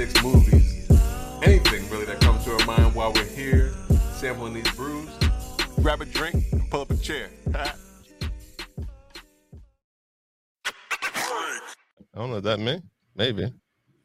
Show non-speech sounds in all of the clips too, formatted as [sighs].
politics, movies, anything really that comes to our mind while we're here sampling these brews. Grab a drink and pull up a chair. [laughs] I don't know what that mean. Maybe.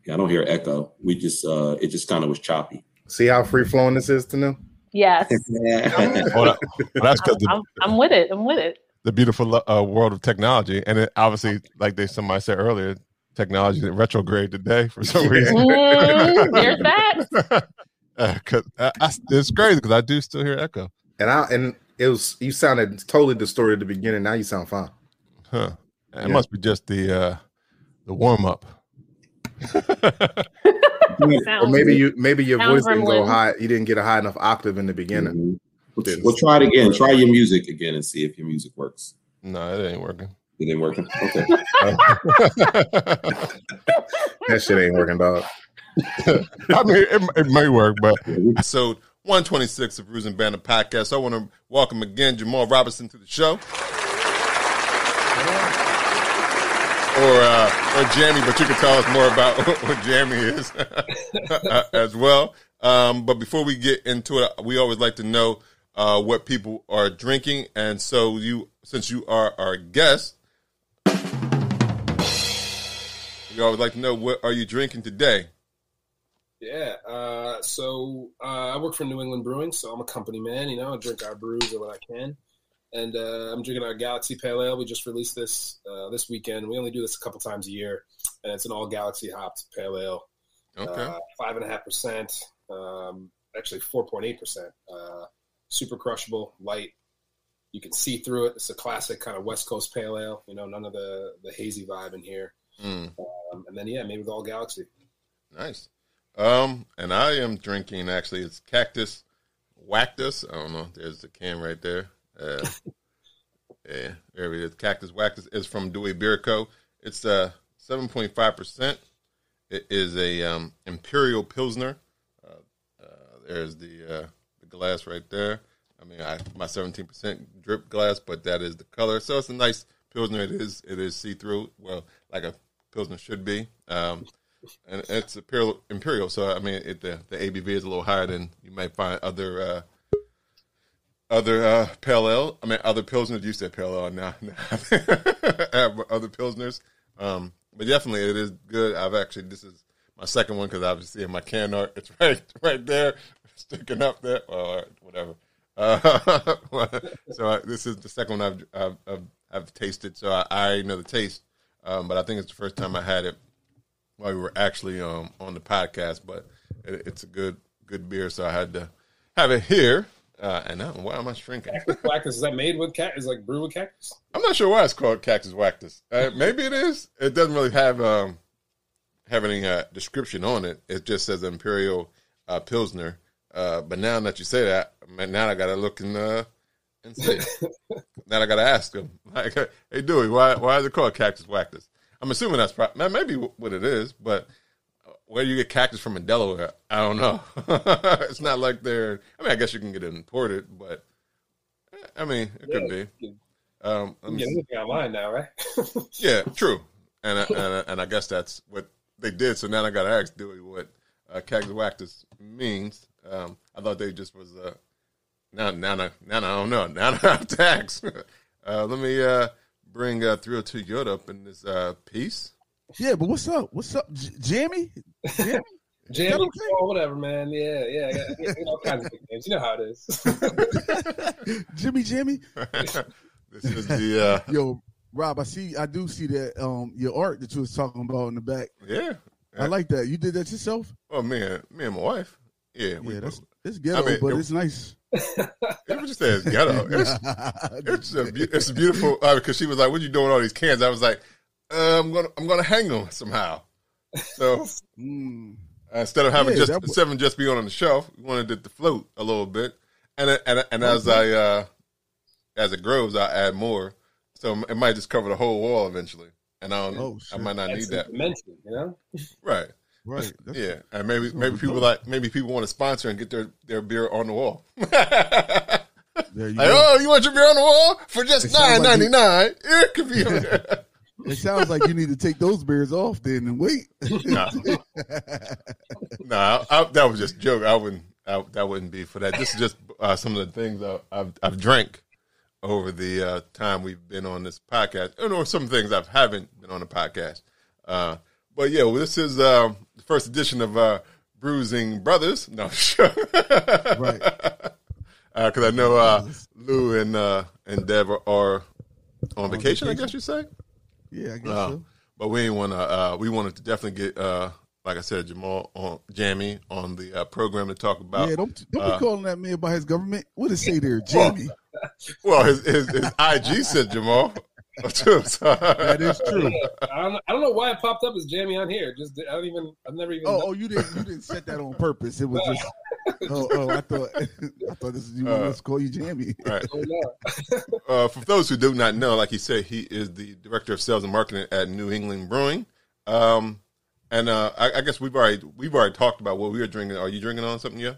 Yeah, I don't hear echo. We just uh it just kind of was choppy. See how free flowing this is to know? Yes, [laughs] Well, that- that's because I'm, the, I'm with it. I'm with it. the beautiful uh, world of technology, and it obviously, like they somebody said earlier, technology is retrograde today for some [laughs] reason. Mm, there's that. [laughs] Uh, 'cause I, I, it's crazy because I do still hear echo. And I and it was you sounded totally distorted at the beginning. Now you sound fine. Huh? It Yeah. must be just the uh, the warm up. Or maybe you maybe your voice didn't go high. You didn't get a high enough octave in the beginning. Mhm. We'll, we'll try it again. Try your music again and see if your music works. no, it ain't working. It ain't working. Okay. [laughs] That shit ain't working, dog. [laughs] I mean, it, it may work, but episode 126 of Brews and Banner podcast. I want to welcome again Jamal Robinson to the show. Or uh, or Jamie, but you can tell us more about [laughs] what Jamie is as well. Um, but before we get into it, we always like to know uh, what people are drinking, and so you, since you are our guest, we always like to know what are you drinking today. Yeah. Uh, so uh, I work for New England Brewing, so I'm a company man. You know, I drink our brews or what I can, and uh, I'm drinking our Galaxy Pale Ale. We just released this uh, this weekend. We only do this a couple times a year, and it's an all Galaxy hopped Pale Ale. Okay. Uh, Five and a half percent. Um, actually, four point eight percent. Uh, Super crushable, light. You can see through it. It's a classic kind of West Coast Pale Ale. You know, none of the the hazy vibe in here. Mm. Um, and then yeah, maybe with all Galaxy. Nice. Um, and I am drinking actually it's Cactus Wactus. I don't know. There's the can right there. Uh, [laughs] yeah, there it is. Cactus Wactus is from Dewey Beer Co. It's uh seven point five percent. It is a um, Imperial Pilsner. Uh, uh, there's the uh, the glass right there. I mean, I my seventeen percent drip glass, but that is the color. So it's a nice Pilsner. It is it is see through. Well, like a Pilsner should be. Um, and it's imperial. Imperial. So I mean, it, the the ABV is a little higher than you might find other uh, other uh, pale ale. I mean, other pilsners. You said pale ale now. [laughs] other pilsners. Um, but definitely, it is good. I've actually this is my second one because obviously in my can art, it's [laughs] right right there, sticking up there or whatever. Uh, [laughs] so I, this is the second one I've I've, I've, I've tasted. So I, I know the taste, um, but I think it's the first time I had it while we were actually um, on the podcast. But it, it's a good good beer, so I had to have it here. Uh, and now, why am I shrinking? Cactus Wactus, is that made with cat? Is like brew with cactus? I'm not sure why it's called Cactus Wactus. Uh, maybe it is. It doesn't really have um, have any uh, description on it. It just says Imperial uh, Pilsner. Uh, but now that you say that, man, now I gotta look and uh, and see. [laughs] now I gotta ask them. Like, hey, Dewey, why why is it called Cactus Wactus? I'm assuming that's pro- man, maybe what it is, but where do you get cactus from in Delaware? I don't know. [laughs] it's not like they're. I mean, I guess you can get it imported, but eh, I mean, it could Yeah. be. Um, let You me get online now, right? [laughs] Yeah, true. And I, and I, and I guess that's what they did. So now I got to ask Dewey what uh, cactus wactus means. Um, I thought they just was uh, now now I- now I don't know. [laughs] Now I have to uh, let me uh, bring uh, 302 Yoda up in this uh, piece. Yeah, but what's up? What's up, J- Jamie? Jamie? [laughs] Jamie, okay? oh, whatever, man. Yeah, yeah, yeah. yeah, yeah, all kinds of nicknames. You know how it is. [laughs] Jimmy, Jimmy. this is the uh, Yo, Rob, I see. I do see that um your art that you was talking about in the back. yeah. I like that. You did that yourself. Well, me and me and my wife. Yeah, we Yeah, that's it's ghetto, mean, but it- it's nice. It was just say it's ghetto. It's it's a beau- it's beautiful because she was like, "What are you doing with all these cans?" I was like, uh, "I'm gonna I'm gonna hang them somehow." So Mm. instead of having Yeah, just that wa- seven just be on the shelf, we wanted it to float a little bit. And and and as I uh, as it grows, I add more, so it might just cover the whole wall eventually. And I don't, Oh, I might not That's need that. dimension, you know. Right. Right. [laughs] That's, Yeah. And maybe maybe people like maybe people want to sponsor and get their, their beer on the wall. [laughs] There you Like, go. oh, you want your beer on the wall for just It sounds nine like ninety? It could be. [laughs] It sounds like you need to take those beers off then and wait. nah, nah I, I, that was just a joke. I wouldn't. I, that wouldn't be for that. This is just uh, some of the things I, I've I've drank over the uh, time we've been on this podcast, and or some things I haven't been on the podcast. Uh, but yeah, well, this is uh, the first edition of uh, Bruising Brothers. No, sure. right. [laughs] because I know uh, Lou and uh, and are, are on vacation, I guess you say. Yeah, I guess Uh, so. but we want to. Uh, we wanted to definitely get, uh, like I said, Jamal on Jamie on the uh, program to talk about. Yeah, don't don't uh, be calling that man by his government. What does it say [laughs] there, Jamie? Well, his, his, his IG said Jamal too. So. That is true. I don't, I don't know why it popped up as Jamie on here. Just I don't even. I've never even. Oh, oh, you didn't you didn't set that on purpose. It was just oh oh I thought [laughs] I thought this is you Uh, let's call you Jamie. Right. oh, no. [laughs] Uh, for those who do not know, like he said, he is the director of sales and marketing at New England Brewing. Um, and uh, I, I guess we've already we've already talked about what we were drinking. Are you drinking on something yet?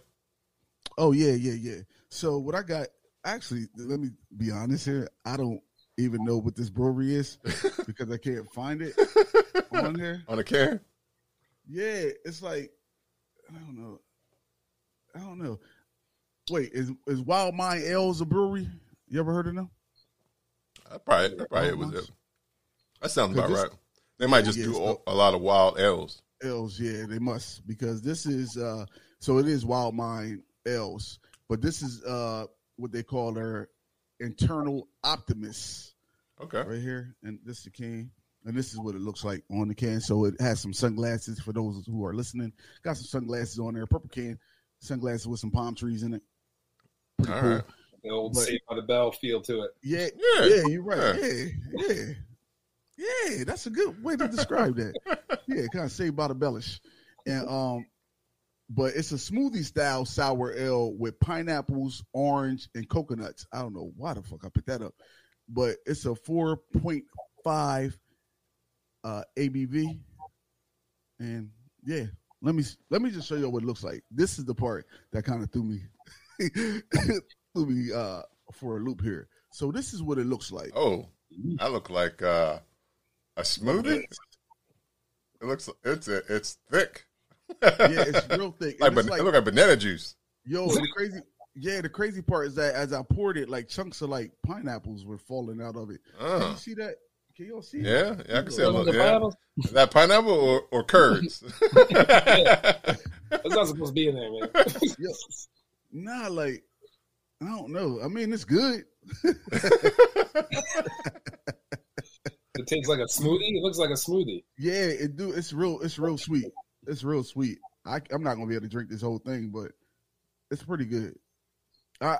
Oh yeah, yeah, yeah. So what I got actually let me be honest here. I don't even know what this brewery is [laughs] because I can't find it [laughs] on here. On a can? Yeah, it's like I don't know. I don't know. Wait, is is Wild Mind Ales a brewery? You ever heard of them? I probably, that probably Oh, was it. That sounds about this- right. They might just Yeah, do a, a lot of wild ales. Ales, yeah, they must because this is uh so it is Wild Mind Ales, but this is uh what they call their internal optimist. Okay. right here, and this is the can, and this is what it looks like on the can. So it has some sunglasses for those who are listening. Got some sunglasses on there, purple can, sunglasses with some palm trees in it. Pretty All cool. right. The old But- Saved by the Bell feel to it. Yeah, Yeah. yeah, you're right. Yeah. Yeah, yeah, yeah. That's a good way to describe that. [laughs] Yeah, kind of saved by the bellish, and um, but it's a smoothie style sour ale with pineapples, orange, and coconuts. I don't know why the fuck I picked that up, but it's a four point five uh ABV, and yeah. Let me let me just show you what it looks like. This is the part that kind of threw me [laughs] threw me uh for a loop here. So this is what it looks like. Oh, I look like uh, a smoothie. It looks it's a, it's thick. Yeah, it's real thick. [laughs] like, it's ban- like- it look like banana juice. Yo, the crazy yeah, the crazy part is that as I poured it, like chunks of like pineapples were falling out of it. Can Uh, you see that? Can y'all see? it? yeah, yeah, I can see a Those are little. the Yeah. Is that pineapple or, or curds? [laughs] [laughs] That's not supposed to be in there, man. Yo, nah, like I don't know. I mean, it's good. It tastes like a smoothie. It looks like a smoothie. Yeah, it do. It's real. It's real sweet. It's real sweet. I, I'm not gonna be able to drink this whole thing, but it's pretty good. I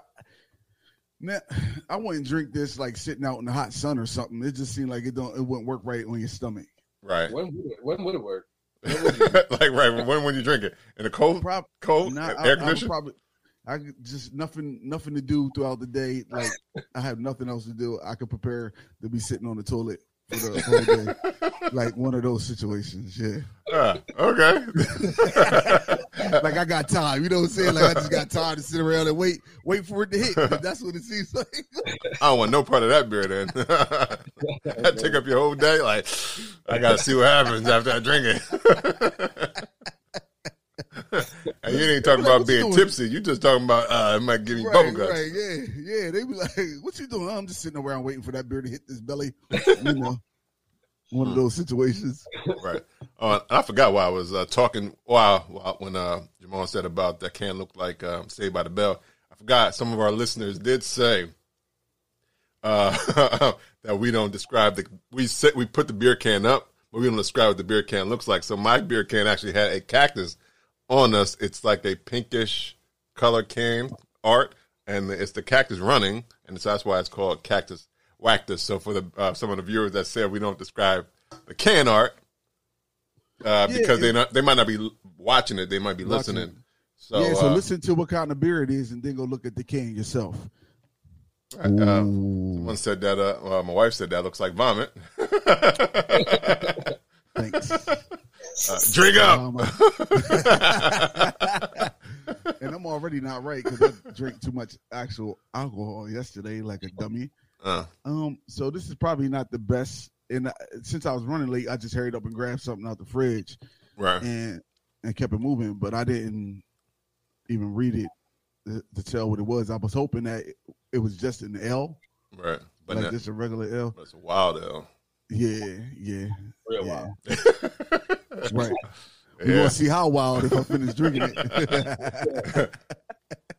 now [sighs] I wouldn't drink this like sitting out in the hot sun or something. It just seemed like it don't. It wouldn't work right on your stomach. right. When would it, when would it work? [laughs] like right when when you drink it in the cold Prob- cold Nah, I, air I would condition. probably. I just nothing, nothing to do throughout the day. Like I have nothing else to do. I could prepare to be sitting on the toilet for the whole day, like one of those situations. Yeah, Ah, okay. [laughs] like I got time. You know what I'm saying? Like I just got time to sit around and wait, wait for it to hit. That's what it seems like. I don't want no part of that beer. Then [laughs] that take up your whole day. Like I gotta see what happens after I drink it. [laughs] [laughs] and you ain't talking Like, about being tipsy. You just talking about uh, it might give you right, bubble guts. right, yeah, yeah. They be like, [laughs] "What you doing?" I'm just sitting around waiting for that beer to hit this belly. You know, one of those situations. right. Uh, I forgot why I was uh, talking. Wow, when uh, Jamal said about that can look like um, Saved by the Bell. I forgot some of our listeners did say uh, [laughs] that we don't describe the we said we put the beer can up, but we don't describe what the beer can looks like. So my beer can actually had a cactus on us. It's like a pinkish color can art, and it's the cactus running, and so that's why it's called Cactus Wactus. So for the uh, some of the viewers that said we don't describe the can art, uh, Yeah, because they not they might not be watching it, they might be Watching listening. So, yeah, so uh, listen to what kind of beer it is, and then go look at the can yourself. uh, someone said that. Uh, well, my wife said that looks like vomit. [laughs] Thanks. Uh, [laughs] drink up. Um, [laughs] and I'm already not right because I drank too much actual alcohol yesterday, like a dummy. Uh, Um, so this is probably not the best. And uh, since I was running late, I just hurried up and grabbed something out the fridge right. and and kept it moving. But I didn't even read it to, to tell what it was. I was hoping that it, it was just an L, Right. But like that- just a regular L. that's a wild L. Yeah, yeah, Real yeah. wild. [laughs] right. [laughs] We're Yeah. gonna see how wild if I finish drinking it.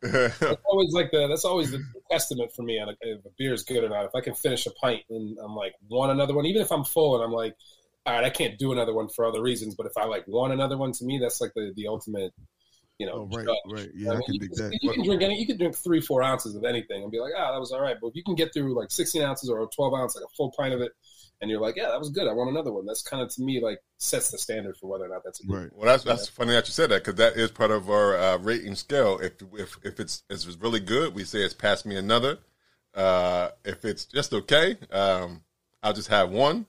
that's always like the that's always the testament for me on a, if a beer is good or not. If I can finish a pint and I'm like want another one, even if I'm full and I'm like, all right, I can't do another one for other reasons, but if I like want another one, to me that's like the the ultimate, you know. oh, right, judge. right. Yeah, I, mean, can you, dig can, that. you can drink any, you can drink three, four ounces of anything and be like, ah, that was all right. But if you can get through like 16 ounces or a 12 ounce, like a full pint of it, and you're like, yeah, that was good. I want another one. That's kind of to me like sets the standard for whether or not that's a good. Right. Well, that's that's funny that you said that because that is part of our uh, rating scale. If if if it's if it's really good, we say it's pass me another. Uh, if it's just okay, um, I'll just have one.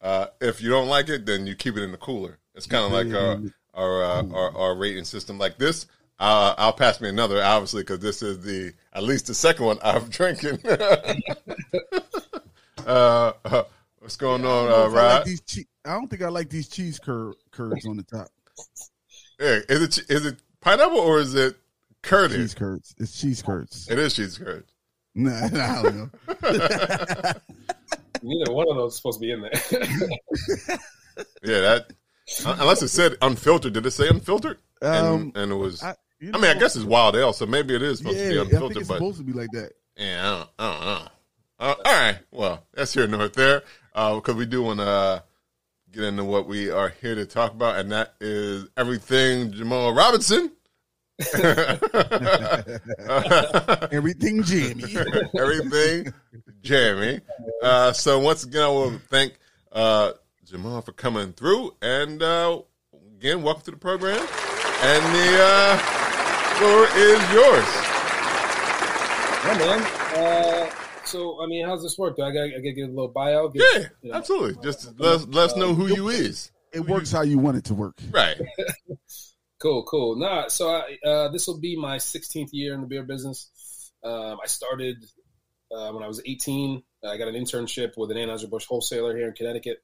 Uh, if you don't like it, then you keep it in the cooler. It's kind of like our our, uh, our our rating system. Like this, uh, I'll pass me another, obviously, because this is the at least the second one I'm [laughs] drinking. [laughs] uh, uh, what's going I on, uh, if I, like Rod? these che- I don't think I like these cheese cur- curds on the top. Hey, is it is it pineapple or is it curd? Cheese curds. It's cheese curds. It is cheese curd. [laughs] Nah, I don't know. Neither one of those is supposed to be in there. Yeah, that unless it said unfiltered. Did it say unfiltered? Um, and, and it was. I, I, mean, I guess it's wild ale, so maybe it is supposed yeah, to be I think unfiltered. it's But supposed to be like that. yeah, I don't, I don't know. Uh, all right, well, that's here north there because we do want to uh, get into what we are here to talk about, and that is everything Jamal Robinson. [laughs] Everything Jamie. [laughs] everything Jamie. Uh, so once again, I want to thank uh, Jamal for coming through, and uh, again, welcome to the program. And the uh, floor is yours. yeah, man. Uh, so, I mean, how's this work? Do I got to get a little bio? Get, Yeah, you know, absolutely. Just let us, let us know who you is. It works how you want it to work. Right. [laughs] Cool, cool. Nah, so I, uh, this will be my 16th year in the beer business. Um, I started uh, when I was 18. I got an internship with an Anheuser-Busch wholesaler here in Connecticut.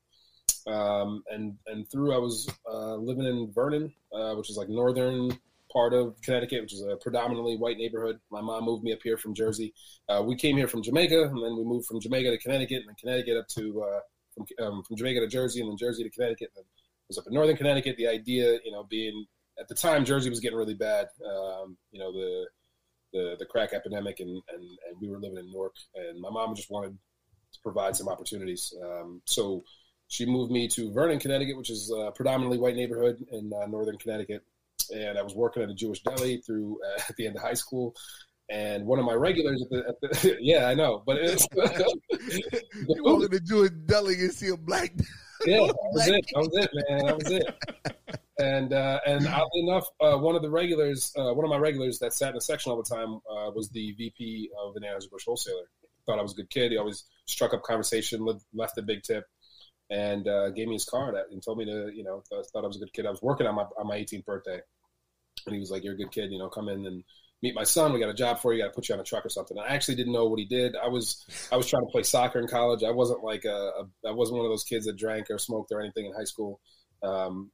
Um, and, and through, I was uh, living in Vernon, uh, which is like northern part of Connecticut, which is a predominantly white neighborhood. My mom moved me up here from Jersey. Uh, we came here from Jamaica, and then we moved from Jamaica to Connecticut, and then Connecticut up to uh, from, um, from Jamaica to Jersey, and then Jersey to Connecticut. And was up in northern Connecticut. The idea, you know, being at the time Jersey was getting really bad. Um, you know, the the the crack epidemic, and, and and we were living in Newark, and my mom just wanted to provide some opportunities. Um, so she moved me to Vernon, Connecticut, which is a predominantly white neighborhood in uh, northern Connecticut. And I was working at a Jewish deli through uh, [laughs] at the end of high school. And one of my regulars at the, at the [laughs] yeah, I know, but it's [laughs] You walk into Jewish deli and see a black. yeah, that was it. That was it, man. That was it. And uh, and oddly enough, uh, one of the regulars, uh, one of my regulars that sat in the section all the time, uh, was the VP of the Anheuser Busch wholesaler. Thought I was a good kid. He always struck up conversation, left, left a big tip, and uh, gave me his card and told me to, you know, th- thought I was a good kid. I was working on my on my 18th birthday, and he was like, "You're a good kid. You know, come in and." Meet my son. We got a job for you. Got to put you on a truck or something. I actually didn't know what he did. I was I was trying to play soccer in college. I wasn't like a, a I wasn't one of those kids that drank or smoked or anything in high school. Um,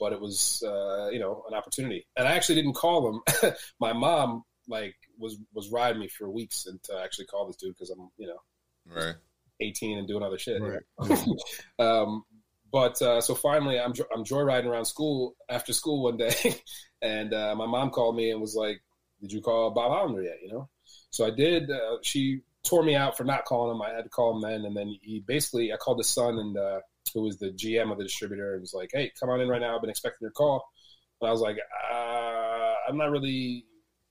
but it was uh, you know an opportunity, and I actually didn't call him. [laughs] my mom like was was riding me for weeks and to actually call this dude because I'm you know Right. 18 and doing other shit. Right. [laughs] um, but uh, so finally, I'm I'm joyriding around school after school one day, [laughs] and uh, my mom called me and was like, "Did you call Bob Hollander yet?" You know, so I did. Uh, she tore me out for not calling him. I had to call him then, and then he basically I called his son and uh, who was the GM of the distributor and was like, "Hey, come on in right now. I've been expecting your call." And I was like, uh, "I'm not really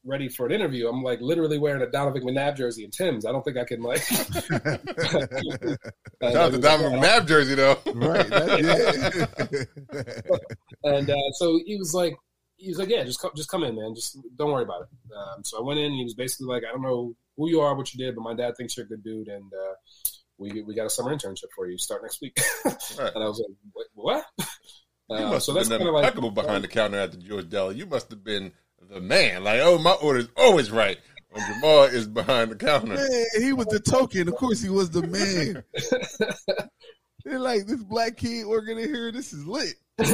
ready for an interview. I'm like literally wearing a Donovan McNabb jersey and Timbs. I don't think I can like. Shout out to Donovan McNabb jersey though. right. That, yeah. [laughs] and uh, so he was like, he was like, yeah, just come, just come in, man. Just don't worry about it. Um, so I went in. And he was basically like, I don't know who you are, what you did, but my dad thinks you're a good dude, and uh, we we got a summer internship for you. Start next week. [laughs] Right. and I was like, what? what? [laughs] You Uh, must so have that's been kind of like impeccable behind the counter at the George Deli. You must have been the man. Like, oh, my order's always right when Jamal is behind the counter. Man, he was the token. Of course, he was the man. [laughs] They're like this black kid working in here. This is lit. [laughs] yeah,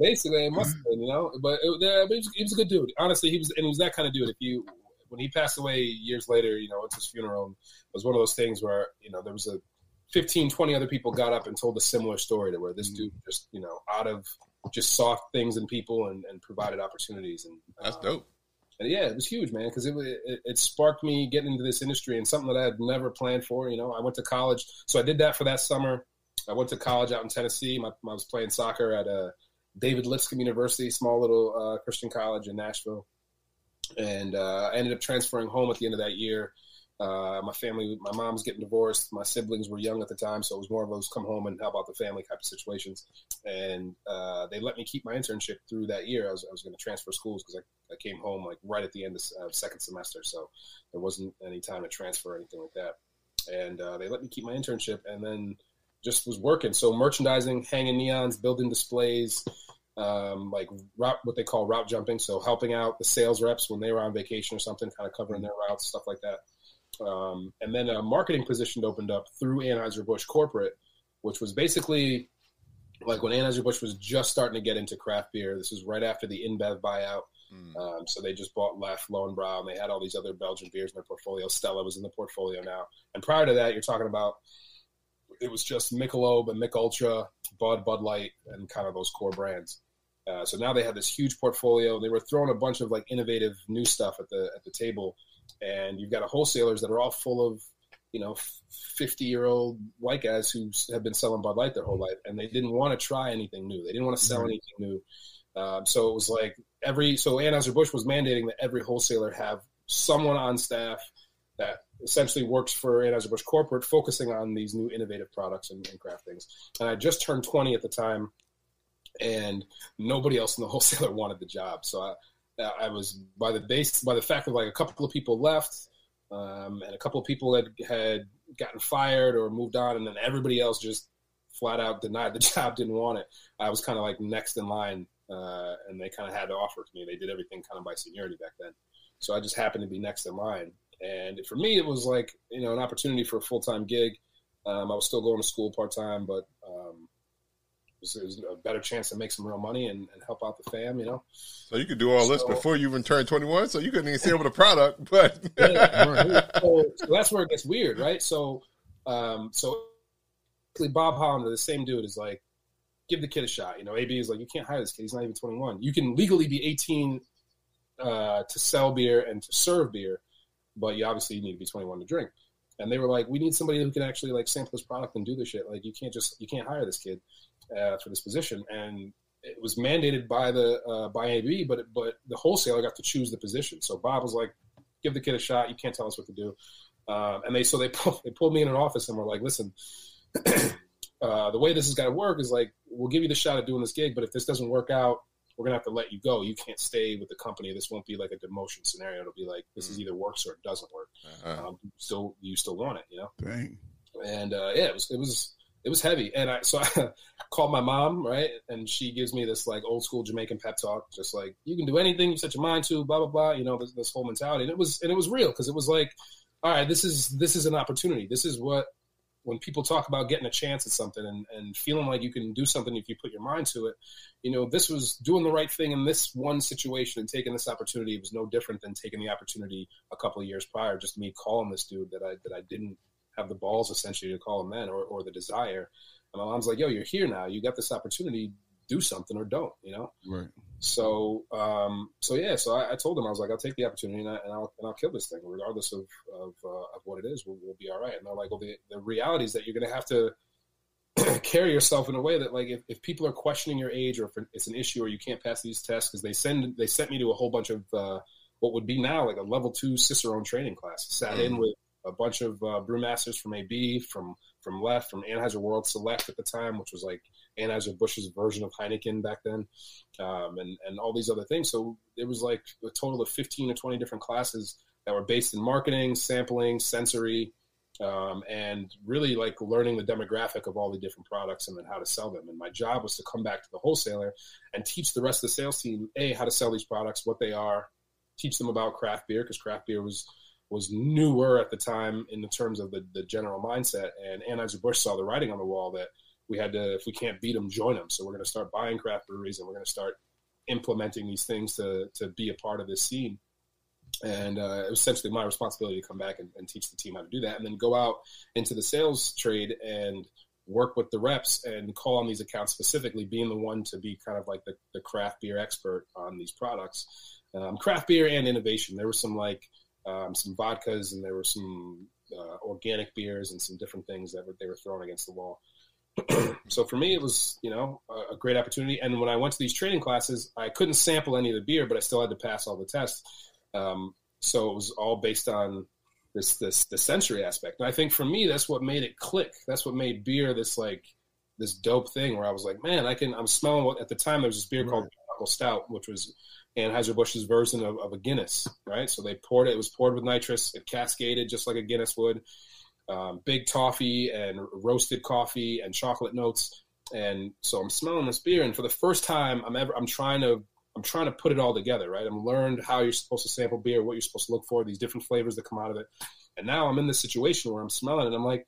basically, it must have been, you know. But, it, uh, he, was, he was a good dude. Honestly, he was, and he was that kind of dude. If you, when he passed away years later, you know, it's his funeral. And it was one of those things where you know there was a 15, 20 other people got up and told a similar story to where this Mm. dude just, you know, out of just saw things in people and, and provided opportunities. And That's um, dope. and yeah, it was huge, man, because it, it it sparked me getting into this industry and something that I had never planned for. You know, I went to college, so I did that for that summer. I went to college out in Tennessee. My, I was playing soccer at uh, David Lipscomb University, small little uh, Christian college in Nashville, and uh, I ended up transferring home at the end of that year. Uh, my family, my mom's getting divorced. My siblings were young at the time, so it was more of those come home and help out the family type of situations. And uh, they let me keep my internship through that year. I was, I was going to transfer schools because I, I came home like right at the end of uh, second semester, so there wasn't any time to transfer or anything like that. And uh, they let me keep my internship, and then just was working. So merchandising, hanging neons, building displays, um, like route, what they call route jumping. So helping out the sales reps when they were on vacation or something, kind of covering their routes, stuff like that. Um, and then a marketing position opened up through Anheuser-Busch Corporate, which was basically like when Anheuser-Busch was just starting to get into craft beer. This was right after the InBev buyout. Mm. Um, so they just bought Leffe, Lowenbrau, and they had all these other Belgian beers in their portfolio. Stella was in the portfolio now. And prior to that, you're talking about it was just Michelob and Mich Ultra, Bud, Bud Light, and kind of those core brands. Uh, so now they had this huge portfolio. They were throwing a bunch of like innovative new stuff at the at the table, and you've got a wholesalers that are all full of you know fifty year old white guys who have been selling Bud Light their whole life, and they didn't want to try anything new. They didn't want to sell Mhm. anything new. Um, so it was like every so Anheuser Busch was mandating that every wholesaler have someone on staff that essentially works for Anheuser Busch corporate, focusing on these new innovative products and, and craft things. And I just turned twenty at the time, and nobody else in the [laughs] wholesaler wanted the job. So I, I was by the base by the fact that like a couple of people left, um, and a couple of people had had gotten fired or moved on, and then everybody else just flat out denied the [laughs] job, didn't want it. I was kind of like next in line, uh, and they kind of had to offer to me. They did everything kind of by seniority back then, so I just happened to be next in line. And for me, it was like you know an opportunity for a full time gig. Um, I was still going to school part time, but um, was, it was a better chance to make some real money and, and help out the fam. You know, So you could do all this before you even turned 21, so you couldn't even sell the product. [laughs] But Yeah. so, so that's where it gets weird, right? So, um, so Bob Hollander, the same dude, is like, give the kid a shot. You know, AB is like, you can't hire this kid; he's not even 21. You can legally be 18 uh, to sell beer and to serve beer, but you obviously need to be 21 to drink. And they were like, we need somebody who can actually like sample this product and do this shit. Like, you can't just you can't hire this kid uh, for this position. And it was mandated by the uh, by AB, but but the wholesaler got to choose the position. So Bob was like, give the kid a shot. You can't tell us what to do. Um, and they so they pulled, they pulled me in an office and were like, listen, [clears throat] uh, the way this has got to work is like we'll give you the shot at doing this gig, but if this doesn't work out, we're gonna have to let you go. You can't stay with the company. This won't be like a demotion scenario. It'll be like this is either works or it doesn't work. uh, Um, still, you still want it, you know Dang. and uh, yeah, it was it was it was heavy. And I so [laughs] I called my mom, right, and she gives me this like old school Jamaican pep talk, just like you can do anything you set your mind to, blah blah blah. You know this, this whole mentality, and it was and it was real because it was like, all right, this is this is an opportunity. This is what when people talk about getting a chance at something and, and feeling like you can do something if you put your mind to it, you know, this was doing the right thing in this one situation and taking this opportunity was no different than taking the opportunity a couple of years prior, just me calling this dude that I that I didn't have the balls essentially to call him then or, or the desire. And my mom's like, yo, you're here now. You got this opportunity. Do something or don't, you know? Right. So, um, so yeah, so I, I told him, I was like, I'll take the opportunity and, I, and I'll, and I'll kill this thing regardless of, of, uh, of what it is. We'll, we'll be all right. And they're like, well, the, the reality is that you're going to have to [clears throat] carry yourself in a way that like if, if people are questioning your age or if it's an issue or you can't pass these tests because they send they sent me to a whole bunch of uh, what would be now like a level two cicerone training class sat in with a bunch of uh, brewmasters from ab from from Leffe from anheuser world select at the time which was like anheuser busch's version of heineken back then um, and and all these other things so it was like a total of 15 or 20 different classes that were based in marketing sampling sensory um, and really like learning the demographic of all the different products and then how to sell them. And my job was to come back to the wholesaler and teach the rest of the sales team a how to sell these products, what they are, teach them about craft beer because craft beer was was newer at the time in the terms of the, the general mindset. And Anheuser Busch saw the writing on the wall that we had to, if we can't beat them, join them. So we're going to start buying craft breweries and we're going to start implementing these things to to be a part of this scene and uh, it was essentially my responsibility to come back and, and, teach the team how to do that and then go out into the sales trade and work with the reps and call on these accounts specifically being the one to be kind of like the, the craft beer expert on these products um, craft beer and innovation there was some like um, some vodkas and there were some uh, organic beers and some different things that were, they were throwing against the wall [clears throat] so for me it was you know a, a great opportunity and when i went to these training classes i couldn't sample any of the beer but i still had to pass all the tests um, so it was all based on this this the sensory aspect. And I think for me, that's what made it click. That's what made beer this like this dope thing where I was like, man, I can. I'm smelling what at the time there was this beer right. called Stout, which was Anheuser Busch's version of, of, a Guinness, right? So they poured it. It was poured with nitrous. It cascaded just like a Guinness would. Um, big toffee and roasted coffee and chocolate notes. And so I'm smelling this beer, and for the first time, I'm ever I'm trying to I'm trying to put it all together, right? I'm learned how you're supposed to sample beer, what you're supposed to look for, these different flavors that come out of it. And now I'm in this situation where I'm smelling it and I'm like,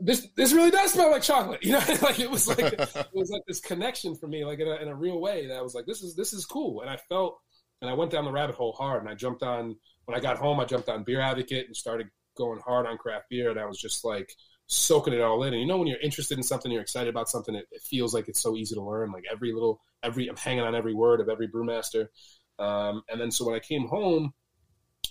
this this really does smell like chocolate, [laughs] you know. [laughs] like it was [laughs] like it was like this connection for me, like in a, in a real way. That I was like, this is this is cool, and I felt, and I went down the rabbit hole hard, and I jumped on when I got home. I jumped on Beer Advocate and started going hard on craft beer, and I was just like soaking it all in. And you know, when you're interested in something, you're excited about something, it, it feels like it's so easy to learn. Like every little, every, I'm hanging on every word of every brewmaster. Um, and then so when I came home,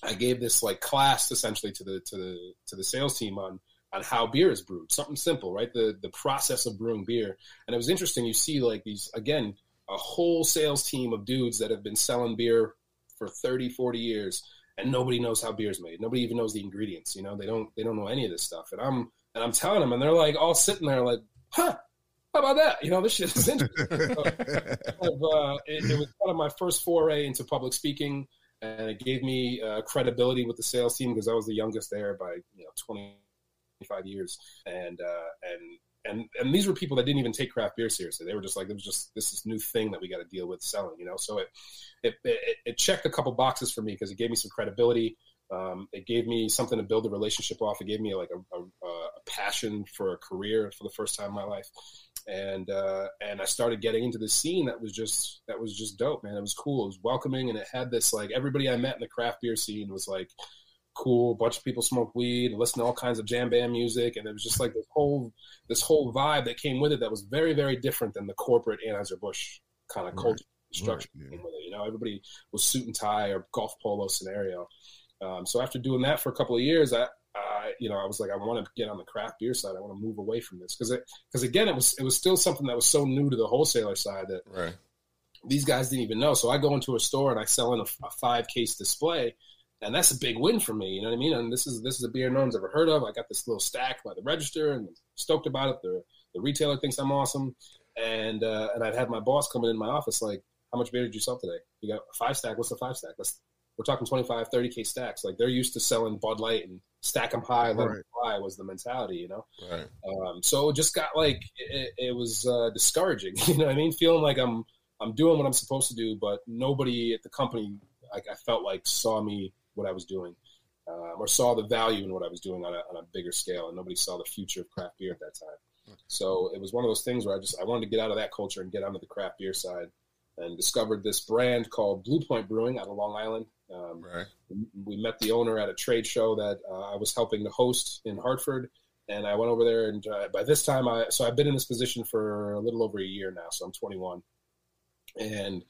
I gave this like class essentially to the to the to the sales team on on how beer is brewed. Something simple, right? The the process of brewing beer. And it was interesting. You see like these again a whole sales team of dudes that have been selling beer for 30, 40 years and nobody knows how beer is made. Nobody even knows the ingredients. You know, they don't they don't know any of this stuff. And I'm and I'm telling them, and they're like all sitting there like, huh, how about that? You know, this shit is interesting. so, [laughs] uh, it, it, was kind of my first foray into public speaking, and it gave me uh, credibility with the sales team because I was the youngest there by you know 25 years, and uh, and and and these were people that didn't even take craft beer seriously. They were just like, it was just this is new thing that we got to deal with selling, you know. So it it, it, it checked a couple boxes for me because it gave me some credibility. Um, it gave me something to build a relationship off. It gave me like a, a, a, passion for a career for the first time in my life, and uh, and I started getting into the scene that was just that was just dope, man. It was cool. It was welcoming, and it had this like everybody I met in the craft beer scene was like cool. A bunch of people smoked weed, and listened to all kinds of jam band music, and it was just like this whole this whole vibe that came with it that was very very different than the corporate Anheuser Busch kind of right. culture structure. Right, yeah. You know, everybody was suit and tie or golf polo scenario. Um, so after doing that for a couple of years, I, uh, you know, I was like, I want to get on the craft beer side. I want to move away from this because because again, it was it was still something that was so new to the wholesaler side that right. these guys didn't even know. So I go into a store and I sell in a, a, five case display, and that's a big win for me. You know what I mean? And this is this is a beer no one's ever heard of. I got this little stack by the register and I'm stoked about it. The the retailer thinks I'm awesome, and uh, and I'd have my boss coming in my office like, how much beer did you sell today? You got a five stack. What's the five stack? Let's we're talking 25, 30K stacks. Like they're used to selling Bud Light and stack them high, let right. them fly was the mentality, you know? Right. Um, so it just got like, it, it was uh, discouraging, [laughs] you know what I mean? Feeling like I'm, I'm doing what I'm supposed to do, but nobody at the company, like I felt like saw me, what I was doing. Um, or saw the value in what I was doing on a, on a bigger scale, and nobody saw the future of craft beer at that time. So it was one of those things where I just I wanted to get out of that culture and get onto the craft beer side, and discovered this brand called Blue Point Brewing out of Long Island. Um, right. We met the owner at a trade show that uh, I was helping to host in Hartford, and I went over there. And uh, by this time, I so I've been in this position for a little over a year now. So I'm 21, and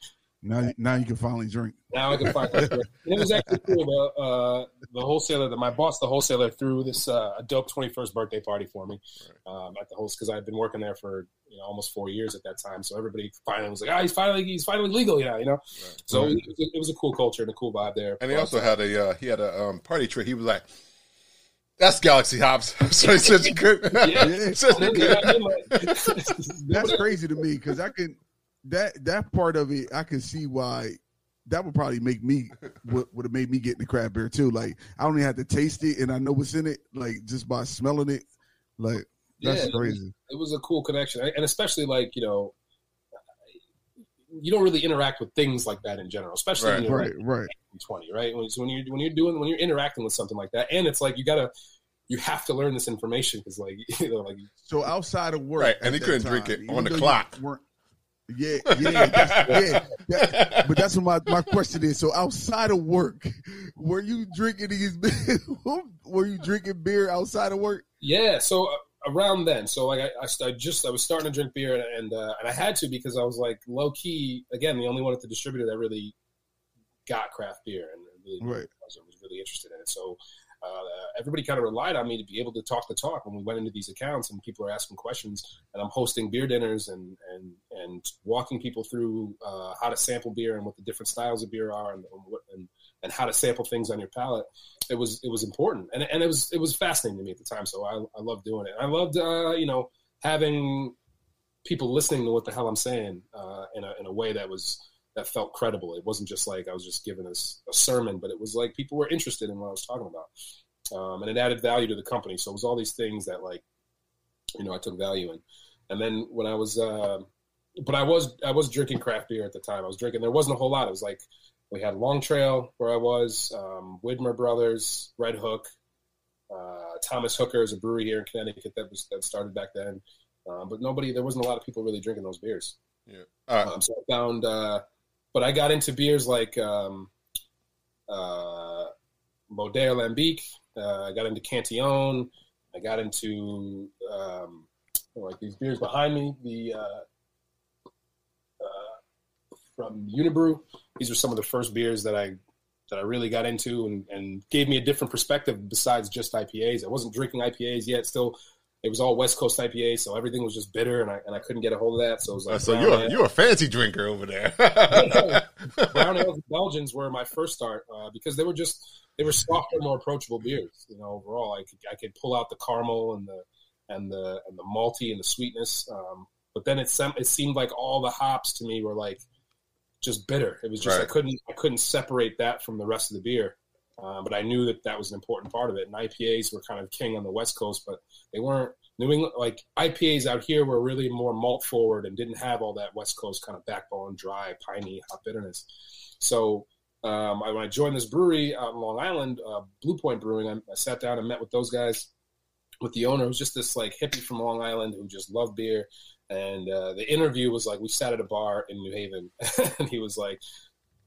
Now, now you can finally drink. Now I can finally drink. [laughs] It was actually cool. The, uh, the wholesaler, that my boss, the wholesaler, threw this uh, a dope 21st birthday party for me um, at the host because I had been working there for you know almost four years at that time. So everybody finally was like, "Ah, he's finally he's finally legal, yeah, you know." So it, was, it was a cool culture and a cool vibe there. And he also had a uh, he had a um, party trick. He was like, "That's Galaxy Hops." [laughs] so he said you could. Yeah. He said you Yeah, could. I mean, That's crazy to me because I can that that part of it I can see why that would probably make me [laughs] would, would have made me get in the craft beer too. Like I don't even have to taste it and I know what's in it, like just by smelling it. Like that's Yeah. crazy. it was a cool connection, and especially like you know, you don't really interact with things like that in general, especially Right. when you're Right, right. twenty, right? When, so when you're when you're doing when you're interacting with something like that, and it's like you gotta you have to learn this information because like [laughs] you know like So outside of work, Right, and he couldn't drink it on the though you clock. Yeah, yeah, that's, yeah. That- but that's what my, my question is. So outside of work, were you drinking these? [laughs] were you drinking beer outside of work? Yeah, so uh, around then, so like I, I, I just I was starting to drink beer, and and, uh, and I had to because I was like low key again the only one at the distributor that really got craft beer and really Right. was, was really interested in it. So uh, everybody kind of relied on me to be able to talk the talk when we went into these accounts and people are asking questions, and I'm hosting beer dinners and and and walking people through uh, how to sample beer and what the different styles of beer are and and, what, and and how to sample things on your palate it was it was important and and it was it was fascinating to me at the time. So I I loved doing it. I loved uh, you know having people listening to what the hell I'm saying uh, in a in a way that was that felt credible. It wasn't just like I was just giving us a sermon, but it was like people were interested in what I was talking about, um, and it added value to the company. So it was all these things that like you know I took value in. And then when I was, uh, but I was I was drinking craft beer at the time. I was drinking. There wasn't a whole lot. It was like we had Long Trail where I was, um, Widmer Brothers, Red Hook, uh, Thomas Hooker is a brewery here in Connecticut that was that started back then. Um, but nobody, there wasn't a lot of people really drinking those beers. Yeah. Um, so I found, uh, but I got into beers like um, uh, Modere Lambic. Uh, I got into Cantillon. I got into um, like these beers behind me. The uh, uh, from Unibroue. These were some of the first beers that I that I really got into and, and gave me a different perspective besides just IPAs. I wasn't drinking IPAs yet. Still, it was all West Coast IPA, so everything was just bitter, and I and I couldn't get a hold of that. So it was like so you're ale. you're a fancy drinker over there. [laughs] [laughs] brown ales and Belgians were my first start uh, because they were just they were softer, more approachable beers. You know, overall, I could I could pull out the caramel and the and the and the malty and the sweetness. Um, but then it sem- it seemed like all the hops to me were like just bitter. It was just I couldn't I couldn't separate that from the rest of the beer. Uh, but I knew that that was an important part of it. And IPAs were kind of king on the West Coast, but they weren't. New England, like IPAs out here, were really more malt forward and didn't have all that West Coast kind of backbone, dry, piney, hot bitterness. So um, I, when I joined this brewery out in Long Island, uh, Blue Point Brewing, I, I sat down and met with those guys, with the owner, who's just this like hippie from Long Island who just loved beer. And uh, the interview was like we sat at a bar in New Haven, [laughs] and he was like,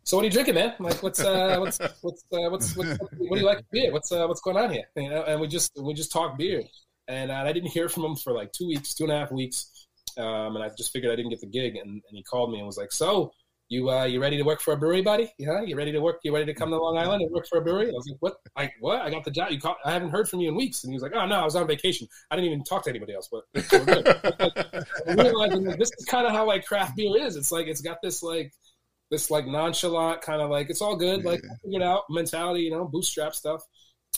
"So what are you drinking, man? I'm like, what's uh, what's what's uh, what's, what's what do you like beer? What's uh, what's going on here?" You know, and we just we just talked beer, and uh, I didn't hear from him for like two weeks, two and a half weeks, um, and I just figured I didn't get the gig, and, and he called me and was like, "So." You uh, you ready to work for a brewery, buddy? Yeah, you ready to work? You ready to come to Long Island and work for a brewery? I was like, what? I what? I got the job. You call, I haven't heard from you in weeks. And he was like, oh no, I was on vacation. I didn't even talk to anybody else. But we're good. [laughs] Realizing that this is kind of how like craft beer is. It's like it's got this like this like nonchalant kind of like it's all good, like figure it out mentality, you know, bootstrap stuff.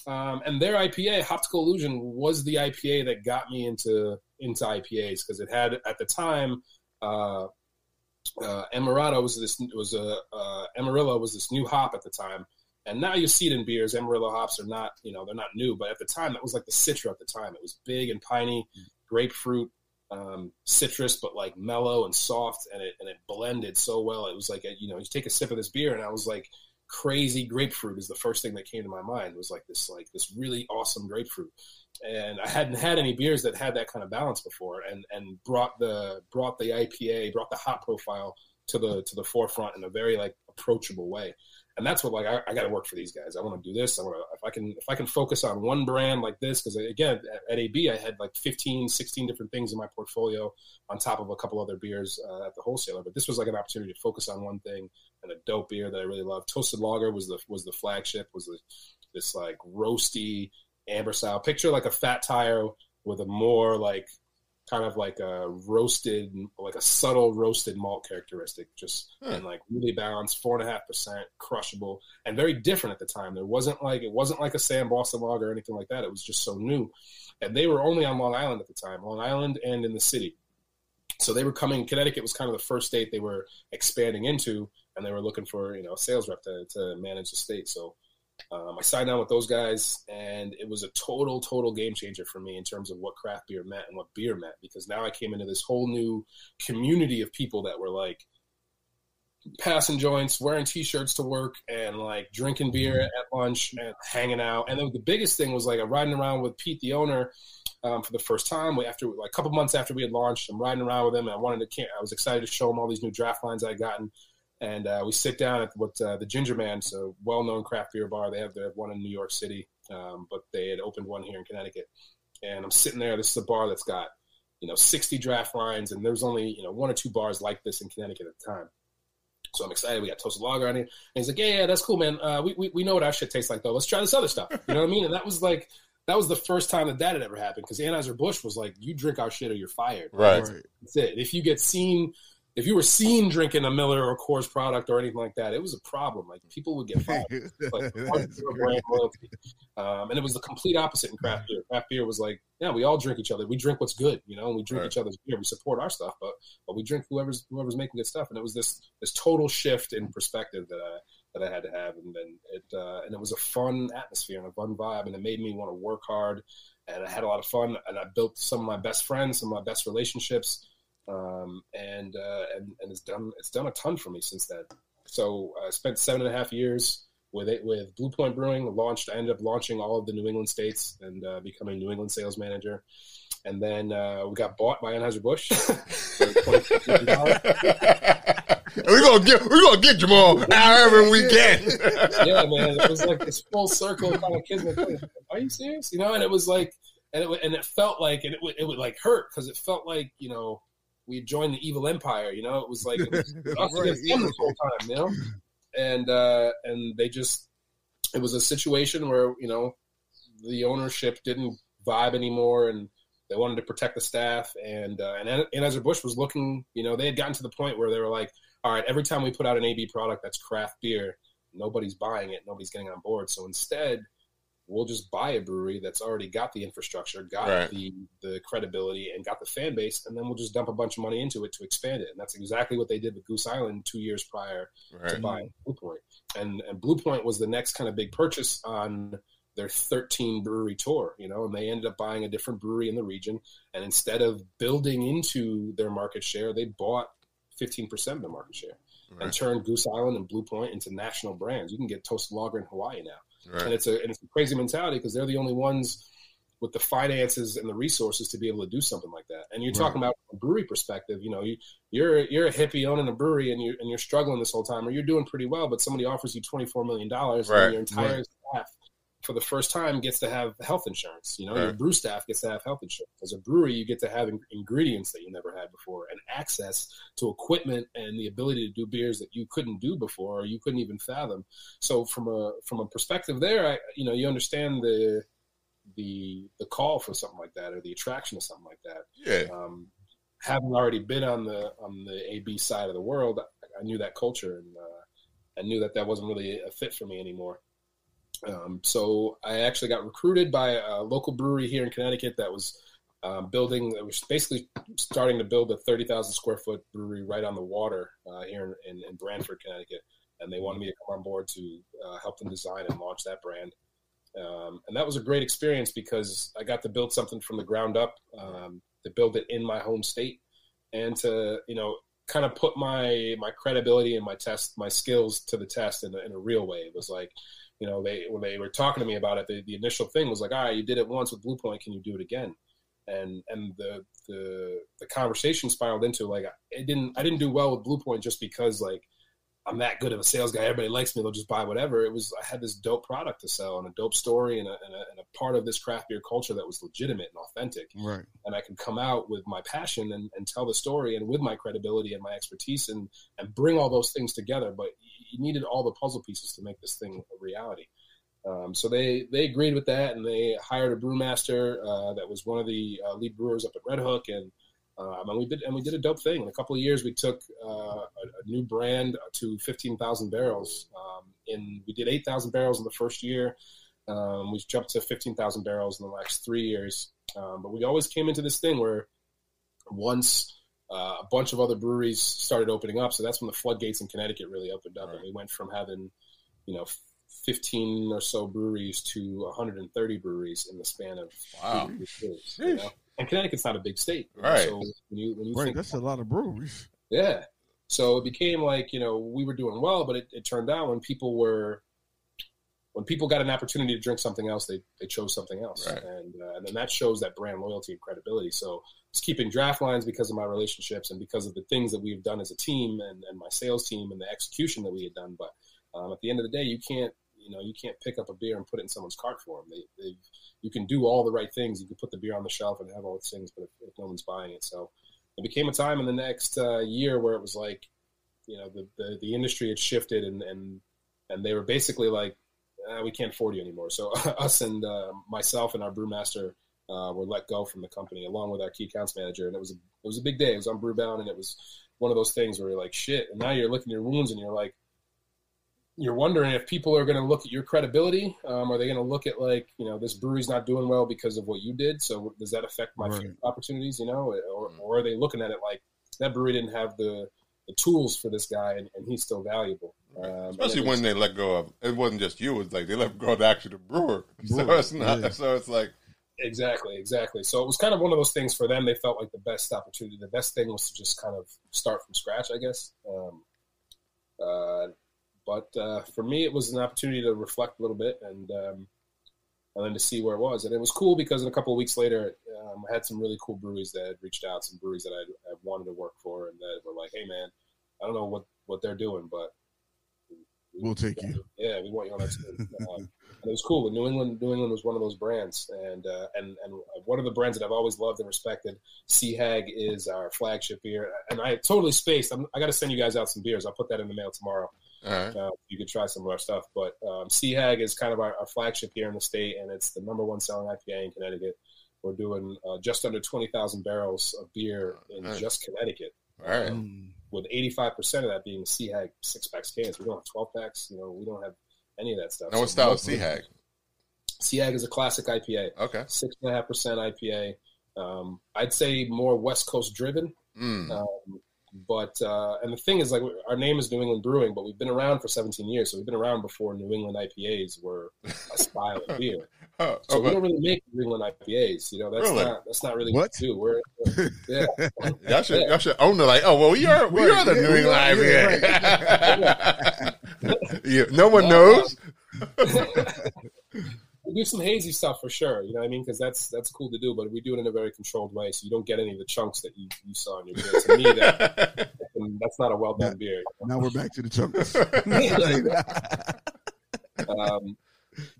Um, and their IPA, Optical Illusion, was the IPA that got me into into IPAs because it had at the time. Uh, uh, Emirata was this was a uh, Amarillo was this new hop at the time, and now you see it in beers. Amarillo hops are not you know they're not new, but at the time that was like the Citra at the time. It was big and piney, grapefruit, um, citrus, but like mellow and soft, and it and it blended so well. It was like a, you know you take a sip of this beer, and I was like crazy grapefruit is the first thing that came to my mind. Was like this like this really awesome grapefruit, and I hadn't had any beers that had that kind of balance before, and and brought the brought the IPA, brought the hop profile to the to the forefront in a very like approachable way. And that's what like I, I got to work for these guys. I want to do this. I want to if I can if I can focus on one brand like this because again at, at, AB I had like 15, 16 different things in my portfolio on top of a couple other beers uh, at the wholesaler. But this was like an opportunity to focus on one thing and a dope beer that I really love. Toasted Lager was the was the flagship. Was the, this like roasty amber style picture like a fat tire with a more like kind of like a roasted, like a subtle roasted malt characteristic, just hmm. and like really balanced, four and a half percent, crushable, and very different at the time. There wasn't like it wasn't like a Sam Boston Lager or anything like that. It was just so new, and they were only on Long Island at the time, Long Island and in the city. So they were coming. Connecticut was kind of the first state they were expanding into, and they were looking for you know a sales rep to, to manage the state. So um, I signed on with those guys, and it was a total, total game changer for me in terms of what craft beer meant and what beer meant. Because now I came into this whole new community of people that were like passing joints, wearing t-shirts to work, and like drinking beer at lunch and hanging out. And then the biggest thing was like I'm riding around with Pete, the owner, um, for the first time. We, after like a couple months after we had launched, I'm riding around with him, and I wanted to. I was excited to show him all these new draft lines I'd gotten and uh, we sit down at what uh, the Ginger Man, so well-known craft beer bar. They have, they have one in New York City, um, but they had opened one here in Connecticut. And I'm sitting there. This is a bar that's got you know 60 draft lines, and there's only you know one or two bars like this in Connecticut at the time. So I'm excited. We got toasted lager on it, and he's like, "Yeah, yeah, that's cool, man. Uh, we, we we know what our shit tastes like, though. Let's try this other stuff." You know what I mean? And that was like that was the first time that that had ever happened because Anheuser Busch was like, "You drink our shit or you're fired." Right. That's it. If you get seen if you were seen drinking a Miller or Coors product or anything like that, it was a problem. Like people would get fired. [laughs] like brand loyalty. Um, and it was the complete opposite in craft beer. Craft beer was like, yeah, we all drink each other. We drink what's good, you know, and we drink right. each other's beer. We support our stuff, but but we drink whoever's whoever's making good stuff. And it was this this total shift in perspective that I that I had to have, and then it uh, and it was a fun atmosphere and a fun vibe, and it made me want to work hard. And I had a lot of fun, and I built some of my best friends, some of my best relationships um, and, uh, and and it's done it's done a ton for me since then. So I spent seven and a half years with it with Blue Point Brewing. Launched, I ended up launching all of the New England states and uh, becoming New England sales manager. And then uh, we got bought by Anheuser Busch. [laughs] we're gonna get we're gonna get Jamal however we can. [laughs] yeah, man, it was like this full circle kind of kids. Like, Are you serious? You know, and it was like, and it and it felt like, and it would it would like hurt because it felt like you know we joined the evil empire. You know, it was like it was us right, the whole time. You know, and uh, and they just it was a situation where you know the ownership didn't vibe anymore, and they wanted to protect the staff. And uh, and Anheuser Busch was looking. You know, they had gotten to the point where they were like, all right, every time we put out an AB product that's craft beer, nobody's buying it, nobody's getting on board. So instead we'll just buy a brewery that's already got the infrastructure, got right. the the credibility, and got the fan base, and then we'll just dump a bunch of money into it to expand it. And that's exactly what they did with Goose Island two years prior right. to buying Blue Point. And and Blue Point was the next kind of big purchase on their 13 brewery tour, you know, and they ended up buying a different brewery in the region. And instead of building into their market share, they bought 15% of the market share right. and turned Goose Island and Blue Point into national brands. You can get Toasted Lager in Hawaii now. Right. And it's a and it's a crazy mentality because they're the only ones with the finances and the resources to be able to do something like that. And you're right. talking about a brewery perspective, you know, you you're you're a hippie owning a brewery and you and you're struggling this whole time, or you're doing pretty well, but somebody offers you twenty four million dollars right. and your entire staff for the first time gets to have health insurance. You know, right. your brew staff gets to have health insurance. As a brewery, you get to have in- ingredients that you never had before, and access to equipment and the ability to do beers that you couldn't do before or you couldn't even fathom. So from a from a perspective there, I, you know, you understand the the the call for something like that or the attraction of something like that. Yeah. Um, having already been on the on the AB side of the world, I, I knew that culture and uh, I knew that that wasn't really a fit for me anymore. Um, so I actually got recruited by a local brewery here in Connecticut that was um, building, that was basically starting to build a 30,000 square foot brewery right on the water uh, here in, in, in, Branford, Connecticut. And they wanted me to come on board to uh, help them design and launch that brand. Um, and that was a great experience because I got to build something from the ground up, um, to build it in my home state, and to you know kind of put my my credibility and my test my skills to the test in a, in a real way. It was like, you know, they when they were talking to me about it, the, the initial thing was like, "All right, you did it once with Blue Point, can you do it again?" And and the the the conversation spiraled into like it didn't I didn't do well with Blue Point just because like I'm that good of a sales guy. Everybody likes me. They'll just buy whatever. It was I had this dope product to sell and a dope story and a, and a, and a part of this craft beer culture that was legitimate and authentic. Right. And I could come out with my passion and, and tell the story and with my credibility and my expertise and and bring all those things together. But you needed all the puzzle pieces to make this thing a reality. Um, so they they agreed with that and they hired a brewmaster uh, that was one of the uh, lead brewers up at Redhook and um, and we did and we did a dope thing. In a couple of years, we took uh, a, a, new brand to 15,000 barrels. Um, in we did 8,000 barrels in the first year. Um, we jumped to 15,000 barrels in the last three years. Um, but we always came into this thing where once uh, a bunch of other breweries started opening up, so that's when the floodgates in Connecticut really opened up, right. and we went from having, you know, 15 or so breweries to 130 breweries in the span of wow. years. You know? And Connecticut's not a big state, right? So when you, when you right, think, that's a lot of breweries. Yeah. So it became like you know we were doing well, but it, it turned out when people were when people got an opportunity to drink something else, they, they chose something else, right. and uh, and then that shows that brand loyalty and credibility. So keeping draft lines because of my relationships and because of the things that we've done as a team and, and my sales team and the execution that we had done. But um, at the end of the day, you can't you know you can't pick up a beer and put it in someone's cart for them. They, they you can do all the right things. You can put the beer on the shelf and have all the things, but if, if no one's buying it, so it became a time in the next uh, year where it was like, you know, the, the, the industry had shifted and, and, and they were basically like, ah, we can't afford you anymore. So [laughs] us and uh, myself and our brewmaster uh, were let go from the company along with our key accounts manager. And it was, a, it was a big day. It was on Brewbound and it was one of those things where you're like, shit. And now you're licking your wounds and you're like, you're wondering if people are going to look at your credibility. Um, are they going to look at like you know this brewery's not doing well because of what you did? So does that affect my Right. opportunities? You know, or, or are they looking at it like that brewery didn't have the the tools for this guy and, and he's still valuable? Um, Especially when was- they let go of it wasn't just you, it's like they let go of actually the brewer. [laughs] So it's not yeah. so it's like Exactly, exactly. So it was kind of one of those things for them. They felt like the best opportunity, the best thing was to just kind of start from scratch, I guess. Um, uh, but uh, for me, it was an opportunity to reflect a little bit and um, and then to see where it was. And it was cool because in a couple of weeks later, um, I had some really cool breweries that had reached out, some breweries that I, I wanted to work for, and that were like, "Hey, man, I don't know what what they're doing, but We'll take you. yeah, we want you on our team. [laughs] Um, it was cool. New England, New England was one of those brands, and uh, and and one of the brands that I've always loved and respected. Sea Hag is our flagship beer, and I totally spaced. I'm, I got to send you guys out some beers. I'll put that in the mail tomorrow. right. Uh, you could try some of our stuff. But um, Sea Hag is kind of our, our flagship here in the state, and it's the number one selling IPA in Connecticut. We're doing uh, just under twenty thousand barrels of beer in just Connecticut All right. Mm. with 85% of that being Sea Hag six packs cans. We don't have 12 packs. You know, we don't have any of that stuff. Now what So style is most- Sea Hag? Sea Hag is a classic IPA, Okay. six and a half percent IPA. Um, I'd say more West Coast driven. Mm. Um, but uh, and the thing is, like, our name is New England Brewing, but we've been around for 17 years, so we've been around before New England IPAs were a style of beer. [laughs] Oh, So oh, we but don't really make New England IPAs. You know, that's Really? not that's not really What? what we do. We're [laughs] yeah. y'all should y'all should own it like, oh well we are we Right, are the New England are, IPA. [laughs] yeah, no one No, knows. [laughs] we do some hazy stuff for sure. You know what I mean? Because that's that's cool to do, but we do it in a very controlled way, so you don't get any of the chunks that you, you saw in your beer. To me, that that's not a well done beer. Now we're back to the chunks. [laughs] Um,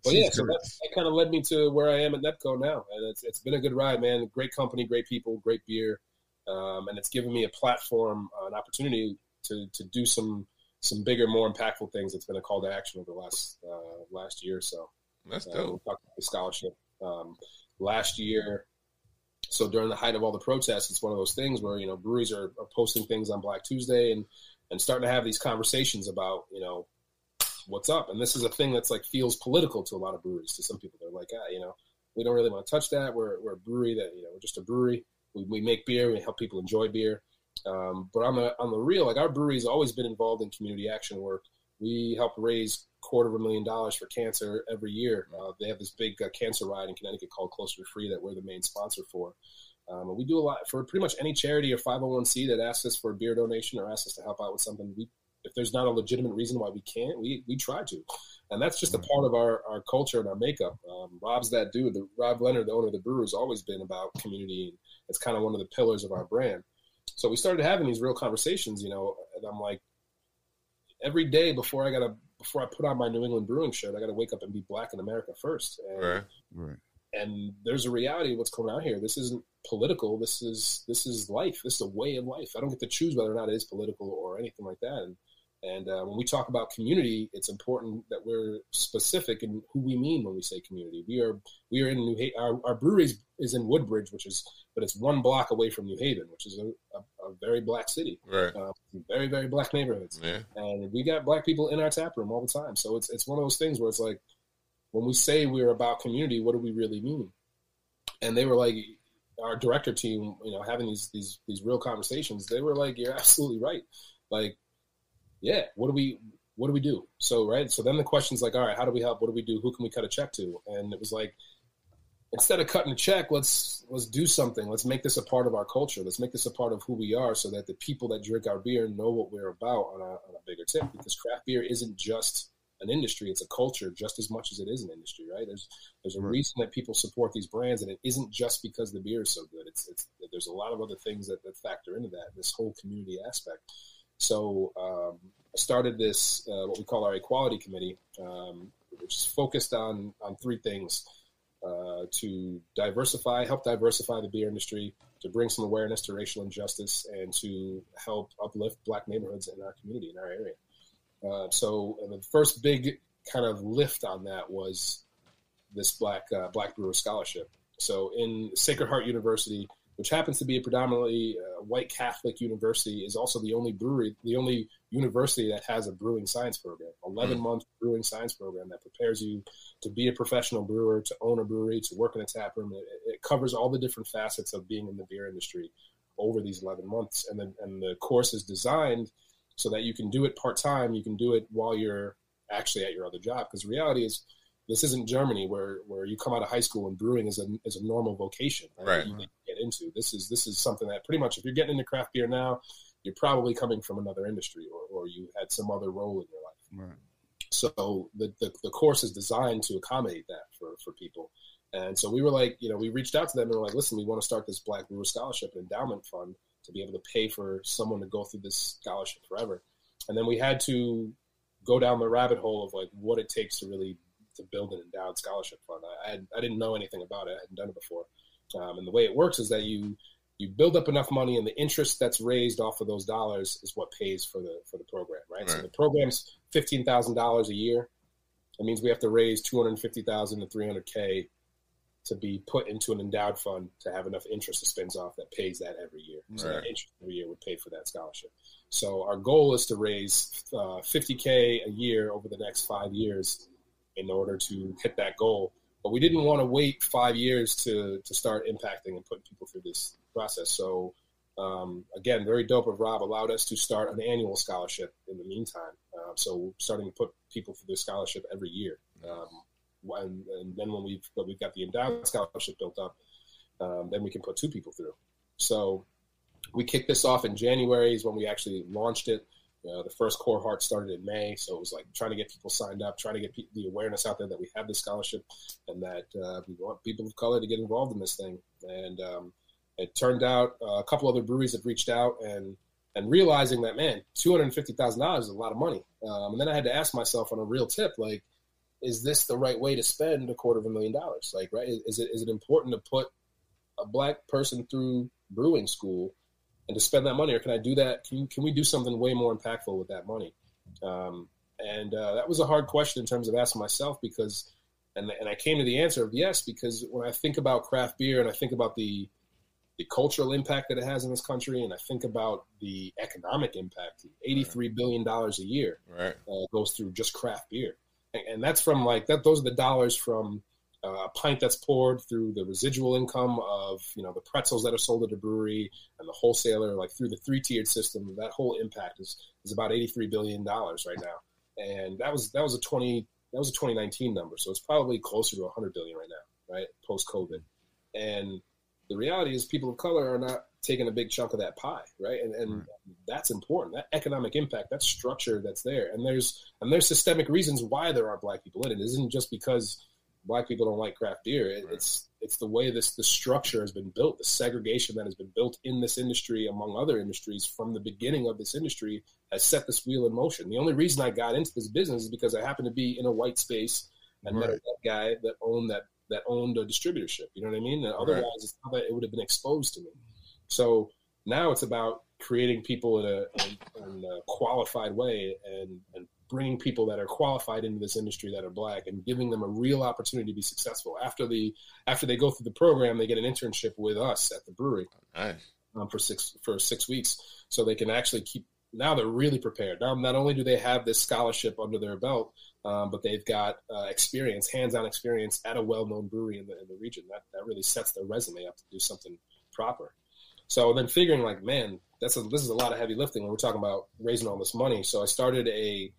but yeah, so that, that kind of led me to where I am at NEBCO now, and it's it's been a good ride, man. Great company, great people, great beer, um, and it's given me a platform, uh, an opportunity to to do some some bigger, more impactful things. It's been a call to action over the last uh, last year or so. That's Uh, dope. we'll talk about the scholarship. Um, last year, so during the height of all the protests, it's one of those things where you know breweries are, are posting things on Black Tuesday and and starting to have these conversations about you know what's up. And this is a thing that's like feels political to a lot of breweries. To some people, they're like, ah, you know, we don't really want to touch that. We're we're a brewery that you know we're just a brewery. We, we make beer. We help people enjoy beer. Um, but on the on the real, like our brewery's always been involved in community action work. We help raise quarter of a million dollars for cancer every year. Uh, they have this big uh, cancer ride in Connecticut called Closer to Free that we're the main sponsor for. Um, and we do a lot for pretty much any charity or 501c that asks us for a beer donation or asks us to help out with something. We, if there's not a legitimate reason why we can't, we, we try to. And that's just a part of our, our culture and our makeup. Um, Rob's that dude. The, Rob Leonard, the owner of the brewer, has always been about community. It's kind of one of the pillars of our brand. So we started having these real conversations, you know, and I'm like, every day before I gotta before I put on my New England Brewing shirt, I gotta wake up and be black in America first. And, Right. Right. and there's a reality of what's going on here. This isn't political. This is this is life. This is a way of life. I don't get to choose whether or not it is political or anything like that. And and uh, when we talk about community, it's important that we're specific in who we mean when we say community. We are we are in New Haven. Our, our brewery is, is in Woodbridge, which is but it's one block away from New Haven, which is a, a, a very black city, Right. uh, very very black neighborhoods Yeah. and we got black people in our tap room all the time. So it's it's one of those things where it's like when we say we're about community, what do we really mean? And they were like, our director team, you know, having these these these real conversations, they were like, "You're absolutely right." Like, yeah, what do we what do we do? So right, so then the question's like, "All right, how do we help? What do we do? Who can we cut a check to?" And it was like, instead of cutting a check, let's let's do something. Let's make this a part of our culture. Let's make this a part of who we are, so that the people that drink our beer know what we're about on a, on a bigger tip. Because craft beer isn't just an industry; it's a culture just as much as it is an industry. Right? There's there's a Right. reason that people support these brands, and it isn't just because the beer is so good. It's it's there's a lot of other things that, that factor into that. This whole community aspect. So um, I started this uh, what we call our equality committee, um, which is focused on on three things uh, to diversify, help diversify the beer industry, to bring some awareness to racial injustice, and to help uplift Black neighborhoods in our community, in our area. Uh, so the first big kind of lift on that was this Black uh, Black Brewer Scholarship. So in Sacred Heart University, which happens to be a predominantly uh, white Catholic university, is also the only brewery, the only university that has a brewing science program, 11 month brewing science program that prepares you to be a professional brewer, to own a brewery, to work in a tap room. It, it covers all the different facets of being in the beer industry over these 11 months. And then, and the course is designed so that you can do it part time. You can do it while you're actually at your other job. Because the reality is, this isn't Germany where, where you come out of high school and brewing is a, is a normal vocation Right. that you get into. This is this is something that pretty much if you're getting into craft beer now, you're probably coming from another industry or, or you had some other role in your life. Right. So the, the, the course is designed to accommodate that for, for people. And so we were like, you know, we reached out to them and were like, listen, we want to start this Black Brewer Scholarship and Endowment Fund to be able to pay for someone to go through this scholarship forever. And then we had to go down the rabbit hole of like what it takes to really to build an endowed scholarship fund. I, had, I didn't know anything about it. I hadn't done it before. Um, and the way it works is that you you build up enough money, and the interest that's raised off of those dollars is what pays for the for the program, right? So the program's fifteen thousand dollars a year. That means we have to raise two hundred fifty thousand to three hundred k to be put into an endowed fund to have enough interest to spins off that pays that every year. So that interest every year would pay for that scholarship. So our goal is to raise uh, 50k a year over the next five years in order to hit that goal. But we didn't want to wait five years to to start impacting and putting people through this process. So um, again, very dope of Rob allowed us to start an annual scholarship in the meantime. Uh, so starting to put people through this scholarship every year. Um, and, and then when we've when we've got the endowed scholarship built up, um, then we can put two people through. So we kicked this off in January is when we actually launched it. Uh, the first core heart started in May, so it was like trying to get people signed up, trying to get pe- the awareness out there that we have this scholarship and that uh, we want people of color to get involved in this thing. And um, it turned out uh, a couple other breweries have reached out and and realizing that man, two hundred fifty thousand dollars is a lot of money. Um, and then I had to ask myself on a real tip, like, is this the right way to spend a quarter of a million dollars? Like, right? Is it is it important to put a black person through brewing school and to spend that money, or can I do that? Can can we do something way more impactful with that money? Um, and uh, that was a hard question in terms of asking myself because, and and I came to the answer of yes because when I think about craft beer and I think about the the cultural impact that it has in this country, and I think about the economic impact, eighty-three billion dollars a year Right. uh, goes through just craft beer, and, and that's from like that. Those are the dollars from uh, a pint that's poured through the residual income of you know the pretzels that are sold at a brewery and the wholesaler, like through the three-tiered system. That whole impact is is about eighty-three billion dollars right now, and that was that was a twenty that was a 2019 number, so it's probably closer to 100 billion right now, right? Post COVID, and the reality is people of color are not taking a big chunk of that pie, right? And and that's important. That economic impact, that structure that's there, and there's and there's systemic reasons why there are black people in it. It isn't just because black people don't like craft beer. It, It's it's the way this the structure has been built, the segregation that has been built in this industry, among other industries, from the beginning of this industry, has set this wheel in motion. The only reason I got into this business is because I happened to be in a white space and met a white guy that owned that that owned a distributorship. You know what I mean? And otherwise, it's not that it would have been exposed to me. So now it's about creating people in a, in, in a qualified way and, and bringing people that are qualified into this industry that are black and giving them a real opportunity to be successful. After the after they go through the program, they get an internship with us at the brewery Nice. um, for six for six weeks, so they can actually keep. Now they're really prepared. Now, not only do they have this scholarship under their belt, um, but they've got uh, experience, hands-on experience at a well-known brewery in the, in the region. That that really sets their resume up to do something proper. So then figuring like, man, that's a, this is a lot of heavy lifting when we're talking about raising all this money. So I started a,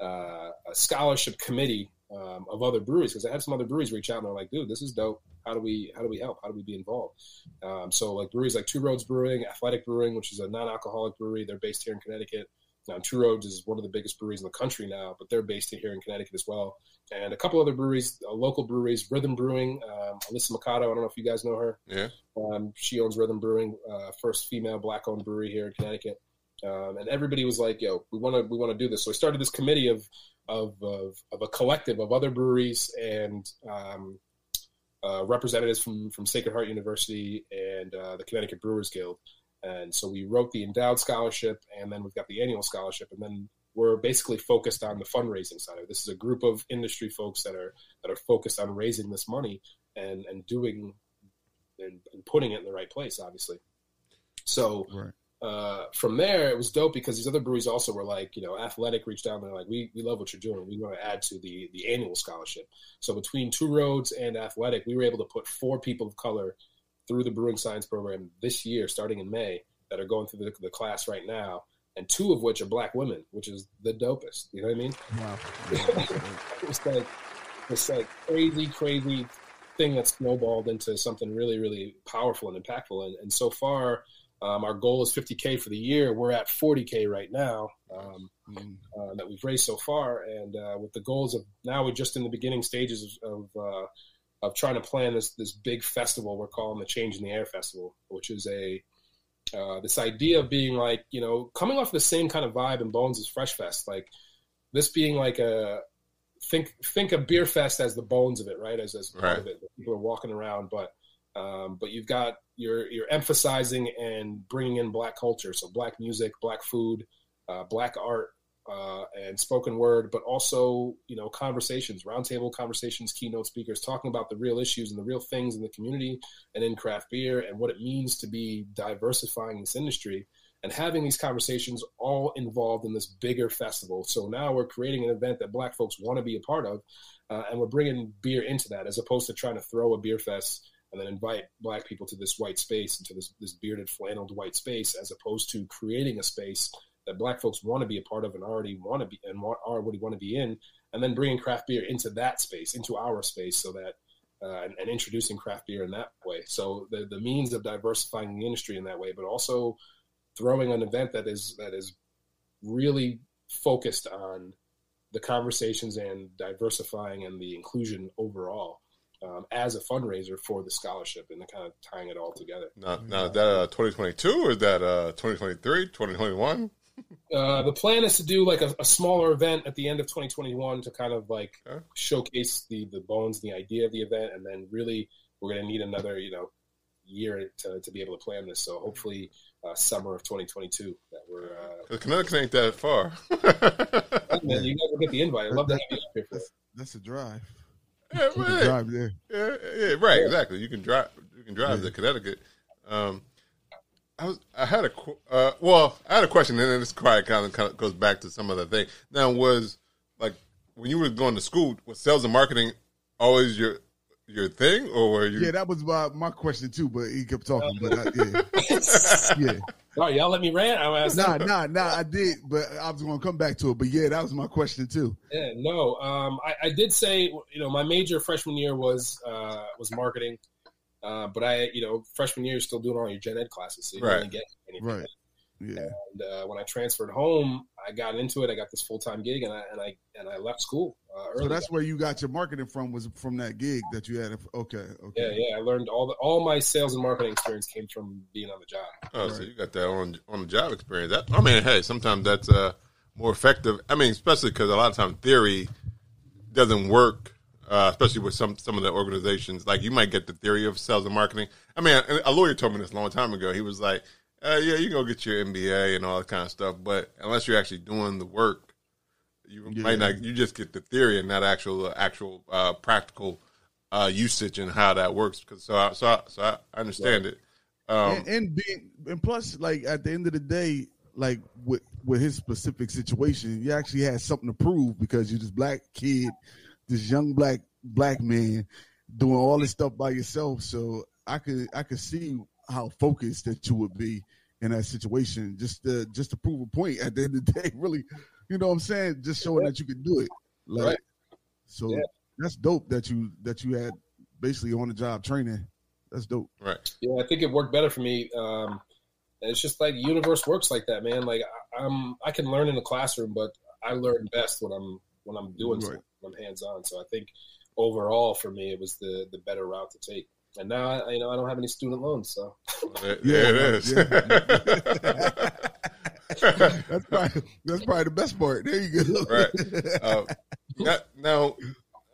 uh, a scholarship committee um, of other breweries because I had some other breweries reach out and they're like, dude, this is dope. How do we how do we help? How do we be involved? Um, so like breweries like Two Roads Brewing, Athletic Brewing, which is a non-alcoholic brewery, they're based here in Connecticut. Now, Two Roads is one of the biggest breweries in the country now, but they're based here in Connecticut as well. And a couple other breweries, uh, local breweries, Rhythm Brewing, um, Alisa Mercado. I don't know if you guys know her. Yeah. Um, she owns Rhythm Brewing, uh, first female black-owned brewery here in Connecticut. Um, and everybody was like, "Yo, we want to we want to do this." So we started this committee of of of, of a collective of other breweries and um, uh, representatives from from Sacred Heart University and uh, the Connecticut Brewers Guild. And so we wrote the endowed scholarship, and then we've got the annual scholarship, and then we're basically focused on the fundraising side of it. This is a group of industry folks that are that are focused on raising this money and and doing and, and putting it in the right place, obviously. So Right. Uh, from there, it was dope because these other breweries also were like, you know, Athletic reached out and they're like, we, we love what you're doing. We want to add to the the annual scholarship. So between Two Roads and Athletic, we were able to put four people of color through the brewing science program this year, starting in May, that are going through the, the class right now, and two of which are black women, which is the dopest. You know what I mean? Wow. [laughs] it's like this like crazy, crazy thing that snowballed into something really, really powerful and impactful. And, and so far, um, our goal is 50k for the year. We're at 40k right now um, Mm. uh, that we've raised so far, and uh, with the goals of now we're just in the beginning stages of of, uh, of trying to plan this this big festival we're calling the Change in the Air Festival, which is a uh, this idea of being like you know coming off the same kind of vibe and bones as Fresh Fest, like this being like a think think of beer fest as the bones of it, right? As as part Right. of it, people are walking around, but um, but you've got you're you're emphasizing and bringing in black culture, so black music, black food, uh, black art, uh, and spoken word, but also you know conversations, roundtable conversations, keynote speakers talking about the real issues and the real things in the community and in craft beer and what it means to be diversifying this industry and having these conversations all involved in this bigger festival. So now we're creating an event that Black folks want to be a part of, uh, and we're bringing beer into that as opposed to trying to throw a beer fest and then invite Black people to this white space, into this, this bearded, flanneled white space, as opposed to creating a space that Black folks want to be a part of and already want to be and want, already want to be in, and then bringing craft beer into that space, into our space, so that uh, and, and introducing craft beer in that way. So the the means of diversifying the industry in that way, but also throwing an event that is that is really focused on the conversations and diversifying and the inclusion overall um, as a fundraiser for the scholarship and kind of tying it all together. Now, now is that uh, 2022 or is that uh, 2023, 2021? [laughs] Uh, the plan is to do like a, a smaller event at the end of 2021 to kind of like Okay. showcase the the bones, the idea of the event, and then really we're going to need another you know year to, to be able to plan this. So hopefully uh, summer of 2022 that we're. Uh, [laughs] 'Cause Connecticut ain't that far. man, you guys will get the invite. I'd love to have you up here for. That's, that's a drive. Yeah, You can right. drive there. Yeah, yeah, right, exactly. You can drive. You can drive to Connecticut. Um, I was. I had a. Uh, well, I had a question, and then this probably kind of, kind of goes back to some other thing. Now, was like when you were going to school, was sales and marketing always your your thing, or were you? Yeah, that was my, my question too, but he kept talking. But I, [laughs] yeah, yeah. All right, y'all let me rant. I'm asking. Nah, nah, nah. I did, but I was going to come back to it. But yeah, that was my question too. Yeah, no. Um, I, I did say, you know, my major freshman year was uh, was marketing, uh, but I, you know, freshman year is still doing all your gen ed classes, so you don't Right. really get anything. Right. Yeah. And uh, when I transferred home, I got into it. I got this full time gig, and I and I and I left school uh, early. So that's where you got your marketing from was from that gig that you had. Okay. Okay. yeah, yeah. I learned all the all my sales and marketing experience came from being on the job. Oh, so you got that on on the job experience. That, I mean, hey, sometimes that's uh, more effective. I mean, especially because a lot of times theory doesn't work, uh, especially with some some of the organizations. Like you might get the theory of sales and marketing. I mean, a, a lawyer told me this a long time ago. He was like, uh, "Yeah, you can go get your MBA and all that kind of stuff, but unless you're actually doing the work, you Yeah. might not. You just get the theory and not actual actual uh, practical uh, usage and how that works. Because so I, so I, so I understand it. Um, and, and being and plus, like at the end of the day, like with with his specific situation, you actually had something to prove because you're this black kid, this young black black man doing all this stuff by yourself. So I could I could see how focused that you would be in that situation, just to just to prove a point. At the end of the day, [laughs] really, you know what I'm saying? Just showing that you can do it. Like Right. so, Yeah. that's dope that you that you had basically on the job training. That's dope. right. Yeah, I think it worked better for me. Um, it's just like universe works like that, man. Like I, I'm, I can learn in the classroom, but I learn best when I'm when I'm doing Right. something, when I'm hands on. So I think overall for me, it was the the better route to take. And now, I, you know, I don't have any student loans, so There, Yeah, there it [laughs] that's probably that's probably the best part. There you go. Right. Uh, now, now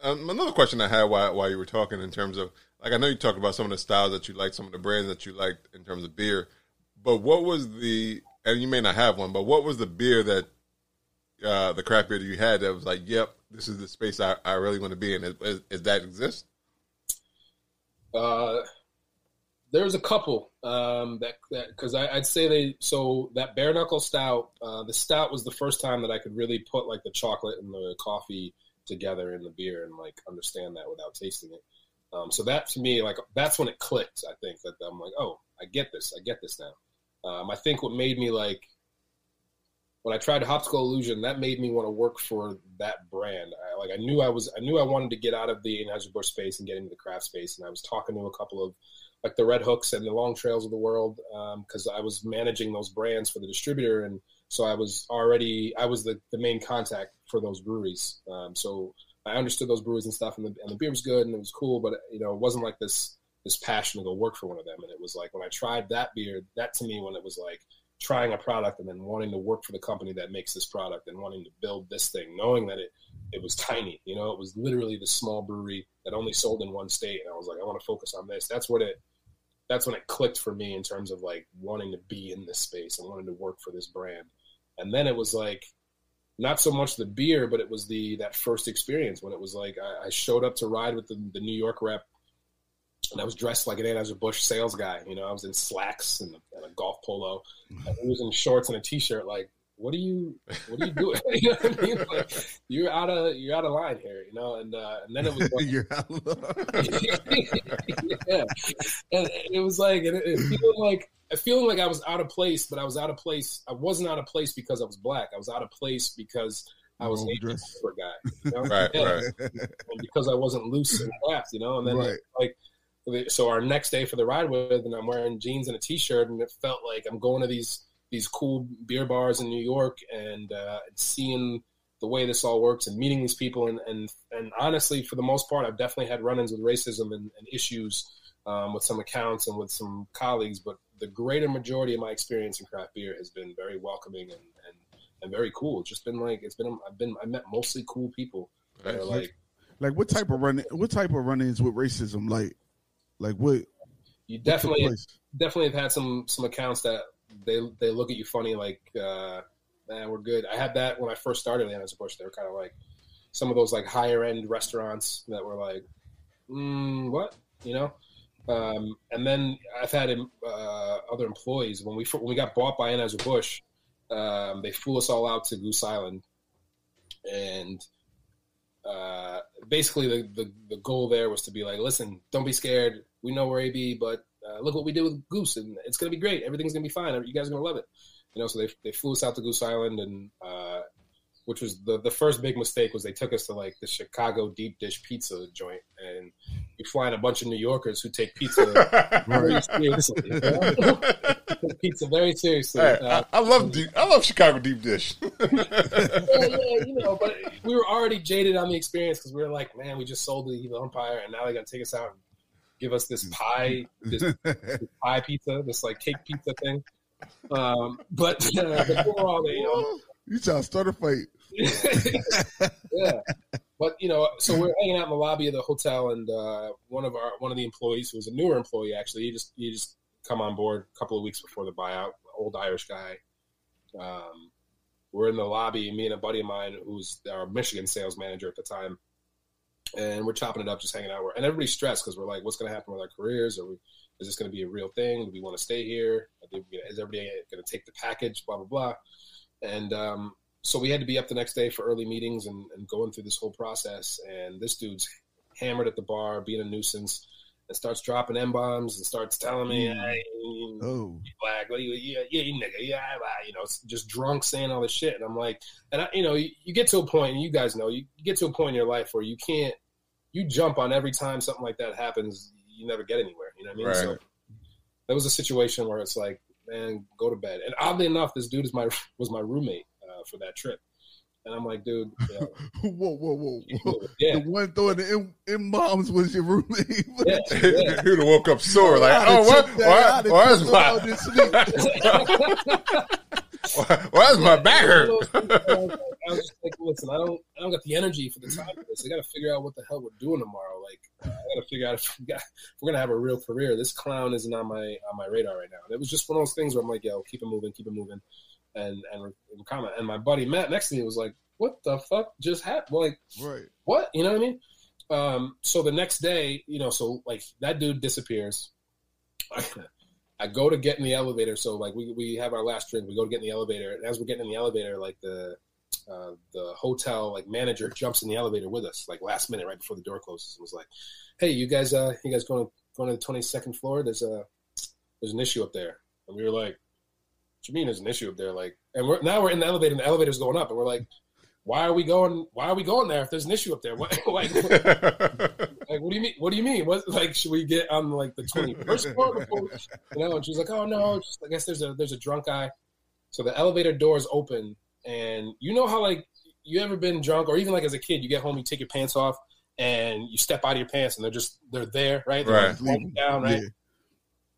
um, another question I had while while you were talking in terms of like I know you talked about some of the styles that you like, some of the brands that you liked in terms of beer, but what was the and you may not have one, but what was the beer that uh, the craft beer that you had that was like, yep, this is the space I, I really want to be in? Is, is, is that exist? Uh, there's a couple um, that because I'd say they so that bare knuckle stout. Uh, the stout was the first time that I could really put like the chocolate and the coffee together in the beer and like understand that without tasting it. Um, so that to me, like that's when it clicked. I think that I'm like, oh, I get this. I get this now. Um, I think what made me like when I tried Hoptical Illusion, that made me want to work for that brand. I, like I knew I was, I knew I wanted to get out of the Anheuser Busch space and get into the craft space. And I was talking to a couple of like the Redhooks and the Long Trails of the world because I was managing those brands for the distributor, and so I was already, I was the, the main contact for those breweries. Um, so I understood those breweries and stuff, and the, and the beer was good and it was cool, but you know, it wasn't like this this passion to go work for one of them. And it was like when I tried that beer, that to me when it was like trying a product and then wanting to work for the company that makes this product and wanting to build this thing, knowing that it it was tiny. You know, it was literally this small brewery that only sold in one state, and I was like, I want to focus on this. That's what it. That's when it clicked for me in terms of like wanting to be in this space and wanting to work for this brand. And then it was like not so much the beer, but it was the that first experience when it was like I, I showed up to ride with the, the New York rep, and I was dressed like an Anheuser Busch sales guy. You know, I was in slacks and, and a golf polo, and he was in shorts and a t-shirt. Like, what are you, what are you doing? [laughs] you know what I mean? Like, you're out of you're out of line here. You know, and uh, and then it was like, [laughs] You're out [laughs] yeah, and it was like and it, it feeling like I feeling like I was out of place, but I was out of place. I wasn't out of place because I was black. I was out of place because I was an Overdressed. guy, you know? Right, Yeah. right. and because I wasn't loose and fast, you know. And then Right. like, so our next day for the ride with, and I'm wearing jeans and a t-shirt, and it felt like I'm going to these these cool beer bars in New York and uh, seeing the way this all works and meeting these people and and and honestly, for the most part, I've definitely had run-ins with racism and, and issues um, with some accounts and with some colleagues, but the greater majority of my experience in craft beer has been very welcoming and and, and very cool. It's just been like it's been I've been I met mostly cool people that are like like what type of run what type of run-ins with racism? Like like what you definitely definitely have had some some accounts that they they look at you funny like uh man we're good. I had that when i first started Anheuser Busch they were kind of like some of those like higher end restaurants that were like mm, what? You know? Um, and then i've had uh, other employees when we when we got bought by Anheuser Busch um, they flew us all out to goose island. And uh, basically the, the, the goal there was to be like, listen, don't be scared. We know we're AB, but uh, look what we did with Goose, and it's to be great. Everything's to be fine. You guys are to love it. You know, so they, they flew us out to Goose Island, and uh, which was the, the first big mistake was they took us to like the Chicago deep dish pizza joint, and you fly in a bunch of New Yorkers who take pizza [laughs] very seriously. you know? [laughs] Pizza very seriously. Uh, I, I love deep. I love Chicago deep dish. [laughs] yeah, yeah, you know, but we were already jaded on the experience because we were like, man, we just sold the evil empire, and now they're gonna take us out and give us this pie, this, this pie pizza, this like cake pizza thing. Um, but uh, but overall, they, you know, You trying to start a fight? yeah. But you know, so we're hanging out in the lobby of the hotel, and uh, one of our one of the employees, who was a newer employee, actually, he just he just come on board a couple of weeks before the buyout. Old Irish guy. Um, we're in the lobby, me and a buddy of mine, who's our Michigan sales manager at the time, and we're chopping it up, just hanging out. And everybody's stressed because we're like, what's going to happen with our careers? Are we, is this going to be a real thing? Do we want to stay here? Is everybody going to take the package? Blah blah blah. And um, so we had to be up the next day for early meetings and, and going through this whole process. And this dude's hammered at the bar, being a nuisance, and starts dropping m bombs and starts telling me, mm. hey, Oh, black, yeah, yeah, you nigga, yeah, you know, just drunk saying all this shit. And I'm like, and I, you know, you, you get to a point, and you guys know, you, you get to a point in your life where you can't, you jump on every time something like that happens, you never get anywhere. You know what I mean? Right. So that was a situation where it's like, man, go to bed. And oddly enough, this dude is my [laughs] was my roommate for that trip. And I'm like, dude, you know, [laughs] whoa, whoa, whoa, whoa. yeah, The one throwing the M, M bombs was your roommate. yeah, [laughs] yeah. He would [laughs] have woke up sore, like, oh, what? Why, why, is took him out my, why, why is my back hurt? I was just like, listen, I don't, I don't got the energy for the time for this. I got to figure out what the hell we're doing tomorrow. Like, I got to figure out if, we got, if we're gonna have a real career. This clown isn't on my on my radar right now. And it was just one of those things where I'm like, yo, keep it moving, keep it moving, and and, and comment. And my buddy Matt next to me was like, what the fuck just happened? Like, Right. what? You know what I mean? Um, so the next day, you know, so like that dude disappears. [laughs] I, go to get in the elevator. So like we, we have our last drink. We go to get in the elevator, and as we're getting in the elevator, like the uh, the hotel like manager jumps in the elevator with us, like last minute, right before the door closes, and was like, "Hey, you guys, uh, you guys going to going to the twenty second floor? There's a there's an issue up there." And we were like, "What you mean there's an issue up there?" Like, and we're now we're in the elevator, and the elevator's going up, and we're like, "Why are we going? Why are we going there if there's an issue up there? [laughs] What, like, [laughs] like, what do you mean? What do you mean? What like should we get on like the twenty first floor before? We, you know? And she's like, oh no, just, I guess there's a there's a drunk guy. So the elevator doors open, and you know how like you ever been drunk, or even like as a kid, you get home, you take your pants off, and you step out of your pants, and they're just they're there, right? They're Right. like, down, right? Yeah.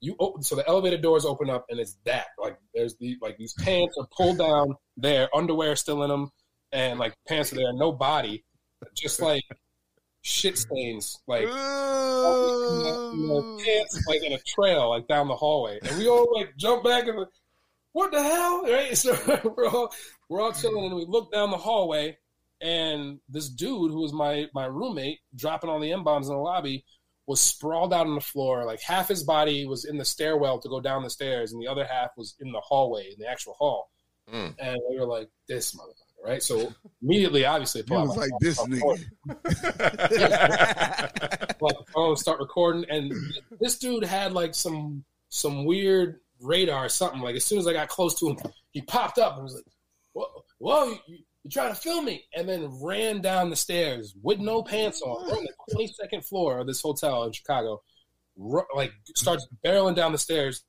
You open, so the elevator doors open up, and it's that like there's the like these pants are pulled down, there, underwear still in them, and like pants are there, no body, just like shit stains, like pants like in a trail, like down the hallway, and we all like jump back and like, what the hell, right? [laughs] So we're all we're all chilling, and we look down the hallway, and this dude who was my my roommate, dropping all the m bombs in the lobby, was sprawled out on the floor. Like half his body was in the stairwell to go down the stairs, and the other half was in the hallway in the actual hall. Mm. And we were like, "This motherfucker!" Right? So immediately, obviously, He was like this nigga. [laughs] like the phone, start recording, and this dude had like some some weird radar or something. Like as soon as I got close to him, he popped up and was like, "Whoa, whoa you, you trying to film me?" And then ran down the stairs with no pants on. On the twenty second floor of this hotel in Chicago. Like starts barreling down the stairs.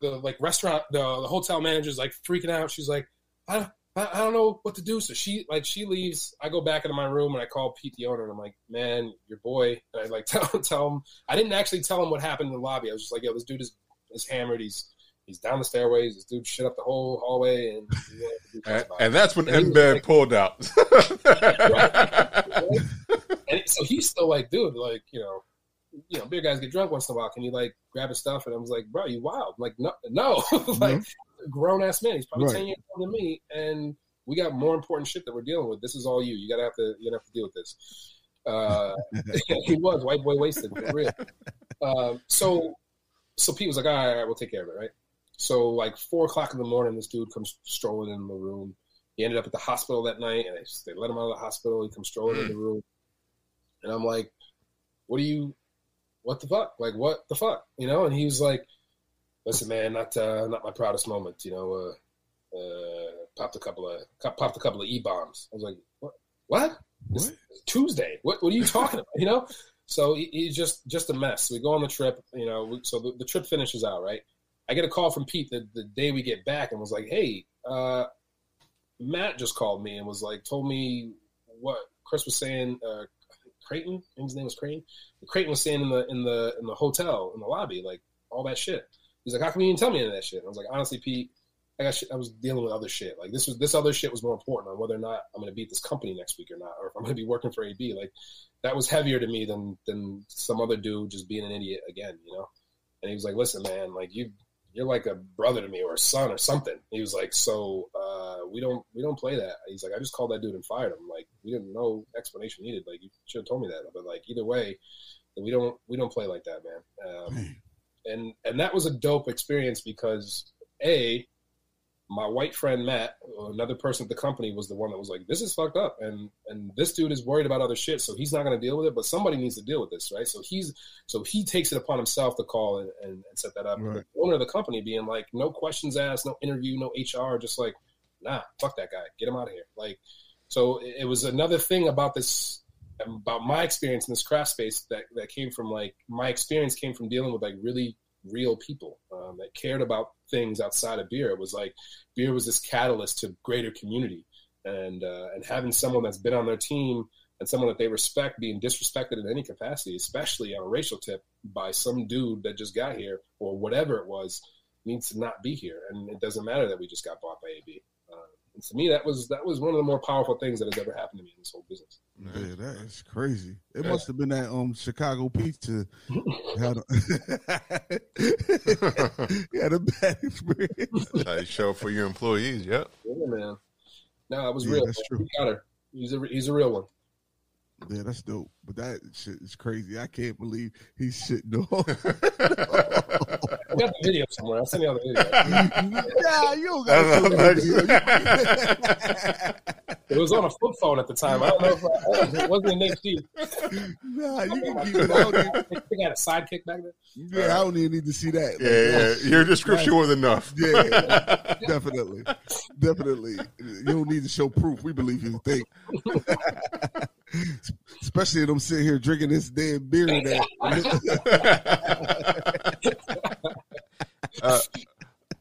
The like restaurant, the, the hotel manager's like freaking out. She's like, "I." I I don't know what to do. So she like she leaves. I go back into my room and I call Pete the owner and I'm like, man, your boy. And I like [laughs] tell tell him. I didn't actually tell him what happened in the lobby. I was just like, yo, this dude is is hammered. He's he's down the stairways. This dude shit up the whole hallway and. you know, do and, and that's when And Embed pulled out. [laughs] and so he's still like, dude, like you know, you know, beer guys get drunk once in a while. Can you like grab his stuff? And I was like, bro, you wild? I'm like, no, no, [laughs] like grown ass man. He's probably Right. ten years older than me, and we got more important shit that we're dealing with. This is all you. You gotta have to. You gotta have to deal with this. Uh, [laughs] he was white boy wasted for real. Um, so, so Pete was like, all right, all right, we'll take care of it, right? So, like four o'clock in the morning, this dude comes strolling in the room. He ended up at the hospital that night, and they, just- they let him out of the hospital. He comes strolling in the room, and I'm like, "What do you? What the fuck? Like, what the fuck? You know?" And he was like, "Listen, man, not uh, not my proudest moment. You know, uh, uh, popped a couple of popped a couple of e bombs. I was like, what? What? Is Tuesday. What? What are you talking [laughs] about? You know? So he, he's just just a mess. We go on the trip, you know. we- So the, the trip finishes out, right? I get a call from Pete the, the day we get back, and was like, "Hey, uh, Matt just called me and was like, told me what Chris was saying. Uh, Creighton, his name was Creighton. Creighton was saying in the in the in the hotel in the lobby, like all that shit. He's like, "How come you didn't tell me any of that shit?" And I was like, "Honestly, Pete." I got shit, I was dealing with other shit. Like this was this other shit was more important on whether or not I'm going to beat this company next week or not, or if I'm going to be working for AB. Like that was heavier to me than than some other dude just being an idiot again, you know. And he was like, "Listen, man, like you you're like a brother to me or a son or something." He was like, "So uh, we don't we don't play that." He's like, "I just called that dude and fired him. Like we didn't know explanation needed. Like you should have told me that." But like either way, we don't we don't play like that, man. Um, and and that was a dope experience because a my white friend Matt, another person at the company, was the one that was like, "This is fucked up," and and this dude is worried about other shit, so he's not going to deal with it. But somebody needs to deal with this, right? So he's so he takes it upon himself to call and, and, and set that up. Right. The owner of the company being like, "No questions asked, no interview, no HR, just like, nah, fuck that guy, get him out of here." Like, so it, it was another thing about this about my experience in this craft space that that came from like my experience came from dealing with like really real people um, that cared about things outside of beer. It was like beer was this catalyst to greater community, and uh, and having someone that's been on their team and someone that they respect being disrespected in any capacity, especially on a racial tip by some dude that just got here or whatever it was, needs to not be here. And it doesn't matter that we just got bought by AB. Uh, and to me, that was that was one of the more powerful things that has ever happened to me in this whole business. Yeah, that is crazy. It must have been that um Chicago pizza [laughs] had a, [laughs] had a bad experience. How you show for your employees. Yep. Yeah, man. No, it was Yeah, real. that's man. true. He got her. He's a he's a real one. Yeah, that's dope. But that shit is crazy. I can't believe he's shitting on. [laughs] I [laughs] ah, got the video somewhere. I'll send you all the video. nah, you gotta video. It was on a flip phone at the time. I don't know if I, it wasn't in HD. Nah, you can keep it. I don't, even, They got a sidekick back there. yeah, I don't even need to see that. Like, Yeah, yeah. Your description was enough. Yeah, [laughs] definitely, definitely. You don't need to show proof. We believe you think. [laughs] Especially them sitting here drinking this damn beer. That uh,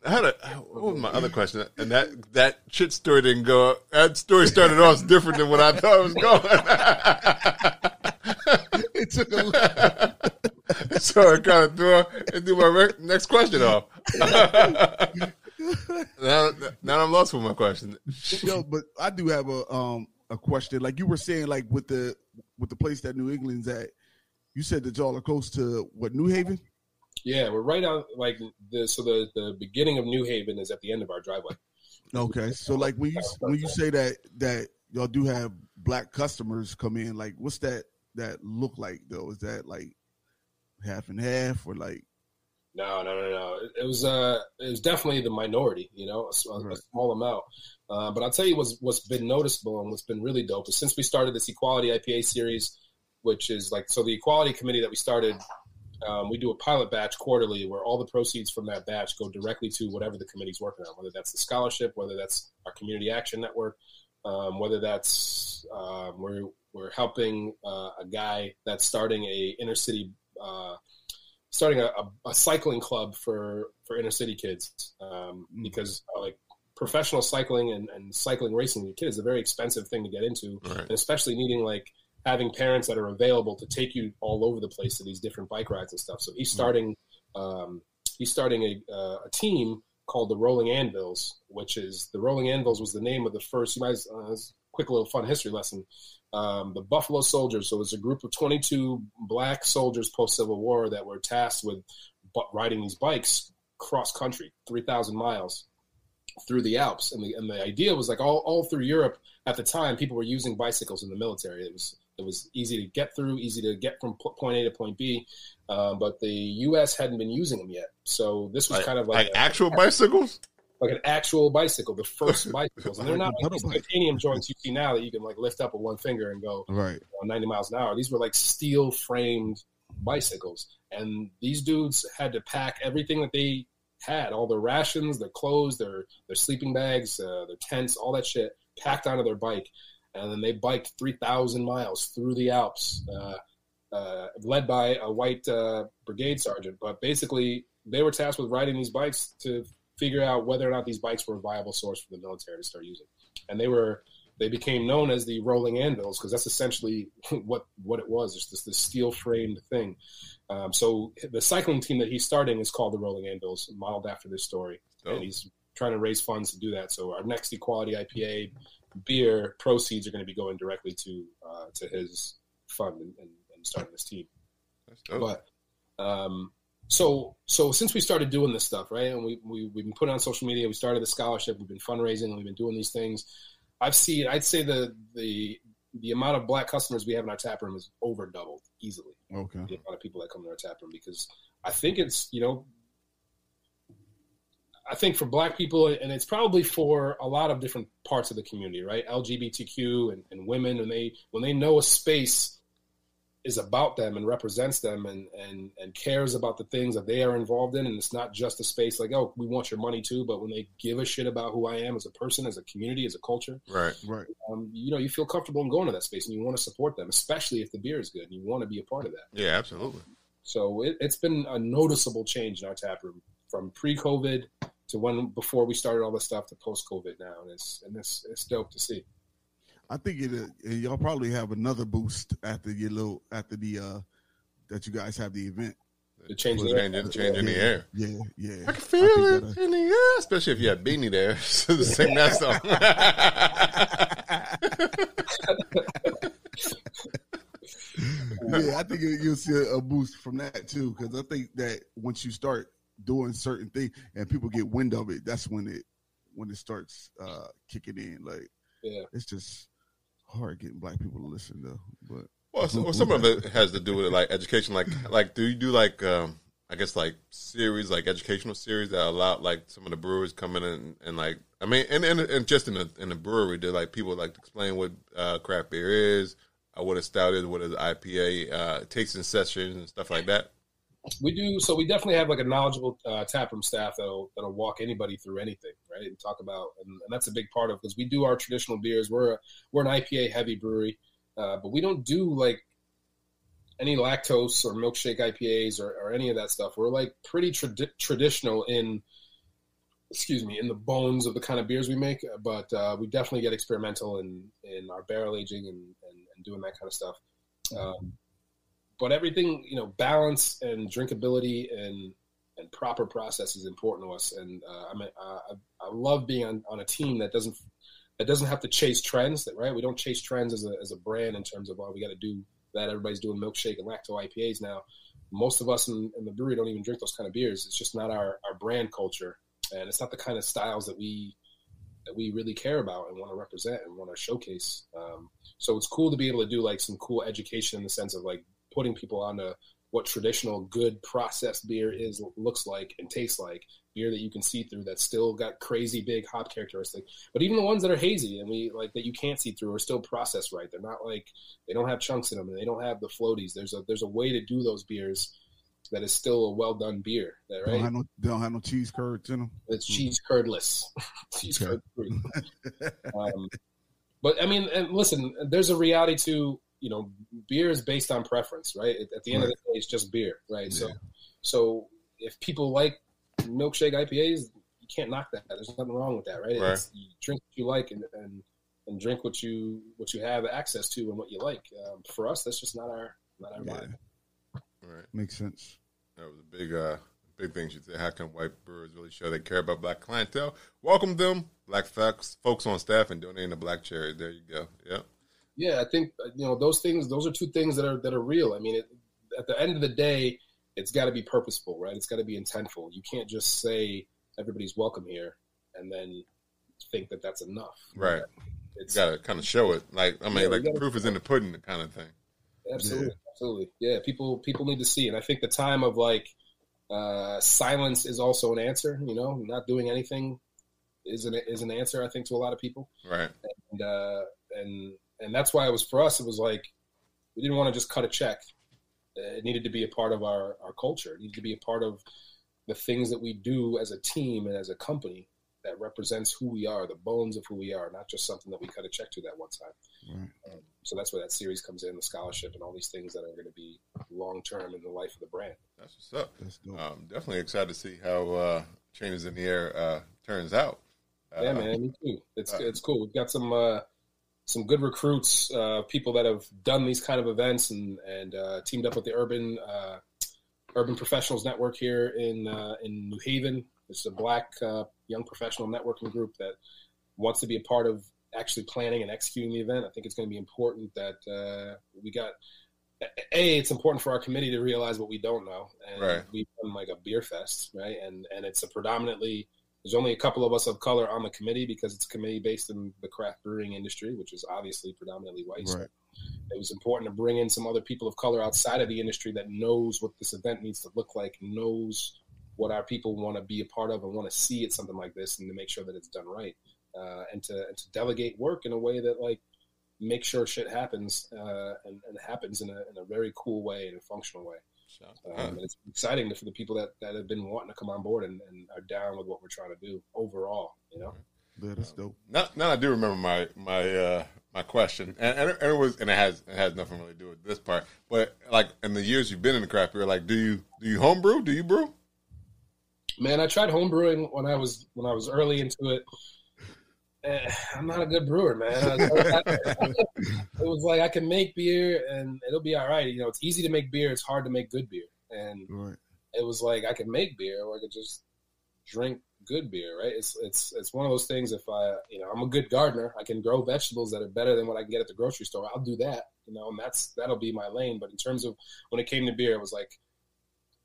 I had a what was my other question? And that that shit story didn't go. That story started off different than what I thought it was going. [laughs] it took a. [laughs] so I kind of threw and do my next question off. [laughs] now, now I'm lost with my question. Yo, but I do have a um a question. Like you were saying, like with the with the place that New England's at, you said that y'all are close to what New Haven. Yeah, we're right on like the so the the beginning of New Haven is at the end of our driveway. Okay, so like when you when you say that that y'all do have black customers come in, like what's that that look like though? Is that like half and half or like No, no, no, no. It, was uh, it was definitely the minority, you know, a- a Right. small amount. Uh, but I'll tell you what's what's been noticeable and what's been really dope is since we started this Equality IPA series, which is like so the Equality Committee that we started. Um, we do a pilot batch quarterly where all the proceeds from that batch go directly to whatever the committee's working on, whether that's the scholarship, whether that's our community action network, um, whether that's um, we're we're helping uh, a guy that's starting a inner city uh, starting a, a, a cycling club for for inner city kids um, Mm. because uh, like professional cycling and, and cycling racing your kid is a very expensive thing to get into Right. and especially needing like having parents that are available to take you all over the place to these different bike rides and stuff so he's starting um, he's starting a, uh, a team called the rolling anvils which is the rolling anvils was the name of the first you guys uh, this is a quick little fun history lesson um, the Buffalo Soldiers. So it was a group of 22 black soldiers post Civil War that were tasked with riding these bikes cross country, 3,000 miles through the Alps. And the, and the idea was like all, all through Europe at the time, people were using bicycles in the military. It was it was easy to get through, easy to get from point A to point B, um, but the U.S. hadn't been using them yet. So this was Like, kind of like, like a- actual bicycles. like an actual bicycle, the first [laughs] bicycles, and they're not like Pedal these titanium joints you see now that you can like lift up with one finger and go right? you know, 90 miles an hour. These were like steel framed bicycles. And these dudes had to pack everything that they had, all their rations, their clothes, their, their sleeping bags, uh, their tents, all that shit packed onto their bike. And then they biked 3,000 miles through the Alps. Uh, uh, led by a white uh, brigade sergeant. But basically, they were tasked with riding these bikes to figure out whether or not these bikes were a viable source for the military to start using. And they were they became known as the rolling anvils because that's essentially [laughs] what what it was. It's this this steel framed thing. Um, so the cycling team that he's starting is called the Rolling Anvils, modeled after this story, Dope. and he's trying to raise funds to do that. So our next equality IPA beer proceeds are going to be going directly to uh, to his fund and, and, and starting this team. But um, so so since we started doing this stuff, right, and we, we we've been putting on social media, we started the scholarship, we've been fundraising, and we've been doing these things. I've seen, I'd say the the the amount of black customers we have in our tap room is over doubled easily. Okay. The amount of people that come to our tap room because I think it's you know. I think for black people, and it's probably for a lot of different parts of the community, right? LGBTQ and, and women, and they when they know a space is about them and represents them and, and and cares about the things that they are involved in and it's not just a space like oh we want your money too but when they give a shit about who i am as a person as a community as a culture right. Right. um, you know you feel comfortable in going to that space and you want to support them especially if the beer is good and you want to be a part of that Yeah, absolutely. so it, it's been a noticeable change in our tap room from pre-covid to when before we started all this stuff to post-covid now and it's and it's it's dope to see I think it. Uh, y'all probably have another boost after your little after the uh that you guys have the event. the change in the Changing, changing the air. Yeah, yeah. I can feel think it that, uh, in the air, especially if you had Beanie there. [laughs] So the sing that song. [laughs] yeah, I think you'll see a boost from that too. Because I think that once you start doing certain things and people get wind of it, that's when it when it starts uh kicking in. Like yeah it's just hard getting black people to listen though. But Well, so, well, some of it has to do with like education. Like, like, do you do like, um, I guess, like series, like educational series that allow like some of the brewers come in and, and like, I mean, and, and and just in the in the brewery, do like people like to explain what uh, craft beer is, uh, what a stout is, what is IPA, uh, tasting sessions and stuff like that. We do so. We definitely have like a knowledgeable uh, taproom staff that'll that'll walk anybody through anything, right? And talk about, and, and that's a big part of because we do our traditional beers. We're a, we're an IPA heavy brewery, uh, but we don't do like any lactose or milkshake IPAs or, or any of that stuff. We're like pretty tradi- traditional in, excuse me, in the bones of the kind of beers we make. But uh, we definitely get experimental in in our barrel aging and and, and doing that kind of stuff. Um, but everything you know balance and drinkability and and proper process is important to us. And uh, I, mean, I I love being on, on a team that doesn't that doesn't have to chase trends that right? We don't chase trends as a, as a brand in terms of oh we got to do that. Everybody's doing milkshake and lacto IPAs now. Most of us in, in the brewery don't even drink those kind of beers. It's just not our, our brand culture. And it's not the kind of styles that we that we really care about and want to represent and want to showcase. Um, so it's cool to be able to do like some cool education in the sense of like putting people onto what traditional good processed beer is looks like and tastes like beer that you can see through that's still got crazy big hop characteristic but even the ones that are hazy and we like that you can't see through are still processed right. They're not like they don't have chunks in them. And they don't have the floaties. There's a there's a way to do those beers that is still a well done beer that don't right? have no they don't have no cheese curds in them. it's cheese curdless. [laughs] Cheese curd free. [laughs] Um, but I mean, and listen, there's a reality to you know, beer is based on preference, right? At, at the end of the day, it's just beer, right? So, so if people like milkshake IPAs, you can't knock that. There's nothing wrong with that, right? Right. It's, you drink what you like and, and and drink what you what you have access to and what you like. Um, for us, that's just not our not our Yeah, vibe. Right. makes sense. That was a big, uh, big thing. She said, "How can white brewers really show they care about black clientele? Welcome them, black folks, folks on staff, and donating to Black Cherry. There you go. Yep. Yeah, I think uh, you know those things. Those are two things that are that are real. I mean, it, at the end of the day, it's got to be purposeful, right? It's got to be intentful. You can't just say everybody's welcome here and then think that that's enough. Right. It's got to kind of show it. Like I mean, Yeah, like the proof is in the pudding, kind of thing. absolutely, absolutely. Yeah, people people need to see, and I think the time of like uh, silence is also an answer. You know, not doing anything is an is an answer. I think to a lot of people. Right. and uh, and and that's why it was for us. It was like we didn't want to just cut a check. It needed to be a part of our our culture. It needed to be a part of the things that we do as a team and as a company. that represents who we are, the bones of who we are, not just something that we cut a check to that one time. Right. Um, so that's where that series comes in, the scholarship and all these things that are going to be long term in the life of the brand. That's what's up. That's dope. Um, definitely excited to see how uh, Trainers in the Air uh, turns out. Uh, yeah, man, me too. It's uh, it's cool. We've got some uh, some good recruits, uh, people that have done these kind of events and and uh, teamed up with the Urban uh, Urban Professionals Network here in uh, in New Haven. It's a black uh, young professional networking group that wants to be a part of actually planning and executing the event. I think it's going to be important that uh, we got. A, it's important for our committee to realize what we don't know, and Right. we've done like a beer fest, right? And and it's a predominantly there's only a couple of us of color on the committee because it's a committee based in the craft brewing industry, which is obviously predominantly white. So it was important to bring in some other people of color outside of the industry that knows what this event needs to look like, knows what our people want to be a part of and want to see at something like this, and to make sure that it's done right, uh, and to and to delegate work in a way that like make sure shit happens uh, and, and happens in a, in a very cool way and a functional way. Shout Um, and it's exciting for the people that, that have been wanting to come on board and, and are down with what we're trying to do overall. You know, Yeah, that's dope. Now, now I do remember my my uh, my question, and, and, it, and it was and it has it has nothing really to do with this part. But like in the years you've been in the craft beer, like do you do you homebrew? Do you brew? man, I tried home brewing when I was when I was early into it. [sighs] I'm not a good brewer, man. I- it was like I can make beer and it'll be all right. You know, it's easy to make beer. It's hard to make good beer, and Right. it was like I could make beer or I could just drink good beer, right? It's it's it's one of those things. If I, you know, I'm a good gardener, I can grow vegetables that are better than what I can get at the grocery store. I'll do that, you know, and that's that'll be my lane. But in terms of when it came to beer, it was like,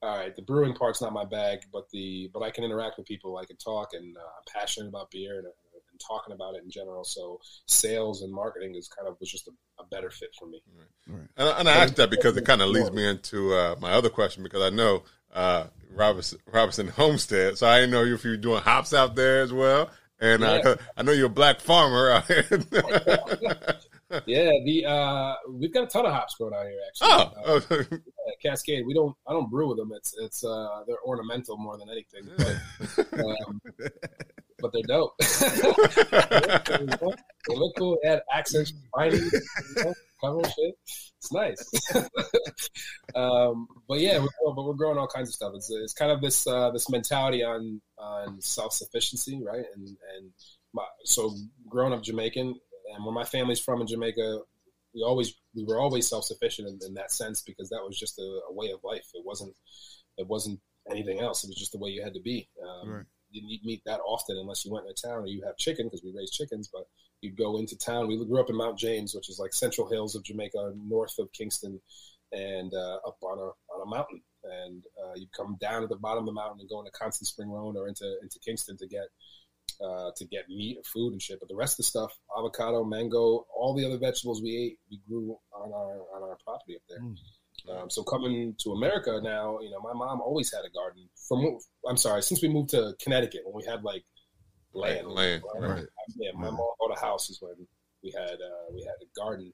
all right, the brewing part's not my bag, but the but I can interact with people, I can talk, and uh, I'm passionate about beer and, and talking about it in general. So sales and marketing is kind of was just a, a better fit for me. Right. And, I- and I asked that because it kind of leads me into uh, my other question because I know uh, Robinson, Robinson Homestead, so I didn't know if you were doing hops out there as well. And Yeah. uh, I know you're a black farmer out here. [laughs] Yeah, the uh, we've got a ton of hops growing out here actually. oh, Uh, oh, Cascade. We don't. I don't brew with them. It's it's uh, they're ornamental more than anything. But, um, [laughs] but they're dope. [laughs] they look cool. They add accents, know, cover shit. It's nice. [laughs] um, but yeah, we're, but we're growing all kinds of stuff. It's it's kind of this uh, this mentality on on self sufficiency, right? And and my, so growing up Jamaican, and where my family's from in Jamaica, we always we were always self sufficient in, in that sense because that was just a, a way of life. It wasn't it wasn't anything else. It was just the way you had to be. Um, Right. Didn't eat meat that often unless you went into town or you have chicken because we raise chickens. But you'd go into town. We grew up in Mount James, which is like Central Hills of Jamaica, north of Kingston, and uh, up on a on a mountain. And uh, you'd come down at the bottom of the mountain and go into Constant Spring Road or into into Kingston to get uh, to get meat or food and shit. But the rest of the stuff, avocado, mango, all the other vegetables we ate, we grew on our on our property up there. Mm. Um, so coming to America now, you know, my mom always had a garden. From I'm sorry, since we moved to Connecticut when we had like land, Land, right. Yeah, my mom bought a house is when we had uh, we had a garden.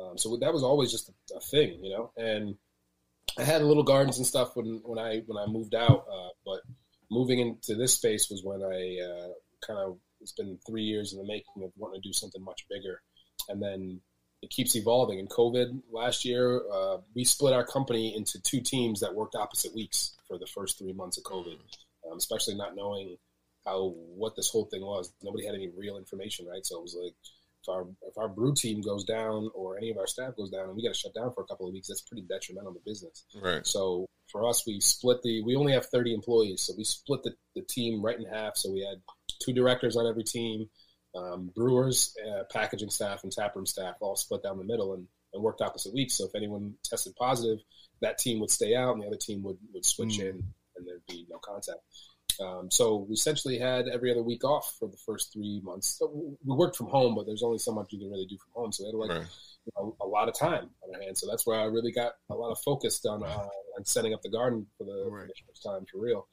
Um, so that was always just a, a thing, you know. And I had little gardens and stuff when when I when I moved out, uh, but moving into this space was when I uh, kind of it's been three years in the making of wanting to do something much bigger, and then it keeps evolving. In COVID last year, uh, we split our company into two teams that worked opposite weeks for the first three months of COVID, um, especially not knowing how what this whole thing was. Nobody had any real information, right? So it was like if our if our brew team goes down or any of our staff goes down and we got to shut down for a couple of weeks, that's pretty detrimental to business. right. So for us, we split the. We only have thirty employees, so we split the, the team right in half. So we had two directors on every team, um, brewers, uh, packaging staff, and taproom staff all split down the middle and, and worked opposite weeks. So if anyone tested positive, that team would stay out, and the other team would would switch Mm. in, and there'd be no contact. Um, so we essentially had every other week off for the first three months. So we worked from home, but there's only so much you can really do from home. So we had like right. you know, a lot of time on our hands. So that's where I really got a lot of focus on uh, on setting up the garden for the, for the first time for real.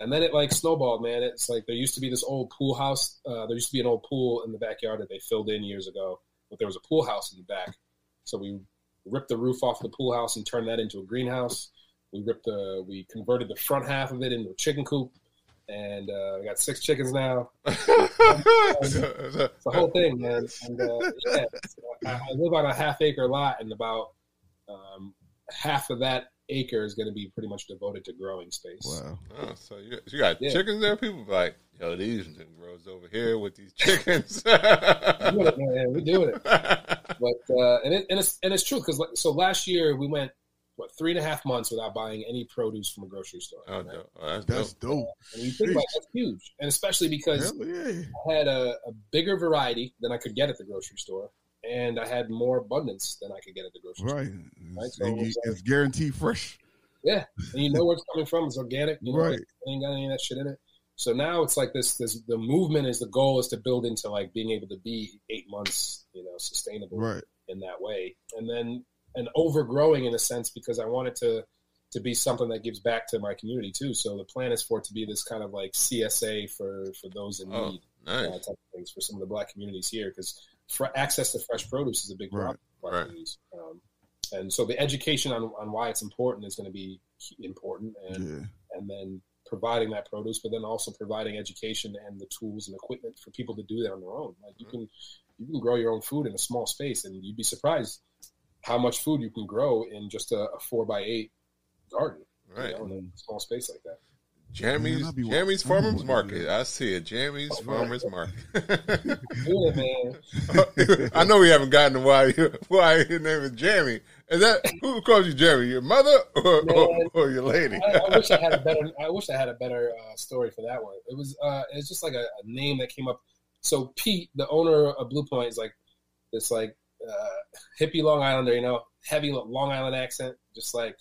And then it like snowballed, man. It's like there used to be this old pool house. Uh, there used to be an old pool in the backyard that they filled in years ago, but there was a pool house in the back. So we ripped the roof off the pool house and turned that into a greenhouse. We ripped the, we converted the front half of it into a chicken coop, and uh, I got six chickens now. [laughs] It's It's the whole thing, man. And uh, yeah, I, I live on a half acre lot, and about um, half of that acre is going to be pretty much devoted to growing space. Wow. Oh, so you, you got Yeah. chickens there? People be like, yo, these grows over here with these [laughs] chickens. We're doing it, man. We're doing it. [laughs] But uh, and it, and it's and it's true because so last year we went what three and a half months without buying any produce from a grocery store. oh, right? no. oh, that's, That's dope. dope. And you think about it, that's huge, and especially because Hell yeah. I had a, a bigger variety than I could get at the grocery store, and I had more abundance than I could get at the grocery store. Right. Right, It's, so and you- it's like- guaranteed fresh. Yeah, and you know where it's coming from. It's organic. You know, Right. it ain't got any of that shit in it. So now it's like this. This the movement is the goal is to build into like being able to be eight months, you know, sustainable Right. in that way, and then and overgrowing in a sense because I want it to to be something that gives back to my community too. So the plan is for it to be this kind of like CSA for for those in Oh, need uh, nice. type of things for some of the black communities here because fr- access to fresh produce is a big problem black Right. Um, and so the education on, on why it's important is going to be important and Yeah. and then providing that produce, but then also providing education and the tools and equipment for people to do that on their own. Like you can you can grow your own food in a small space, and you'd be surprised how much food you can grow in just a, a four by eight garden, Right. you know, in a small space like that. Jeremy's Man, I'll Jeremy's Farmers Market. I see it. Jeremy's Farmers Market. Doing man. [laughs] I know we haven't gotten to why why your name is Jeremy. Is that who calls you Jeremy? Your mother or, or, or your lady? I, I wish I had a better. [laughs] I wish I had a better uh, story for that one. It was. Uh, it's just like a, a name that came up. So Pete, the owner of Blue Point, is like this like uh, hippie Long Islander. You know, heavy Long Island accent, just like.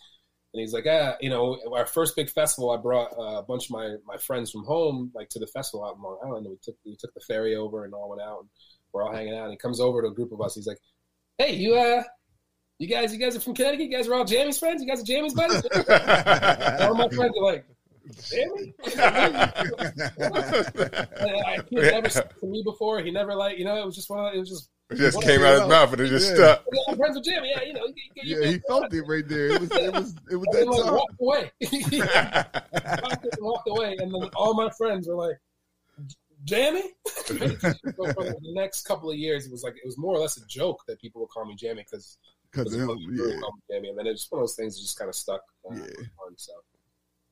And he's like, ah, you know, our first big festival, I brought uh, a bunch of my, my friends from home, like to the festival out in Long Island. And we took we took the ferry over and all went out, and we're all hanging out. And he comes over to a group of us. He's like, hey, you uh, you guys, you guys are from Connecticut. You guys are all Jammy's friends. You guys are Jammy's buddies. [laughs] all my friends are like, Jammy? [laughs] [laughs] I, he had never to me before. He never like, you know, it was just one of, it was just, It just came out of his mouth and it just Yeah. stuck. yeah, I'm friends with Jammy. Yeah, you know, you, you, Yeah, he felt it right there. It was it was it was [laughs] and then, that like, time. [laughs] [laughs] walked away. Walked walked away, and then all my friends were like, "Jammy." so for the next couple of years, it was like it was more or less a joke that people would call me Jammy because Cause yeah. him, yeah, Jammy, and then it's one of those things that just kind of stuck. Uh, Yeah. on, so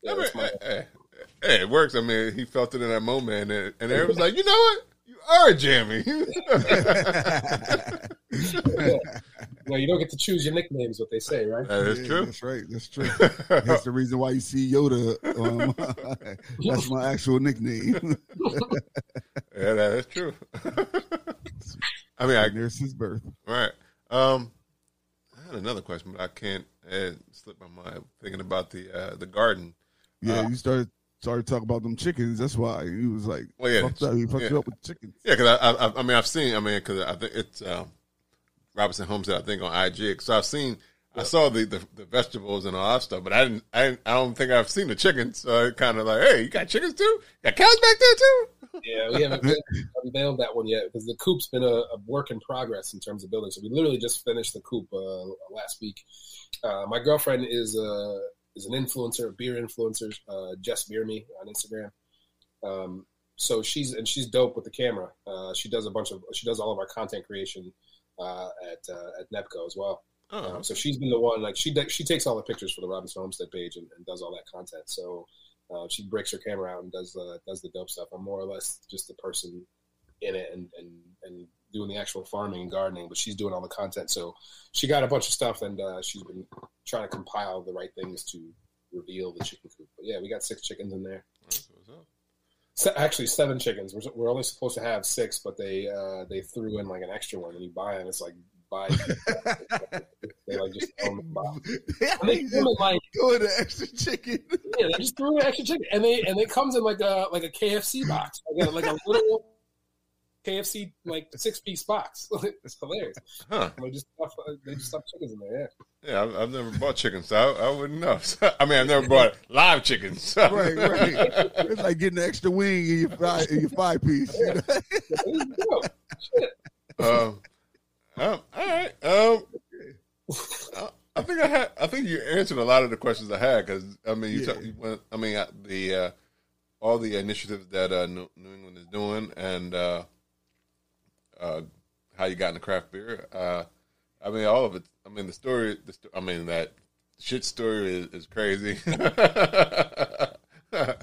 yeah, I mean, that's my, hey, hey, it works. I mean, he felt it in that moment, and, and everyone's like, you know what? You Jammy. [laughs] Jeremy. you don't get to choose your nicknames, what they say, right? that is Yeah, true. That's right. That's true. That's the reason why you see Yoda. Um, [laughs] that's my actual nickname. [laughs] Yeah, that is true. I mean, I And there's his birth. right. Um, I had another question, but I can't. It slipped my mind thinking about the uh, the garden. Yeah, Uh, you started started talking about them chickens. That's why he was like, Well, yeah, fucked up. He fucked yeah. you up with chickens. Yeah, because I, I, I mean, I've seen. I mean, because I think it's um, Robinson Homestead. I think on IG. So I've seen. I saw the, the, the vegetables and all that stuff, but I didn't. I, didn't, I don't think I've seen the chickens. So it kind of like, hey, you got chickens too? Got cows back there too? [laughs] Yeah, we haven't unveiled that one yet because the coop's been a, a work in progress in terms of building. So we literally just finished the coop uh, last week. Uh, my girlfriend is a is an influencer, a beer influencer, uh, Jess Beer Me on Instagram. Um, so she's and she's dope with the camera. Uh, she does a bunch of she does all of our content creation uh, at uh, at NEBCO as well. Um, so she's been the one like she she takes all the pictures for the Robinson Homestead page and, and does all that content. So uh, she breaks her camera out and does the does the dope stuff. I'm more or less just the person in it and and and doing the actual farming and gardening, but she's doing all the content. So she got a bunch of stuff and uh, she's been trying to compile the right things to reveal the chicken coop. But yeah, we got six chickens in there. that's what's up. Se- actually, seven chickens. We're, we're only supposed to have six, but they uh, they threw in like an extra one, and you buy it. It's like buy. [laughs] they like just throw them in the box. And they in like with extra chicken. yeah, they just threw an extra chicken, and they and it comes in like a like a KFC box, like a, like a little KFC like six piece box. [laughs] it's hilarious. Huh? They just stuff, they just stuff chickens in there. Yeah. Yeah, I've, I've never bought chickens, so I, I wouldn't know. [laughs] I mean, I've never bought live chickens. right, right. It's like getting an extra wing in your five, in your five piece. you know? There you go. Shit. um, um, all right. Um, I, I think I had. I think you answered a lot of the questions I had because I mean, you, Yeah. talk, you went, I mean, uh, the uh, all the initiatives that uh, New, New England is doing, and uh, uh, how you got into craft beer. Uh, I mean, all of it. I mean, the story. The sto- I mean, that shit story is, is crazy. [laughs] I, I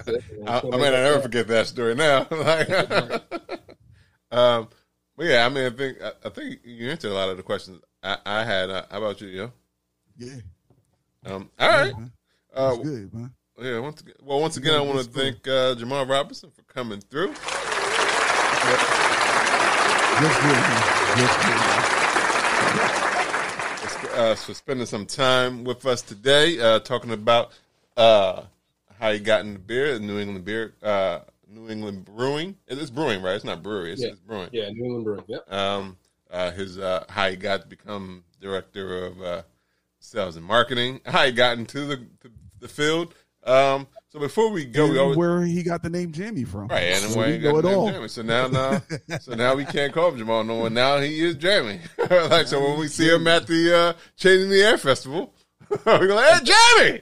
mean, I never forget that story now. [laughs] like, um, but yeah, I mean, I think I, I think you answered a lot of the questions I, I had. Uh, how about you, yo? Yeah. Um, all right. man. Uh, good, man. yeah. Once again, well, once again, I want to thank uh, Jamal Robinson for coming through. Just good, man. Just good, man. uh, for spending some time with us today, uh, talking about uh, how you got into beer, New England beer, uh, New England brewing. It's brewing, right? It's not brewery. It's, Yeah. it's brewing. Yeah, New England Brewing. Yep. Um, uh, his uh, how he got to become director of uh, sales and marketing. How he got into the the, the field. Um, so before we go, we always where he got the name Jammy from. Right, and So where we he got the name all. Jammy. So now, now, [laughs] so now we can't call him Jamal no more. Now he is Jammy. [laughs] like so, when we see him at the uh, Changing the Air Festival, [laughs] we're going, "Hey, Jammy!"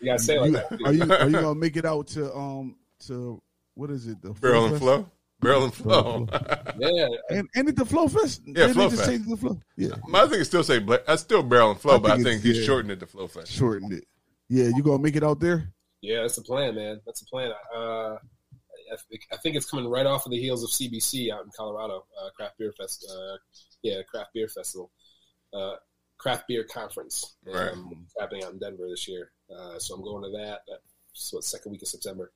You gotta say like You- that. are you are you gonna make it out to um to what is it the Barrel and flow, barrel and flow. [laughs] Yeah, and and at the Flow Fest Yeah, Flow they just Fest. change it to Flow yeah I think it still say Bla- I still barrel and flow, I but I think think it's- he's yeah. shortened it to Flow Fest. shortened it yeah you gonna make it out there yeah, that's the plan, man. That's the plan. Uh, I, think, I think it's coming right off of the heels of CBC out in Colorado, uh, Craft Beer Fest. Uh, yeah, Craft Beer Festival, uh, Craft Beer Conference. Right. Um, it's happening out in Denver this year. Uh, so I'm going to that. That's what second week of September.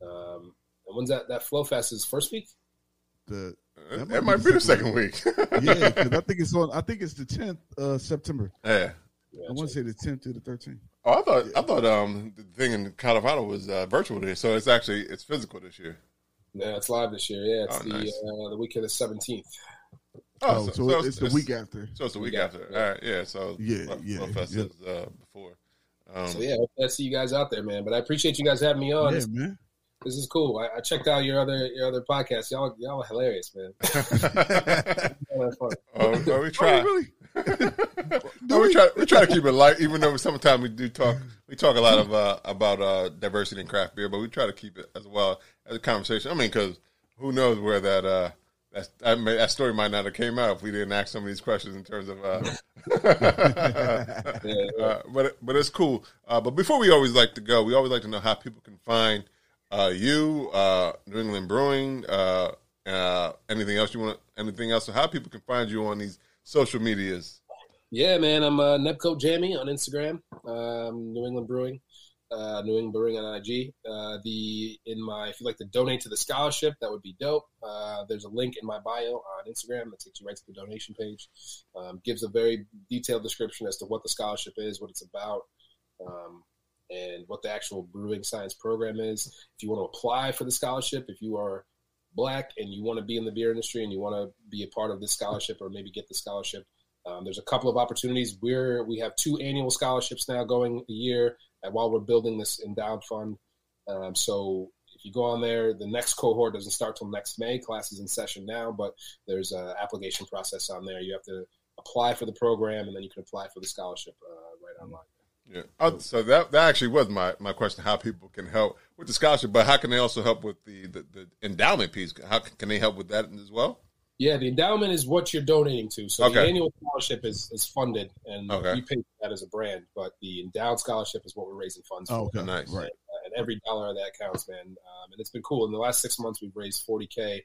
Um, and when's that? That Flow Fest is first week. the That, That might, might be be the second second week. [laughs] yeah because I think it's on I think it's the 10th uh September yeah. Yeah, I want to say the 10th to the 13th Oh, I thought I thought um the thing in Colorado was uh, virtual this, so it's actually it's physical this year. Yeah, it's live this year. Yeah, it's Oh, the nice. uh, the week of the seventeenth. oh, so, it's, the week after So it's the week Week after. after, All right, yeah. So Yeah, Flo- yeah, Flow Fest yeah. is uh, before. Um, So yeah, I see you guys out there, man. But I appreciate you guys having me on. yeah man this is cool. I, I checked out your other your other podcast. Y'all y'all are hilarious, man. Y'all [laughs] are fun. oh, oh, we try. oh, really [laughs] No, we try. We try to keep it light, even though sometimes we do talk. We talk a lot of uh, about uh, diversity in craft beer, but we try to keep it as well as a conversation. I mean, because who knows where that uh, that I mean, that story might not have came out if we didn't ask some of these questions in terms of. Uh, [laughs] Yeah, uh, but but it's cool. Uh, but before we always like to go, we always like to know how people can find uh, you, uh, New England Brewing, uh, uh, anything else you want, anything else. So how people can find you on these social medias. yeah, man. I'm uh, Nebcoat Jammy on Instagram. Um, New England Brewing, uh, New England Brewing on IG. Uh, the in my if you'd like to donate to the scholarship, that would be dope. Uh, there's a link in my bio on Instagram that takes you right to the donation page. Um, gives a very detailed description as to what the scholarship is, what it's about. Um, and what the actual brewing science program is. If you want to apply for the scholarship, if you are black and you want to be in the beer industry and you want to be a part of this scholarship or maybe get the scholarship, um, there's a couple of opportunities. We're we have two annual scholarships now going a year, while we're building this endowed fund, um, so if you go on there, the next cohort doesn't start till next May. Class is in session now, but there's an application process on there. You have to apply for the program, and then you can apply for the scholarship uh, right online. Yeah. Oh, so that that actually was my, my question: how people can help with the scholarship, but how can they also help with the the, the endowment piece? How can, can they help with that as well? Yeah, the endowment is what you're donating to. So the annual scholarship is, is funded, and Okay. we pay for that as a brand. But the endowed scholarship is what we're raising funds oh, for. okay Nice. right Uh, and every dollar of that counts, man. Um, and it's been cool. In the last six months, we've raised 40k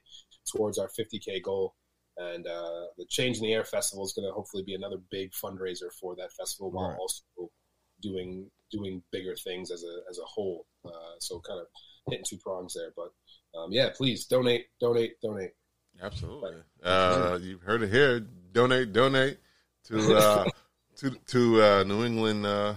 towards our 50k goal. And uh, the Change in the Air Festival is going to hopefully be another big fundraiser for that festival, while Right. also doing doing bigger things as a as a whole. Uh, so kind of hitting two prongs there. But um, yeah, please donate, donate, donate. Absolutely. Uh, you've heard it here. Donate, donate to uh, [laughs] to to uh, New England uh,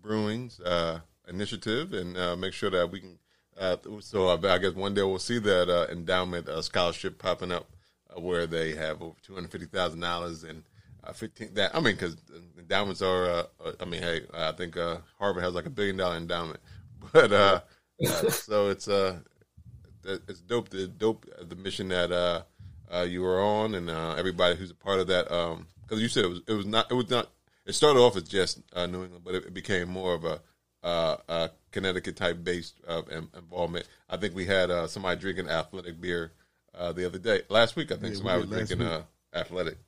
Brewing's uh, initiative, and uh, make sure that we can. Uh, so I, guess one day we'll see that uh, endowment uh, scholarship popping up, uh, where they have over two hundred fifty thousand dollars and uh, fifteen. That I mean, because endowments are. Uh, uh, I mean, hey, I think uh, Harvard has like a billion dollar endowment, [laughs] but uh, uh, so it's uh, it's dope. The dope the mission that uh, uh, you were on, and uh, everybody who's a part of that. Because you said it was it was not it was not. It started off as just uh, New England, but it, it became more of a uh, uh, Connecticut type based uh, involvement. I think we had uh, somebody drinking athletic beer uh, the other day, last week. I think Yeah, somebody was drinking uh, athletic.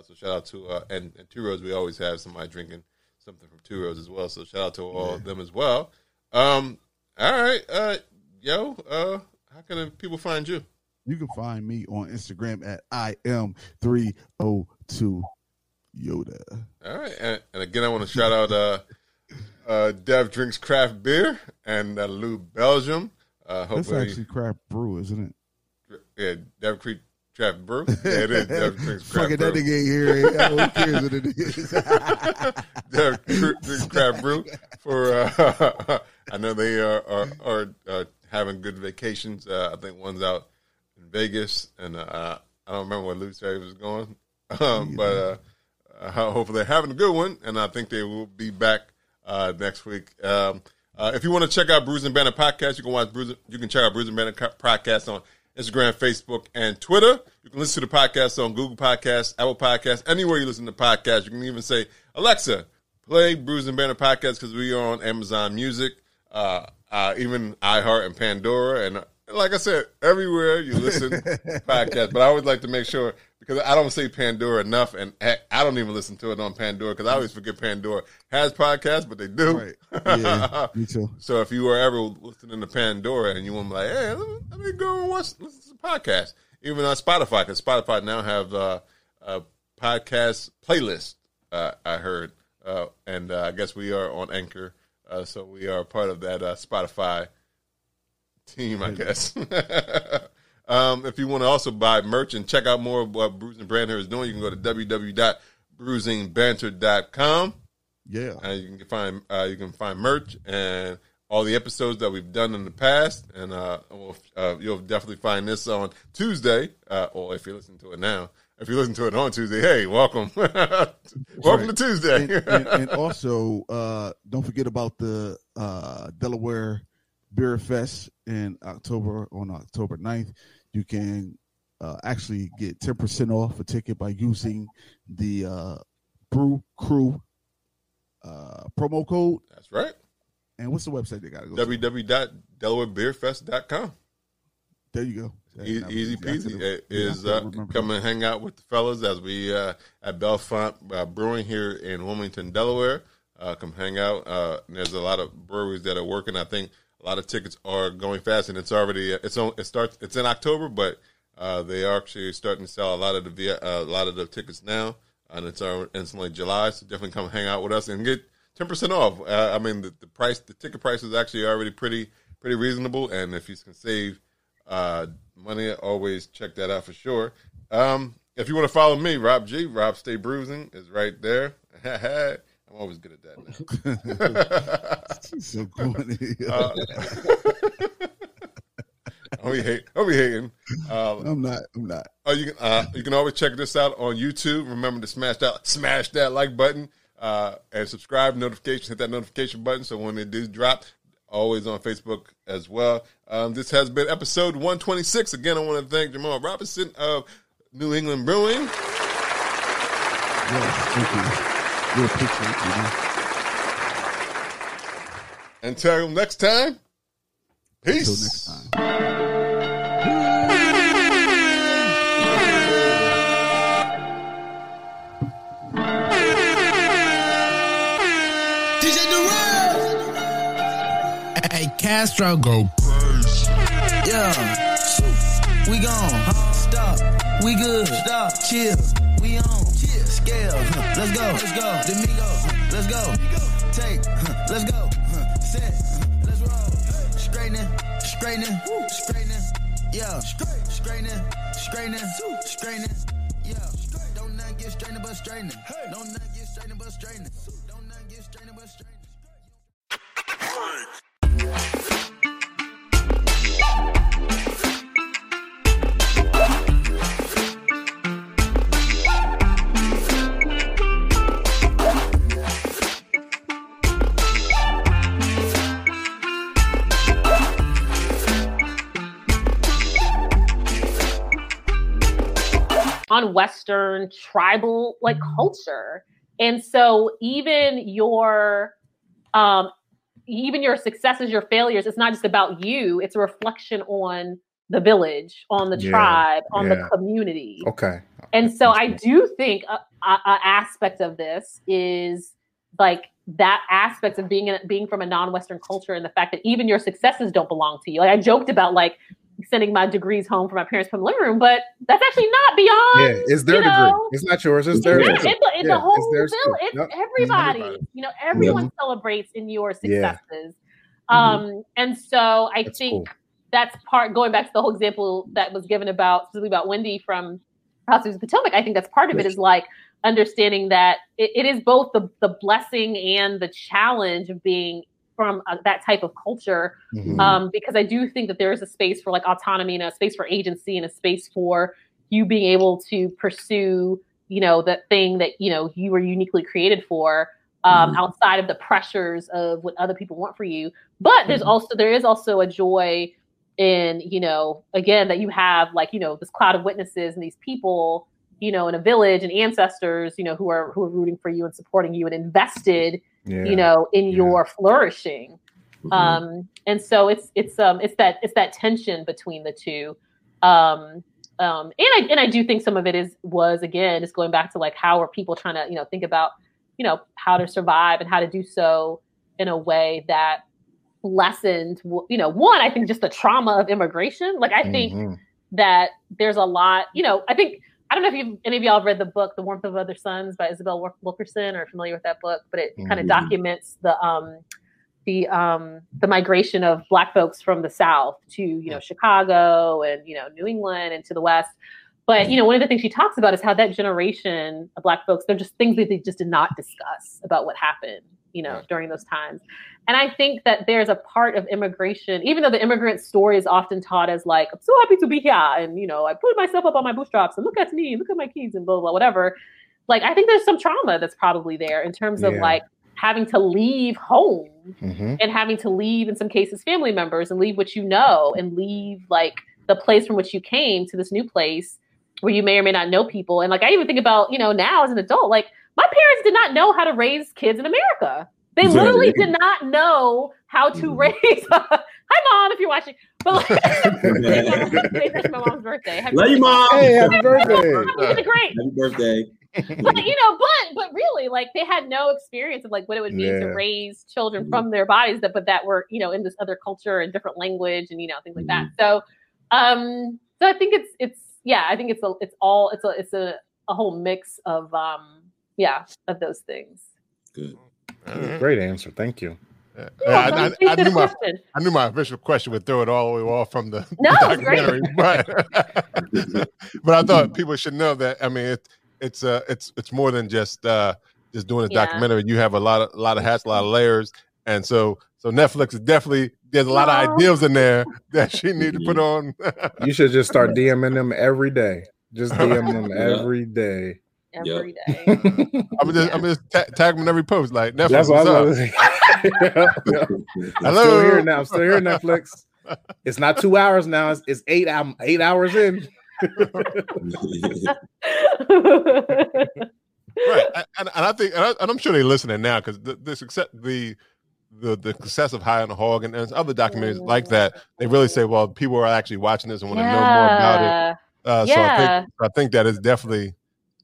Uh, so shout out to uh, and, and Two Roads. We always have somebody drinking something from Two Roads as well. So shout out to all of them as well. Um, all right, uh, yo, uh, how can people find you? You can find me on Instagram at I am three oh two Yoda. All right, and, and again, I want to shout out uh, uh, Dev drinks craft beer and uh, Lou Belgium. Uh, That's actually craft brew, isn't it? yeah, Dev Creek Craft Brew. [laughs] Yeah, it is drinks craft Fucking that nigga ain't here. Who cares what it is? Dev drinks craft brew for. Uh, [laughs] I know they are are, are uh, having good vacations. Uh, I think one's out in Vegas, and uh, I don't remember where Lou he was going, [laughs] um, but uh, uh, hopefully they're having a good one, and I think they will be back uh, next week. Um, uh, if you want to check out Bruise and Banter podcast, you can watch Bruise. You can check out Bruise and Banter podcast on Instagram, Facebook, and Twitter. You can listen to the podcast on Google Podcasts, Apple Podcasts, anywhere you listen to podcasts. You can even say, Alexa, play Bruise and Banter podcast because we are on Amazon Music, uh, uh, even iHeart and Pandora, and uh, like I said, everywhere you listen to [laughs] podcasts. But I always like to make sure because I don't say Pandora enough, and I don't even listen to it on Pandora because I always forget Pandora has podcasts, but they do. Right. Yeah, me too. [laughs] So if you were ever listening to Pandora and you want to be like, hey, let me, let me go and watch listen to the podcast, even on Spotify, because Spotify now have uh, a podcast playlist. Uh, I heard, uh, and uh, I guess we are on Anchor, uh, so we are part of that uh, Spotify team, I guess. [laughs] um, if you want to also buy merch and check out more of what Bruising Banter is doing, you can go to www.bruisingbanter.com. Yeah. Uh, you can find uh, you can find merch and all the episodes that we've done in the past, and uh, we'll, uh, you'll definitely find this on Tuesday. Uh, or if you listen to it now, if you listen to it on Tuesday, hey, welcome, [laughs] welcome Right. to Tuesday. and, and, and [laughs] also, uh, don't forget about the uh, Delaware Beer Fest in October on October 9th. You can uh, actually get 10% off a ticket by using the uh, Brew Crew uh, promo code. That's right. And what's the website they got to go www.delawarebeerfest.com. There you go. That easy peasy. It yeah, I is uh, come and hang out with the fellas as we uh, at Bellefonte uh, Brewing here in Wilmington, Delaware. Uh, come hang out. Uh, there's a lot of breweries that are working. I think a lot of tickets are going fast, and it's already it's on. It starts. It's in October, but uh, they are actually starting to sell a lot of the uh, a lot of the tickets now, and it's uh, instantly July. So definitely come hang out with us and get ten percent off. Uh, I mean, the, the price, the ticket price is actually already pretty pretty reasonable, and if you can save uh, money, always check that out for sure. Um, if you want to follow me, Rob G, Rob Stay Bruising is right there. [laughs] I'm always good at that [laughs] now. [laughs] so corny. Uh, [laughs] I'll be hate. I'll be hating. I'm not. I'm not. Oh, you can uh, you can always check this out on YouTube. Remember to smash that smash that like button uh, and subscribe notification. Hit that notification button so when they do drop, always on Facebook as well. Um, this has been episode 126. Again, I want to thank Jamal Robinson of New England Brewing. Yes, thank you. We appreciate you. man. Until next time, peace. Until next time. DJ Durant. Hey, Castro go crazy. Yeah. We gone. Stop. We good. Stop. Chill. We on. Chill. Scale. Huh. Let's go. Let's go. Domingo. Huh. Let's go. Take. Huh. Let's go. Set. Let's roll. Straightening. Straightening. Straightening. Yeah. Straightening. Straightening. Straightening. Yeah. Don't not get straightening but straightening. Don't not get straightening but straightening. Don't not get straightening but straightening. On Western tribal like culture. And so even your um even your successes, your failures, it's not just about you. It's a reflection on the village, on the Yeah, tribe, on yeah. the community. Okay. And so I do think a, a, a aspect of this is like that aspect of being in, being from a non-Western culture and the fact that even your successes don't belong to you. Like I joked about like sending my degrees home from my parents from the living room, but that's actually not beyond. Yeah, it's their you degree. It's not yours. It's it's, theirs. it's, it's, it's Yeah, a whole it's theirs It's Yep. everybody. Everybody. You know, everyone celebrates in your Yeah. successes. Um, and so I That's think cool. that's part going back to the whole example that was given about specifically about Wendy from Housewives of the Potomac. I think that's part of it is like understanding that it, it is both the the blessing and the challenge of being from uh that type of culture Mhm. um, because I do think that there is a space for like autonomy and a space for agency and a space for you being able to pursue, you know, that thing that you know you were uniquely created for, um, Mhm. outside of the pressures of what other people want for you. But there's Mhm. also there is also a joy in you know again that you have like you know this cloud of witnesses and these people you know in a village and ancestors you know who are who are rooting for you and supporting you and invested yeah. you know in Yeah. your flourishing Mhm. um and so it's it's um it's that it's that tension between the two um um and i and i do think some of it is was again is going back to like how are people trying to you know think about you know how to survive and how to do so in a way that lessened you know one i think just the trauma of immigration like i think Mhm. that there's a lot, you know, I think I don't know if you any of y'all have read the book The Warmth of Other Suns by Isabel Wilkerson or familiar with that book, but it kind of documents the um the um the migration of black folks from the south to, you know, Chicago and, you know, New England and to the west. But, you know, one of the things she talks about is how that generation of black folks, they're just things that they just did not discuss about what happened, you know, during those times. And I think that there's a part of immigration, even though the immigrant story is often taught as like, I'm so happy to be here. And, you know, I put myself up on my bootstraps and look at me, look at my kids and blah, blah, whatever. Like, I think there's some trauma that's probably there in terms of Yeah. like having to leave home Mhm. and having to leave, in some cases, family members and leave what you know and leave like the place from which you came to this new place where you may or may not know people. And like, I even think about, you know, now as an adult, like, my parents did not know how to raise kids in America. They Yeah. literally did not know how to Mhm. raise. [laughs] Hi, mom, if you're watching. But like, today's my mom's birthday. Happy Love you, mom. Hey, happy birthday. You did great. Happy birthday. [laughs] But you know, but but really, like they had no experience of like what it would mean to raise children Mhm. from their bodies that, but that were you know in this other culture and different language and you know things like that. So, um, so I think it's it's yeah, I think it's a it's all it's a it's a a whole mix of um yeah of those things. Good. All right. Great answer. Thank you. Yeah. Yeah, I, I- I knew my. I knew my official question would throw it all the way off from the [laughs] No, it was great. documentary, but [laughs] but I thought [laughs] people should know that. I mean, it, it's uh, it's it's more than just uh, just doing a Yeah. documentary. You have a lot of a lot of hats, a lot of layers, and so so Netflix is definitely there's a lot Aw. of ideas in there that she need to put on. You should just start DMing them every day. Just DM them every day. Every [laughs] day. I'm just I'm just ta- tag them in every post like Netflix. That's what what's I up? was saying. I'm Hello. still here now. I'm still here, Netflix. It's not two hours now. It's, it's eight. I'm eight hours in. [laughs] right and, and and i think and, I, and i'm sure they're listening now because the, the success the the the success of high on the hog and, and other documentaries like that they really say well people are actually watching this and want to know more about it Yeah. uh, so i think i think that is definitely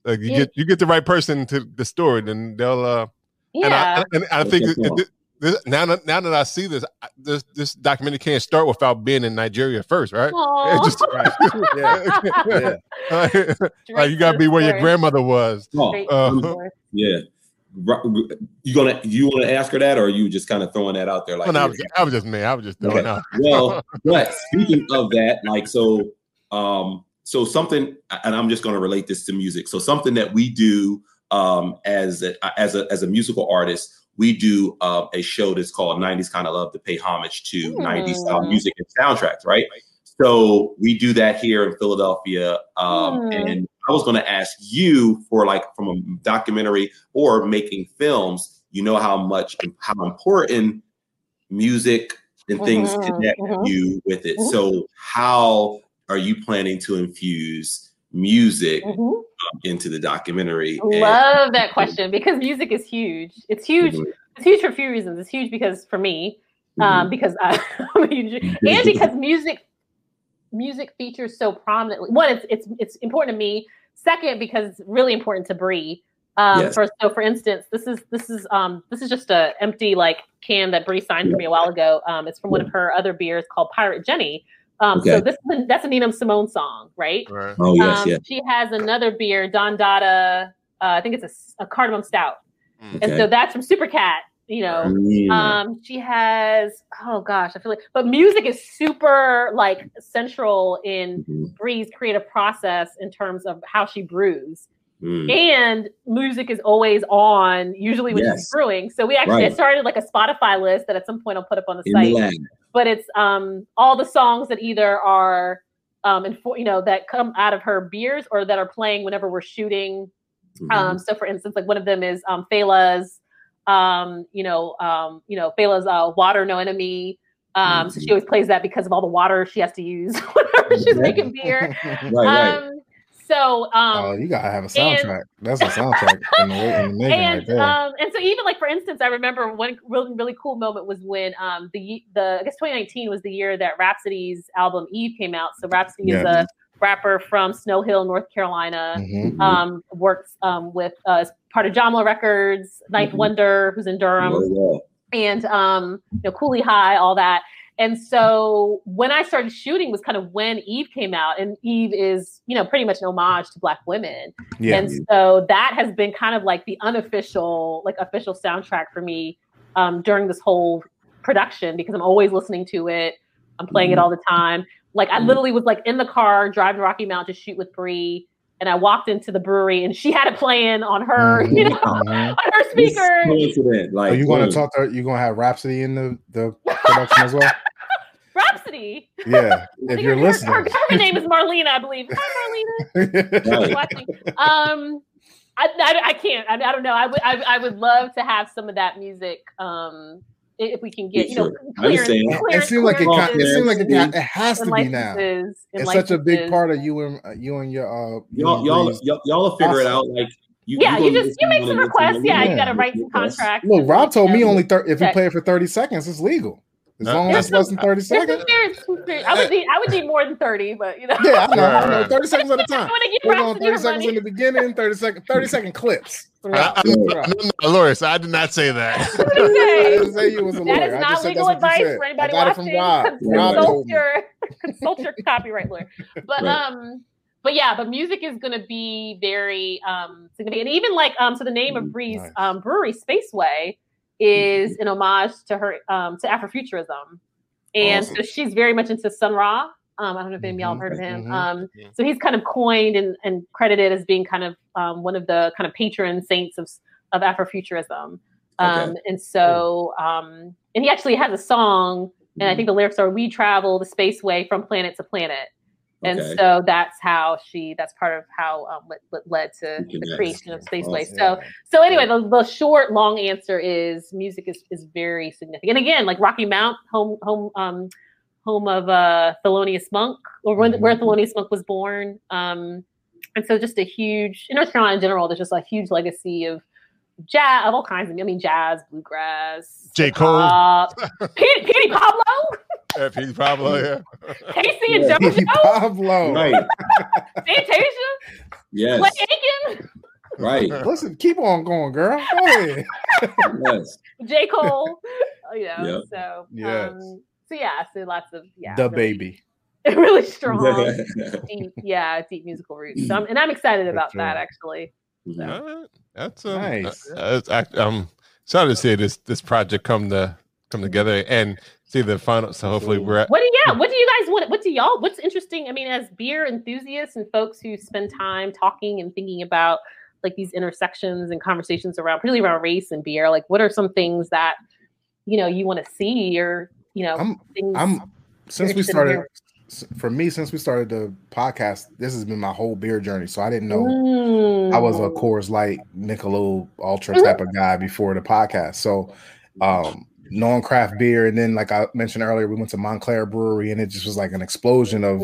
like you Yeah. get you get the right person to the story then they'll uh and Yeah. i and i think it, it, this, now that now that I see this, this this documentary can't start without being in Nigeria first, right? [laughs] Aw. It just [laughs] Yeah. [laughs] Yeah. like, you got to to be where your grandmother was. Oh, Uh, to the source. yeah. You gonna you want to ask her that, or are you just kind of throwing that out there? Like, Well, no, I was, I was just me. I was just throwing Okay. out. well, but speaking of that, like so, um, so something, and I'm just going to relate this to music. So something that we do um, as a, as a as a musical artist, we do uh, a show that's called '90s Kind of Love to pay homage to '90s style music and soundtracks, right? So we do that here in Philadelphia, um, Hmm. and I was going to ask you for like from a documentary or making films. You know how much how important music and things Mhm, connect mhm. you with it. Mhm. So how are you planning to infuse music Mhm. um, into the documentary? And- Love that [laughs] question because music is huge. It's huge Mhm. it's huge for a few reasons. It's huge because for me, um, because I, [laughs] and because music music features so prominently. One, it's it's it's important to me. Second, because it's really important to Bree. Um, Yes. for, so for instance, this is this is um this is just a empty like can that Bree signed for me a while ago. Um, it's from one of her other beers called Pirate Jenny. Um, so this is a, that's a Nina Simone song, right? Right. Oh yes, um, yes. She has another beer, Don Dada. Uh, I think it's a, a cardamom stout, okay. and so that's from Super Cat. You know, Mm. um, she has oh gosh, I feel like, but music is super like central in Mhm. Bree's creative process in terms of how she brews. Mm. And music is always on, usually when she's Yes. brewing. So we actually Right. started like a Spotify list that at some point I'll put up on the In site the but it's um all the songs that either are um and you know that come out of her beers or that are playing whenever we're shooting Mhm. um so for instance like one of them is um Fela's um you know um you know Fela's uh water no enemy um so she always plays that because of all the water she has to use [laughs] whenever she's Yeah. making beer [laughs] right, right. um so um Oh, you gotta have a and- soundtrack. That's a soundtrack [laughs] in the, in the making and right there. um and so even like for instance, I remember one really really cool moment was when um the the I guess 2019 was the year that Rapsody's album Eve came out. So Rhapsody is a rapper from Snow Hill, North Carolina. Mhm. Um, works um with uh as part of Jamla Records, Ninth Mhm. Wonder, who's in Durham Oh, and um, you know, Cooley High, all that. And so when I started shooting was kind of when Eve came out, and Eve is, you know, pretty much an homage to Black women. Yeah. And so that has been kind of like the unofficial, like official soundtrack for me um, during this whole production because I'm always listening to it. I'm playing it Mhm. all the time. Like I Mhm. literally was like in the car driving Rocky Mount to shoot with Bree, and I walked into the brewery and she had it playing on her, [laughs] you know, Mhm. on her This speaker. coincident, Like, Are you gonna talk to her? you gonna have Rapsody in the, the production as well? [laughs] Rapsody. Yeah. [laughs] If you're her, listening. her government name is Marlanna, I believe. Hi, Marlanna. Right. Watching. Um, I, I, I can't. I, I don't know. I would I, I would love to have some of that music. Um, i- if we can get you know Sure. I clearance, understand. it clearance, seems like it, it seems like it, it has to be now. It's such a big part of you and uh, you and your uh you y'all, y'all, y'all, y'all will figure it out. Like, you, Yeah, you gonna just you make some requests. listen to Yeah, you got to write some requests. contracts. Look, Rob told me only thir- if you play it for 30 seconds, it's legal. As long as it's less than 30 seconds. spirits- some spirits. I would need I would need more than thirty, but you know. Yeah, I know, I know. Right, right. 30 seconds at a [laughs] I time. want to We're going 30 seconds money. in the beginning, 30 second 30 second clips. I, throughout. I, Throughout. no, no, Loris, I did not say that. [laughs] What did you I say? didn't say you was a lawyer. That is I not just said legal that's what you advice said. for I anybody got it watching. from Rob. Cons- Rob consult told me. your consult your copyright lawyer. But Right. um, but yeah, but music is going to be very um significant. And even like um, so the name of Bree's Nice. um brewery Spaceway is an homage to her um to Afrofuturism, and Awesome. so she's very much into Sun Ra. Um, I don't know if any of y'all have Mhm, heard of him. mhm. Um, Yeah. so he's kind of coined and, and credited as being kind of um, one of the kind of patron saints of of Afrofuturism. Um, and so, um, and he actually has a song, and I think the lyrics are "We travel the spaceway from planet to planet," and Okay. so that's how she. That's part of how um, what, what led to Okay, the nice. creation of Spaceway. Awesome. So, so anyway, the, the short, long answer is music is is very significant. And again, like Rocky Mount, home home um, home of uh, Thelonious Monk, or where, where Thelonious Monk was born. Um, and so, just a huge in North Carolina in general. There's just a huge legacy of jazz of all kinds of. I mean, jazz, bluegrass, J. Cole. uh, Petey, Petey Pablo, If he's probably yeah. K-Ci and Yeah. Petey JoJo, [laughs] Pablo. Right. Fantasia, Yes. Clay Aiken, Right. [laughs] Listen, keep on going, girl. Go ahead. Yes. J. Cole. you know, Yep. so Yes. um, so yeah, so lots of yeah, the really, baby. [laughs] really strong, deep, yeah, deep musical roots. So I'm, and I'm excited about sure. that actually. All right. That's um, Nice. uh, it's act- I'm excited to see this this project come to come together and see the final. So hopefully we're at, What do yeah? What do you guys what? What do y'all? What's interesting? I mean, as beer enthusiasts and folks who spend time talking and thinking about like these intersections and conversations around, particularly around race and beer, like what are some things that you know you want to see or you know I'm things? I'm since we started for me since we started the podcast, this has been my whole beer journey. So I didn't know Mm. I was a Coors Light, Michelob Ultra Mhm. type of guy before the podcast. So, um, knowing craft beer, and then like I mentioned earlier, we went to Montclair Brewery, and it just was like an explosion of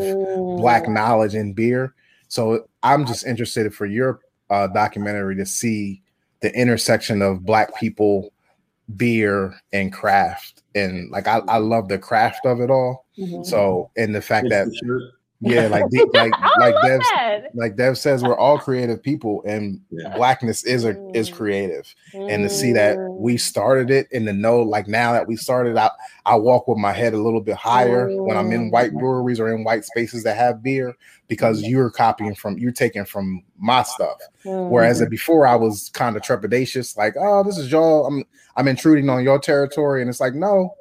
black Mm. knowledge in beer. So I'm just interested for your uh, documentary to see the intersection of black people beer and craft and like I, I love the craft of it all Mhm. so and the fact that the shirt. Yeah like the, [laughs] like like Dev, that. like Dev says we're all creative people and Yeah. blackness is a is Mm. creative and to see that we started it and to know like now that we started out i walk with my head a little bit higher when i'm in white breweries or in white spaces that have beer because you're copying from you're taking from my stuff Mm. whereas before i was kind of trepidatious like oh this is y'all i'm i'm intruding on your territory and it's like no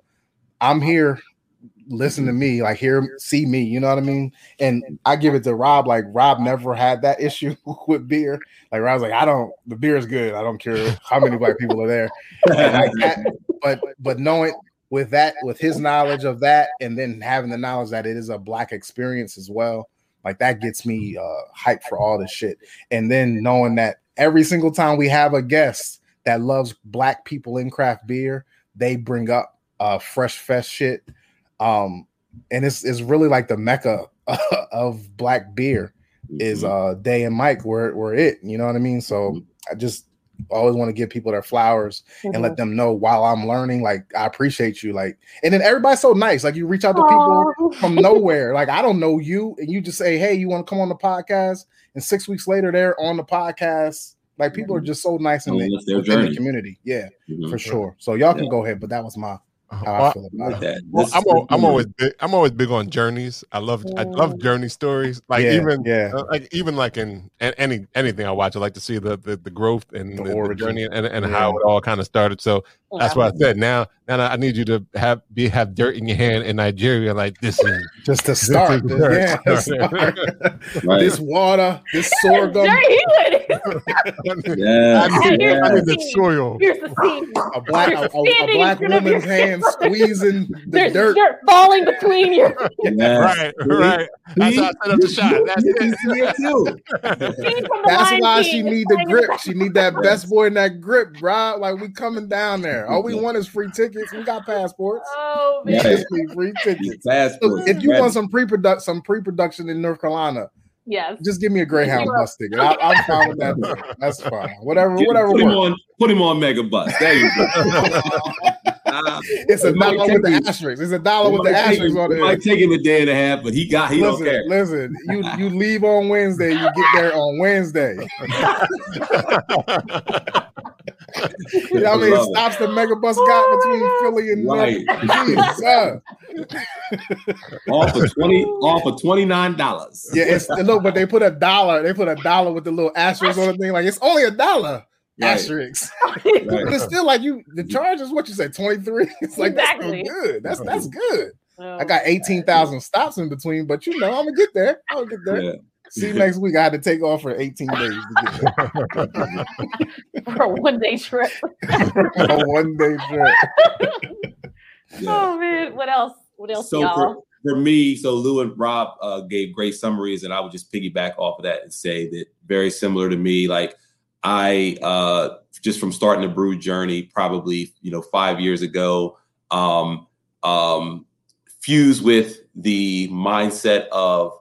i'm here listen to me like hear see me you know what i mean? And i give it to rob like rob never had that [laughs] issue with beer. Like rob's like i don't the beer is good. I don't care how many black people are there. Like that, but but knowing with that with his knowledge of that and then having the knowledge that it is a black experience as well like that gets me uh hyped for all this shit. And then knowing that every single time we have a guest that loves black people in craft beer they bring up uh fresh fest shit um and it's it's really like the mecca [laughs] of black beer is uh day and mike were were it you know what i mean? So i just always want to give people their flowers and Mm-hmm. let them know while i'm learning like i appreciate you like and then everybody's so nice like you reach out to people from nowhere like i don't know you and you just say hey you want to come on the podcast? And six weeks later they're on the podcast like people are just so nice in the, that's their within the community yeah Mhm. for sure. So y'all can go ahead but that was my how i Well, I like about it that. well, This- I'm, al- I'm always big, I'm always big on journeys. I love I love journey stories. Like yeah, even yeah uh, like even like in a- any anything I watch, I like to see the the, the growth and The the, the journey and, and Yeah. how it all kind of started. So that's what I said. Now now I need you to have be have dirt in your hand in Nigeria. Like this is just to start is this- yeah [laughs] start. Right. this water this sorghum Jerry [laughs] Yeah. I need, here's I the need the soil. Here's the scene. a black a, a- a black in front of your woman's hand [laughs] squeezing the There's dirt dirt. falling between your Yeah. Right, right. That's how I set up the shot. That's You it. it too. scene from the That's why she need the playing in the grip. She need that best boy in that grip, bro. Like we coming down there. All we want is free tickets. We got passports. Oh man. [laughs] Right. Just need free tickets. Passport. Look, if you want some pre-product, some pre-production in North Carolina, Yes. just give me a Greyhound bus ticket. I, I'm fine with that. That's fine. Whatever, Put whatever him works. on. Put him on Mega Bus. There you go. Ah, [laughs] It's a dollar with the me- asterisk. It's a dollar with the might take asterisk on it it. might take him a day and a half, but he got. He don't care. listen. You you leave on Wednesday. You get there on Wednesday. [laughs] You know how many Love it. stops the megabus got between Philly and Right. North? Jesus. All for twenty. All for twenty nine dollars. Yeah, it's look, but they put a dollar. They put a dollar with the little asterisk on the thing. Like it's only a dollar. Right. Asterisk. Right. But it's still like you. The charge is what you said, twenty three. [laughs] It's like Exactly. that's good. That's that's good. Oh, I got eighteen thousand stops in between, but you know I'm gonna get there. I'm gonna get there. Yeah. See you next week. I had to take off for eighteen days to get there. [laughs] for a one day trip. [laughs] a one day trip. Yeah. Oh man. What else? What else, So y'all? for, for me, so Lou and Rob uh, gave great summaries, and I would just piggyback off of that and say that very similar to me. Like I uh, just from starting the brew journey, probably you know five years ago, um, um, fused with the mindset of,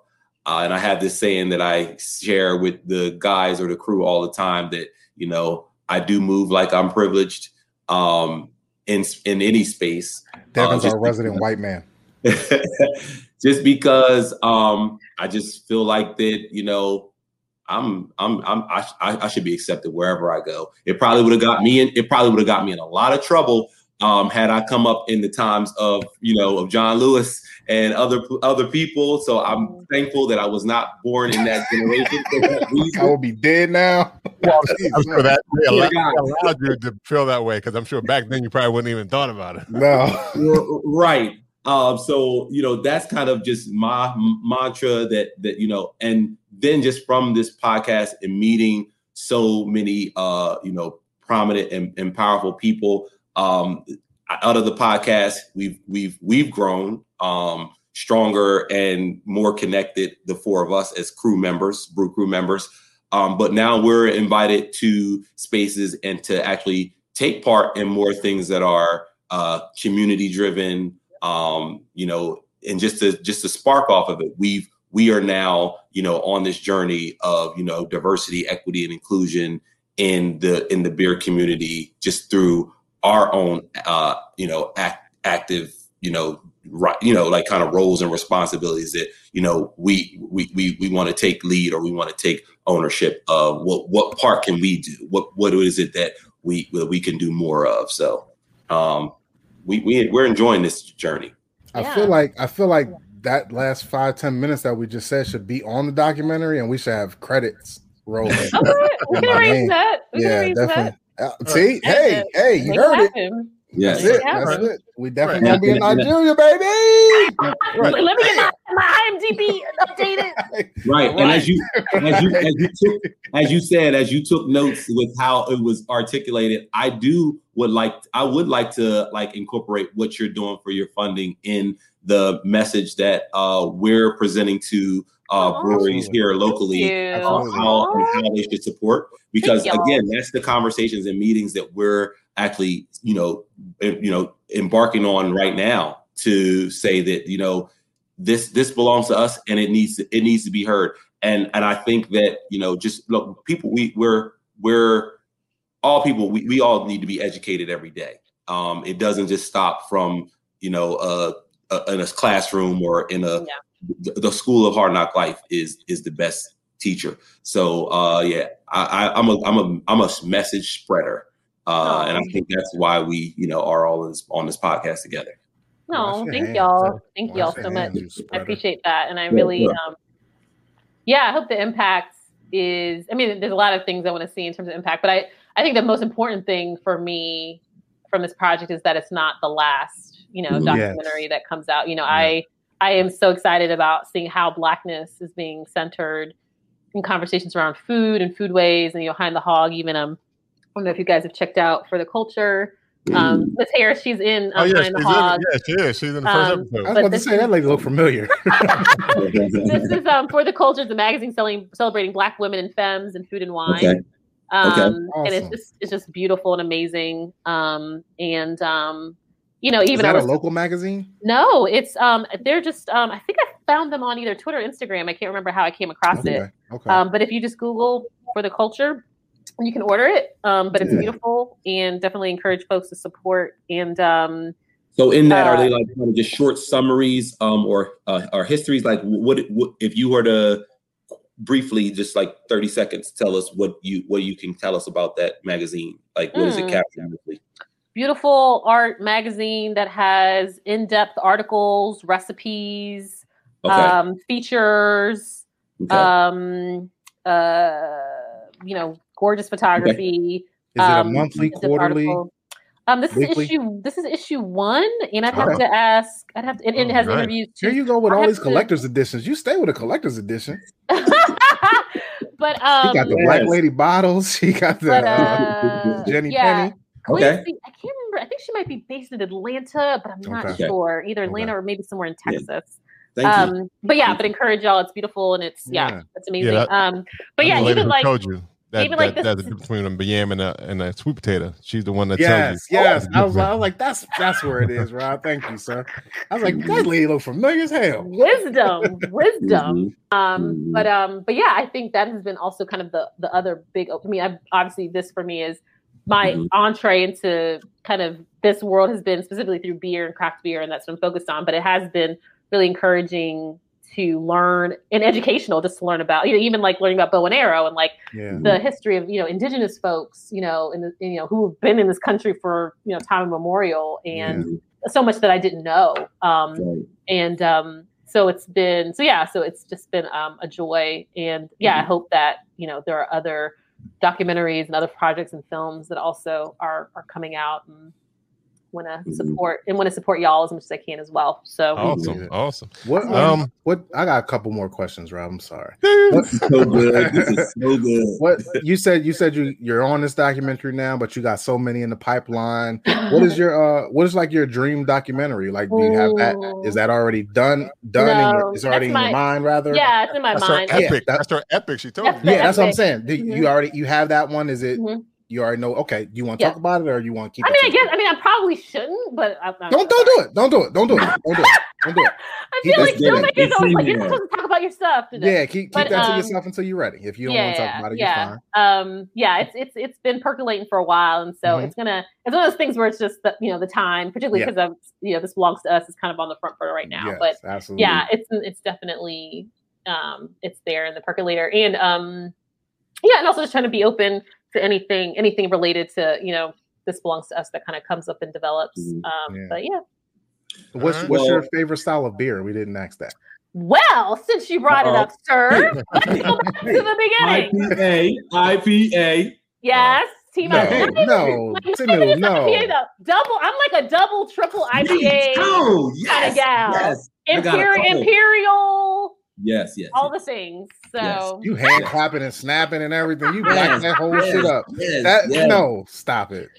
uh, and I have this saying that I share with the guys or the crew all the time that you know I do move like I'm privileged um, in in any space. Devin's Uh, our resident white man. [laughs] just because um I just feel like that, you know, I'm I'm I'm I, I I should be accepted wherever I go. It probably would have got me in it probably would have got me in a lot of trouble um had I come up in the times of, you know, of John Lewis and other other people. So I'm thankful that I was not born in that generation that [laughs] I reason. will be dead now. Well, I'm sure that they allowed, they allowed you to feel that way because I'm sure back then you probably wouldn't even thought about it. No. [laughs] right um so you know that's kind of just my m- mantra that that you know and then just from this podcast and meeting so many uh you know prominent and, and powerful people um out of the podcast we've we've we've grown um stronger and more connected the four of us as crew members brew crew members. Um but now we're invited to spaces and to actually take part in more things that are uh community driven um you know and just to just to spark off of it we've we are now you know on this journey of you know diversity equity and inclusion in the in the beer community just through our own uh, you know act, active you know right you know like kind of roles and responsibilities that you know we we we, we want to take lead or we want to take ownership of what what part can we do what what is it that we that we can do more of so um we, we we're enjoying this journey I Yeah. feel like I feel like that last five ten minutes that we just said should be on the documentary, and we should have credits rolling. [laughs] Okay, we Yeah, can my arrange that. We can yeah, definitely. that. Uh, see, hey, hey, you heard it. happen. yes That's it. Yeah, That's bro. it. We definitely Right. gonna be in Yeah, yeah. Nigeria, baby. Let me get my, my IMDb updated. [laughs] right and as you as you as you took as you said as you took notes with how it was articulated i do would like i would like to like incorporate what you're doing for your funding in the message that uh we're presenting to uh Aw. breweries here locally Thank on how and how they should support because again that's the conversations and meetings that we're actually you know eh, you know embarking on right now to say that you know this this belongs to us and it needs to, it needs to be heard. And and i think that you know just look people we we're we're all people we, we all need to be educated every day. Um it doesn't just stop from you know uh, uh in a classroom or in a the, the school of hard knock life is is the best teacher so uh yeah i, I i'm a i'm a i'm a message spreader uh and i think that's why we you know are all in this, on this podcast together No, Wash thank hands, y'all. sir. Thank y'all so much. hands, you I appreciate that. And I Yeah, really, yeah. um, yeah, I hope the impact is, I mean, there's a lot of things I want to see in terms of impact, but I, I think the most important thing for me from this project is that it's not the last, you know, Mhm. documentary that comes out. You know, I, I am so excited about seeing how blackness is being centered in conversations around food and foodways and, you know, High on the Hog, even, um, I don't know if you guys have checked out for the culture. Um, Miss Harris, she's in Oh um, yeah, Behind she's the in Hog. it. Yeah, she is. She's in the first Um, I episode. was about to this say that lady look familiar. [laughs] [laughs] this is um, for the culture, the magazine selling celebrating Black women and femmes and food and wine. Okay. Um, Okay. And it's just it's just beautiful and amazing. Um, and um, you know, Is even I that a local magazine? no, it's um, they're just um, I think I found them on either Twitter, or Instagram. I can't remember how I came across it. Okay. Okay. Um, but if you just Google for the culture, you can order it. Um, but it's Yeah. beautiful and definitely encourage folks to support. And um, So in that, are they Uh, like kind of just short summaries, um, or uh, or histories? Like, what, what if you were to briefly, just like thirty seconds, tell us what you what you can tell us about that magazine? Like, what does it Mm. capture? Briefly? beautiful art magazine that has in-depth articles, recipes, Okay, um, features, okay. um, uh, you know, gorgeous photography. Is it a um, monthly, quarterly? article. Um, this weekly? is issue. This is issue one, and I'd have Okay. to ask. I'd have to. And, and it has Alright. interviews Here you go with I all have these to- collector's editions. You stay with a collector's edition. [laughs] but She um, got the Yes. Black Lady bottles. [laughs] She got the but, uh, uh, Jenny yeah. Penny. Quincy, Okay. I can't remember. I think she might be based in Atlanta, but I'm not Okay. sure. Either Okay. Atlanta or maybe somewhere in Yeah. Texas. Thank you. um, but yeah, but encourage y'all. It's beautiful and it's yeah, Yeah. it's amazing. that- um, but I'm yeah, even like told you that, even that, like this- that's the difference between a yam and a, and a sweet potato. She's the one that Yes, tells you. yes. I was. I was [laughs] like, that's that's where it is, Rob. Thank you, sir. I was like, [laughs] that lady look familiar as hell. wisdom, wisdom. Mhm. Um, Mhm. but um, but yeah, I think that has been also kind of the the other big. I mean, I, obviously, this for me is my Mhm. entree into kind of this world has been specifically through beer and craft beer, and that's what I'm focused on. But it has been really encouraging to learn and educational, just to learn about you know even like learning about bow and arrow and like Yeah. the history of you know indigenous folks you know in the, you know who have been in this country for you know time immemorial and Mhm. so much that I didn't know. Um, Right. and um, so it's been so yeah, so it's just been um, a joy, and yeah, I Mhm. hope that you know there are other documentaries and other projects and films that also are are coming out and want to Mhm. support and want to support y'all as much as I can as well. So Awesome, awesome. What um, what I got a couple more questions, Rob. I'm sorry. [laughs] This is so good. This is so good. What you said you said you you're on this documentary now, but you got so many in the pipeline. What is [laughs] your uh what is like your dream documentary? Like do you have that is that already done done in No, your, is already in your mind rather? yeah, it's in my That's her mind. Yeah, epic. that- That's her epic. She told me. you. the Yeah, that's what I'm saying. Do you Mhm. already you have that one? Is it Mhm. You already know? Okay, do you want to Yeah. talk about it or you want to keep? I it mean, I guess yourself? I mean I probably shouldn't, but I, I'm Don't don't do it. Don't do it. Don't do it. Don't do it. Don't do it. [laughs] I He feel like just did it. filmmakers always like you're not supposed to talk about about your stuff today. Yeah, keep keep But, that to um, yourself until you're ready. If you don't want to talk about it, you're yeah. fine. Um, yeah, it's it's it's been percolating for a while, and so Mhm. it's gonna it's one of those things where it's just the you know the time, particularly Yeah. because of you know this belongs to us is kind of on the front burner right now. Yes, but absolutely. yeah, it's it's definitely um it's there in the percolator, and um yeah, and also just trying to be open to anything anything related to you know this belongs to us that kind of comes up and develops. Mhm. Um, Yeah. but yeah. What's Alright. what's your favorite style of beer? We didn't ask that. Well, since you brought it Uh-oh. up, sir, [laughs] let's go back to the beginning. IPA, IPA. Yes, team No, up. Not even- no, like, not Tinu, no. IPA. Double. I'm like a double, triple IPA. Oh, yes, gal. yes, I got a Imperial, couple. Imperial, yes, yes. all the things. So You hand clapping and snapping and everything. You back Yes, that whole yes, shit up. yes, That yes. no, stop it.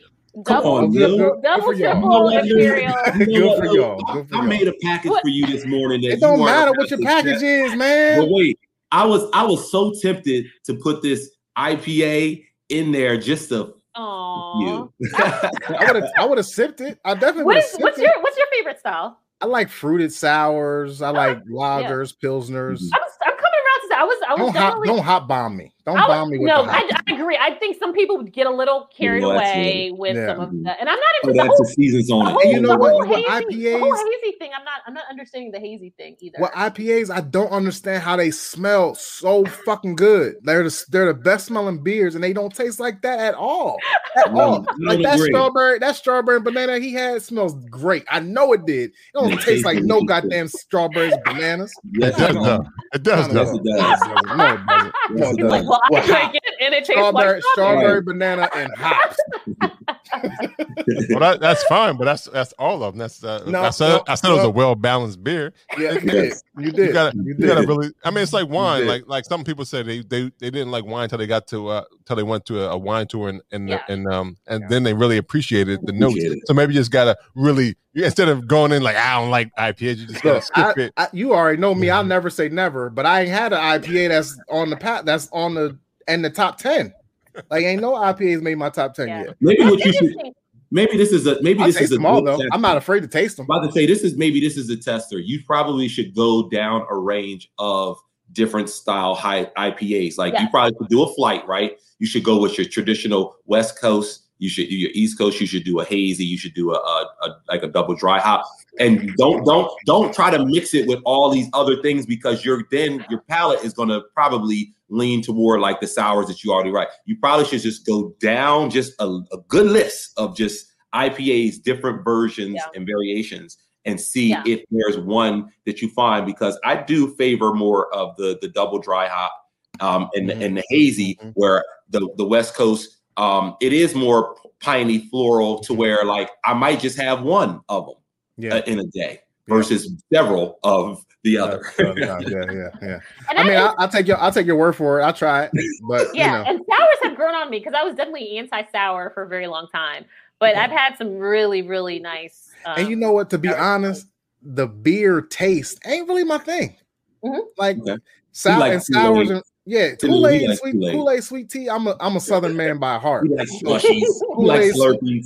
double, on, Good- Lil. good- good double, for y'all. triple, You know what, You know Good for y'all. Good for I y'all. made a package What? for you this morning. That It don't matter what your package accept. is, man. But wait, I was I was so tempted to put this IPA in there just to Aw. you. I would have I would have sipped it. I definitely What would have is sipped what's it. your what's your favorite style? I like fruited sours. I like lagers, pilsners. Mhm. I'm I'm coming around to say I was I was Don't hot don't hot bomb me. Don't I was- bomb me with no, the I. I agree. I think some people would get a little carried Well, that's away with Yeah. some of that, and I'm not Oh, even the that's whole the seasons on The it. whole, And you know what- whole what hazy, the whole IPAs hazy thing. I'm not. I'm not understanding the hazy thing either. Well, IPAs, I don't understand how they smell so fucking good. They're the they're the best smelling beers, and they don't taste like that at all. [laughs] At No, all. I Like that agree. strawberry, that strawberry and banana he had smells great. I know it did. It don't taste like no goddamn strawberries bananas. Yes, It does it does. It does Yes, it does. No, [laughs] it doesn't. No, Yes, it it He's like, well, I Well, drank it and it tastes Strawberry, like strawberry, banana, and hops. [laughs] Well, that, that's fine, but that's that's all of them. That's uh, No, I said no, I said it was a well balanced beer. Yeah, [laughs] you did. Yes. You did. You gotta You you did. gotta really. I mean, it's like wine. Like like some people said they they, they didn't like wine until they got to uh till they went to a, a wine tour and and Yeah. and um and Yeah. then they really appreciated the notes. Appreciate. So maybe you just gotta really instead of going in like I don't like IPAs, you just gotta Look, skip I, it. I, you already know me. I'll never say never, but I ain't had an IPA that's on the pat that's on the in the top ten. Like ain't no IPAs made my top ten Yeah. yet. Maybe what you should. Maybe this is a. Maybe I this taste is a. them all though. tester. I'm not afraid to taste them. about to say this is maybe this is a tester. You probably should go down a range of different style high IPAs. Like you probably could do a flight, right? You should go with your traditional West Coast. You should do your East Coast. You should do a hazy. You should do a, a, a like a double dry hop. And don't don't don't try to mix it with all these other things because you're then your palate is going to probably lean toward like the sours that you already write. You probably should just go down just a, a good list of just IPAs, different versions Yeah. and variations, and see Yeah. if there's one that you find. Because I do favor more of the the double dry hop um, and Mhm. and the hazy, Mhm. where the the West Coast um, it is more piney floral to where like I might just have one of them Yeah. uh, in a day Yeah. versus several of the other. uh, yeah, yeah, yeah, yeah. [laughs] And I mean, I- I, I'll take your I'll take your word for it. I'll try it, but yeah, you know, and sours have grown on me because I was definitely anti-sour for a very long time. But I've had some really, really nice. Um, and you know what? To be sours. honest, the beer taste ain't really my thing. Mhm. Like Okay. sour like and sours and yeah, Kool-Aid, Kool Aid likes sweet Kool-Aid. Sweet tea. I'm a I'm a Southern man by heart. He likes [laughs] slushies. He Kool-Aid.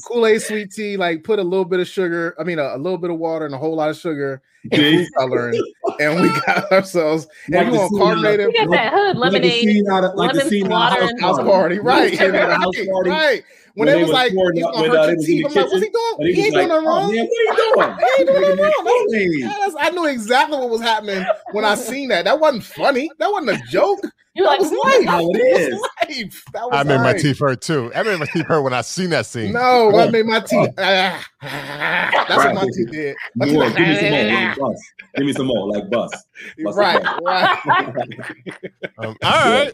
Kool Aid sweet tea, like put a little bit of sugar. I mean, a, a little bit of water and a whole lot of sugar. Food coloring, and we got [laughs] ourselves. Like And the you want scene carbonated you got that hood Like the scene out of, like the lemon scene out water of and- house party, right? You remember house right, party? right. When, When they they was was like, pouring he's up gonna when, hurt uh, your they was in teeth. I'm like, what's he doing? And He, he ain't like, doing nothing oh, wrong. man, what are you doing? He ain't doing nothing wrong. That was- Kool-Aid. I knew exactly what was happening when I seen that. That wasn't funny. That wasn't a joke. You're That like, was "Hmm, life. how it That was is. life. That was I made my life. teeth hurt too. I made my teeth hurt when I seen that scene. No, Oh. I made my teeth. That's what my Right. teeth did. My teeth More. Give me some more, like bus. Give me some more, like bus. Bust [laughs] it right, down. right. [laughs] Um, all right.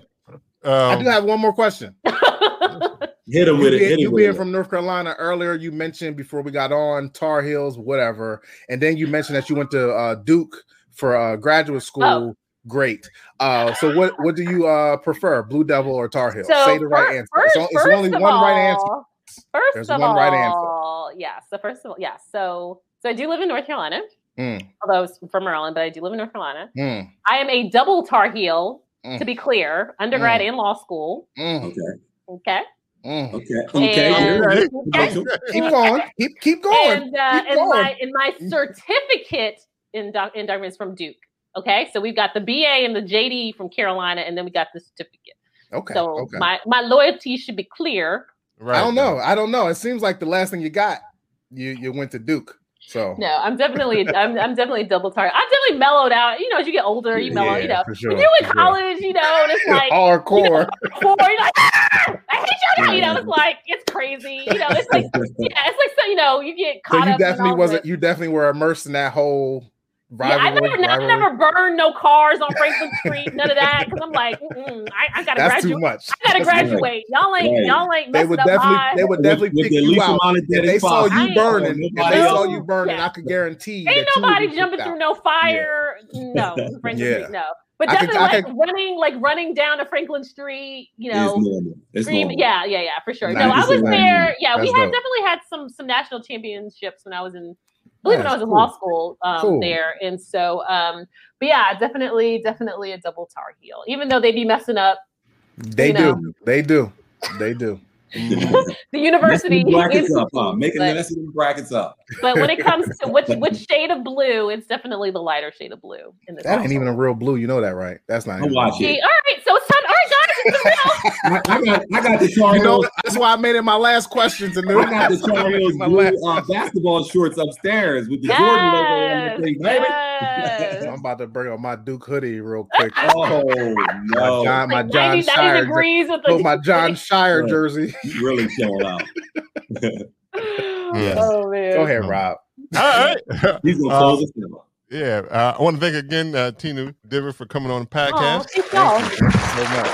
I do Um, have one more question. [laughs] Hit him You, with it. being, Hit you with being it. from North Carolina earlier, you mentioned before we got on Tar Heels, whatever, and then you mentioned that you went to uh, Duke for uh, graduate school. Oh. Great. Uh, so what what do you uh, prefer, Blue Devil or Tar Heel? So Say the right answer. First, it's, on- it's first only of one right answer. All- First There's of one all, right answer. yeah. So first of all, yes. So so I do live in North Carolina, Mm, although I was from Maryland, but I do live in North Carolina. mm, I am a double Tar Heel, Mm. to be clear, undergrad and law school. mm, Okay. Okay. mm. Okay. Okay. And- Okay. Okay. Keep going. Keep keep [laughs] going. And uh, Keep and going. my and my certificate in doc in documents from Duke. Okay, so we've got the BA and the JD from Carolina, and then we got the certificate. Okay. so okay. my my loyalty should be clear. Right. I don't know. I don't know. It seems like the last thing you got, you you went to Duke. So No, I'm definitely I'm, I'm definitely double target. I'm definitely mellowed out. You know, as you get older, you mellow. you know, for sure, when you're in for sure. college, you know, and it's [laughs] like hardcore. [laughs] four, you're like, "Ah, I hate you now. You know, it's like it's crazy. You know, it's like [laughs] yeah, it's like so. You know, you get So you up. definitely wasn't. the- You definitely were immersed in that whole Yeah, I rivalry. never, I never burned no cars on Franklin Street, none of that, because I'm like, I, I gotta That's too graduate. much. I gotta That's too much. graduate. Y'all ain't, Right. y'all ain't They messing would up definitely. my. They would definitely with pick the you out. If they as saw you burning, if they else. saw you burning, Yeah. I could guarantee Ain't that you would nobody be jumping through out. no fire. No, [laughs] Franklin Yeah. Street, no. But I could- definitely I like could- running, like running down to Franklin Street. You It's know, normal. It's scream- normal. yeah, yeah, yeah, for sure. No, I was there. Yeah, we had dope. definitely had some some national championships when I was in. I believe when I was in Cool. law school um, Cool. there, and so, um, but yeah, definitely, definitely a double tar heel. Even though they be messing up They You know. do. They do. They do. [laughs] the university, Messing the brackets up, huh? Making but- messing the brackets up. but when it comes to which which [laughs] shade of blue, it's definitely the lighter shade of blue in this. That ain't even a real blue. You know that, right? That's not. I even watch real. See, all right, so it's time. All right, guys. [laughs] I, I got I got the Tar You know that's why I made it my last question to I got the That's why I Tar made it Heels my blue last uh, basketball shorts upstairs with the Jordan logo on the thing, baby. yes. I'm about to bring on my Duke hoodie real [laughs] quick. Oh My no! John, my Like John 90, 90 Shire, jer- degrees with oh, the my Jon Scheyer jersey. You really showing out. [laughs] Yeah. Oh man. Go ahead, Rob. All right. [laughs] He's gonna Uh, close us out. yeah. Uh, I want to thank again uh, Tinu Diver for coming on the Oh, podcast. thank y'all. You so much.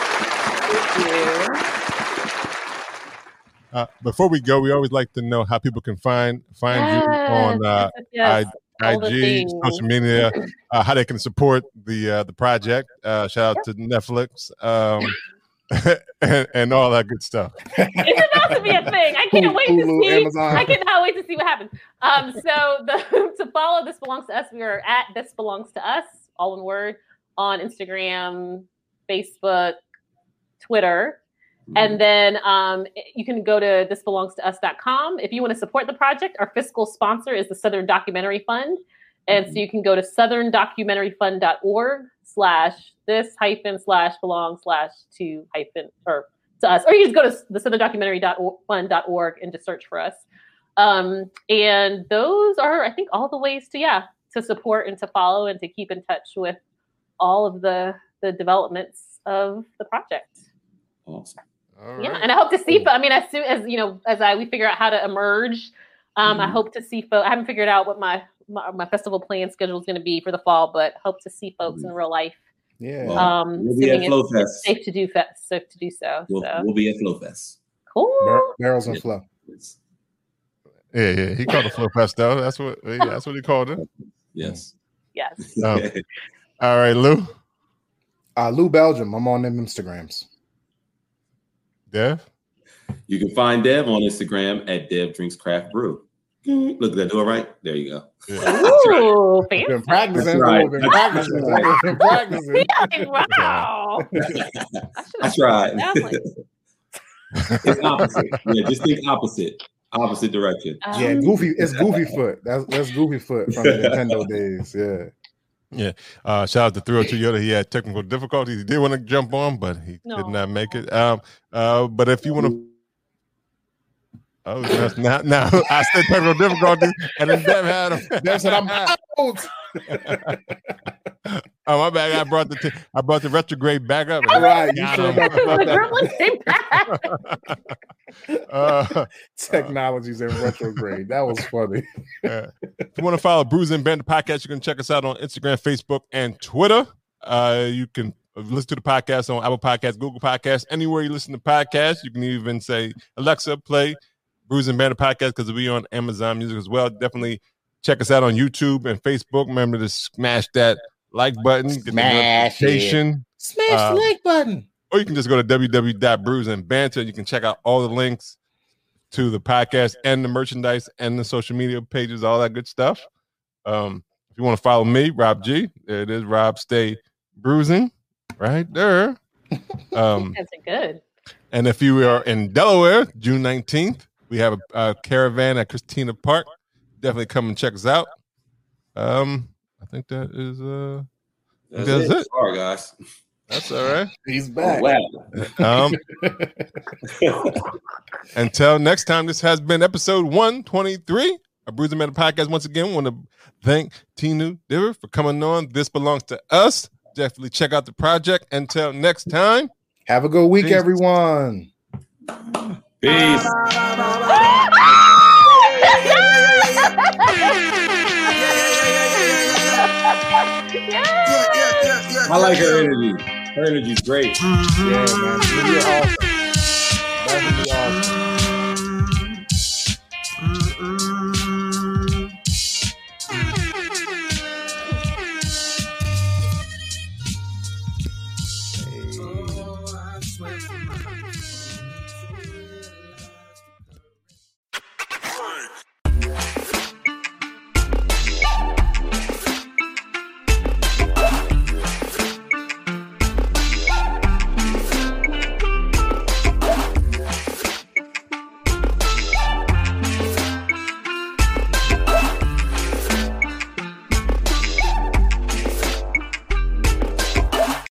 Thank you. Uh, before we go, we always like to know how people can find find you on uh, Yes, yes, all the IG, things. social media, [laughs] uh, how they can support the uh, the project. Uh, shout out to Netflix um, [laughs] [laughs] and, and all that good stuff. it's about to be a thing. I can't wait to see. Amazon. I cannot wait to see what happens. Um, so the to follow this belongs to us. We are at this belongs to us, all in word, on Instagram, Facebook, Twitter. And then um, you can go to thisbelongstous.com. If you want to support the project, our fiscal sponsor is the Southern Documentary Fund. And so you can go to southerndocumentaryfund.org slash this hyphen slash belong slash to hyphen or to us. Or you just go to the southerndocumentaryfund.org and just search for us. Um, and those are, I think, all the ways to, yeah, to support and to follow and to keep in touch with all of the the developments of the project. Awesome. All Yeah, right. and I hope to see. I mean, as soon as you know, as I we figure out how to emerge, um, I Mhm. hope to see. folks. I haven't figured out what my my, my festival plan schedule is going to be for the fall, but hope to see folks in real life. Yeah. Well, Um, we'll be at assuming Flow it's, Fest. it's safe to do fe- safe to do so. We'll, so we'll be at Flow Fest. cool. Bar- barrels and flow. Yeah, yeah. He called it Flow Fest though. That's what. Yeah, that's what he called it. Yes. Yes. Um, [laughs] all right, Lou. Uh, Lou Belgium. I'm on them Instagrams. Dev. you can find Dev on Instagram at Dev Drinks Craft Brew. Look, did I do it right? There you go. Yeah. Ooh, fancy. Been practicing. That's right. Been practicing. That's right. Been practicing. [laughs] Like, wow. I tried. Like- it's opposite. Yeah, just think opposite. Opposite direction. Yeah, um, Goofy. It's Goofy Foot. That's that's Goofy Foot from the Nintendo days. Yeah. Uh, shout out to 302 Yoda. He had technical difficulties. He did want to jump on, but he No. did not make it. Um, uh, but if you want to, oh, yes, now, now I said technical difficulties, and then Dev had him. Dev said, "I'm [laughs] out." Oh, my bad. I brought the t- I brought the retrograde back up. Right, you Got sure him. the that. gremlins came back. uh, Technologies in retrograde. That was funny. Uh, if you want to follow Bruise and Banter the podcast, you can check us out on Instagram, Facebook, and Twitter. Uh, you can listen to the podcast on Apple Podcasts, Google Podcasts, anywhere you listen to podcasts. You can even say, Alexa, play Bruise and Banter the podcast because we are on Amazon Music as well. Definitely check us out on YouTube and Facebook. Remember to smash that like button, get the Smash it. Smash Uh, the like button. Or you can just go to and. You can check out all the links to the podcast and the merchandise and the social media pages, all that good stuff. Um, if you want to follow me, Rob G, there it is, Rob Stay Bruising, right there. [laughs] Um, That's good. and if you are in Delaware, June 19th, we have a, a caravan at Christina Park. Definitely come and check us out. Um, I think that is uh That's, That's it. it. Sorry, guys. That's all right. [laughs] He's Oh, back. Um, [laughs] until next time, this has been episode 123 of Bruiser Metal Podcast. Once again, want to thank Tinu Diver for coming on. This belongs to us. Definitely check out the project. Until next time. Have a good week, Peace. everyone. Peace. [laughs] I like her energy. Her energy's great. Mm-hmm. Yeah, man. You're awesome. Definitely awesome.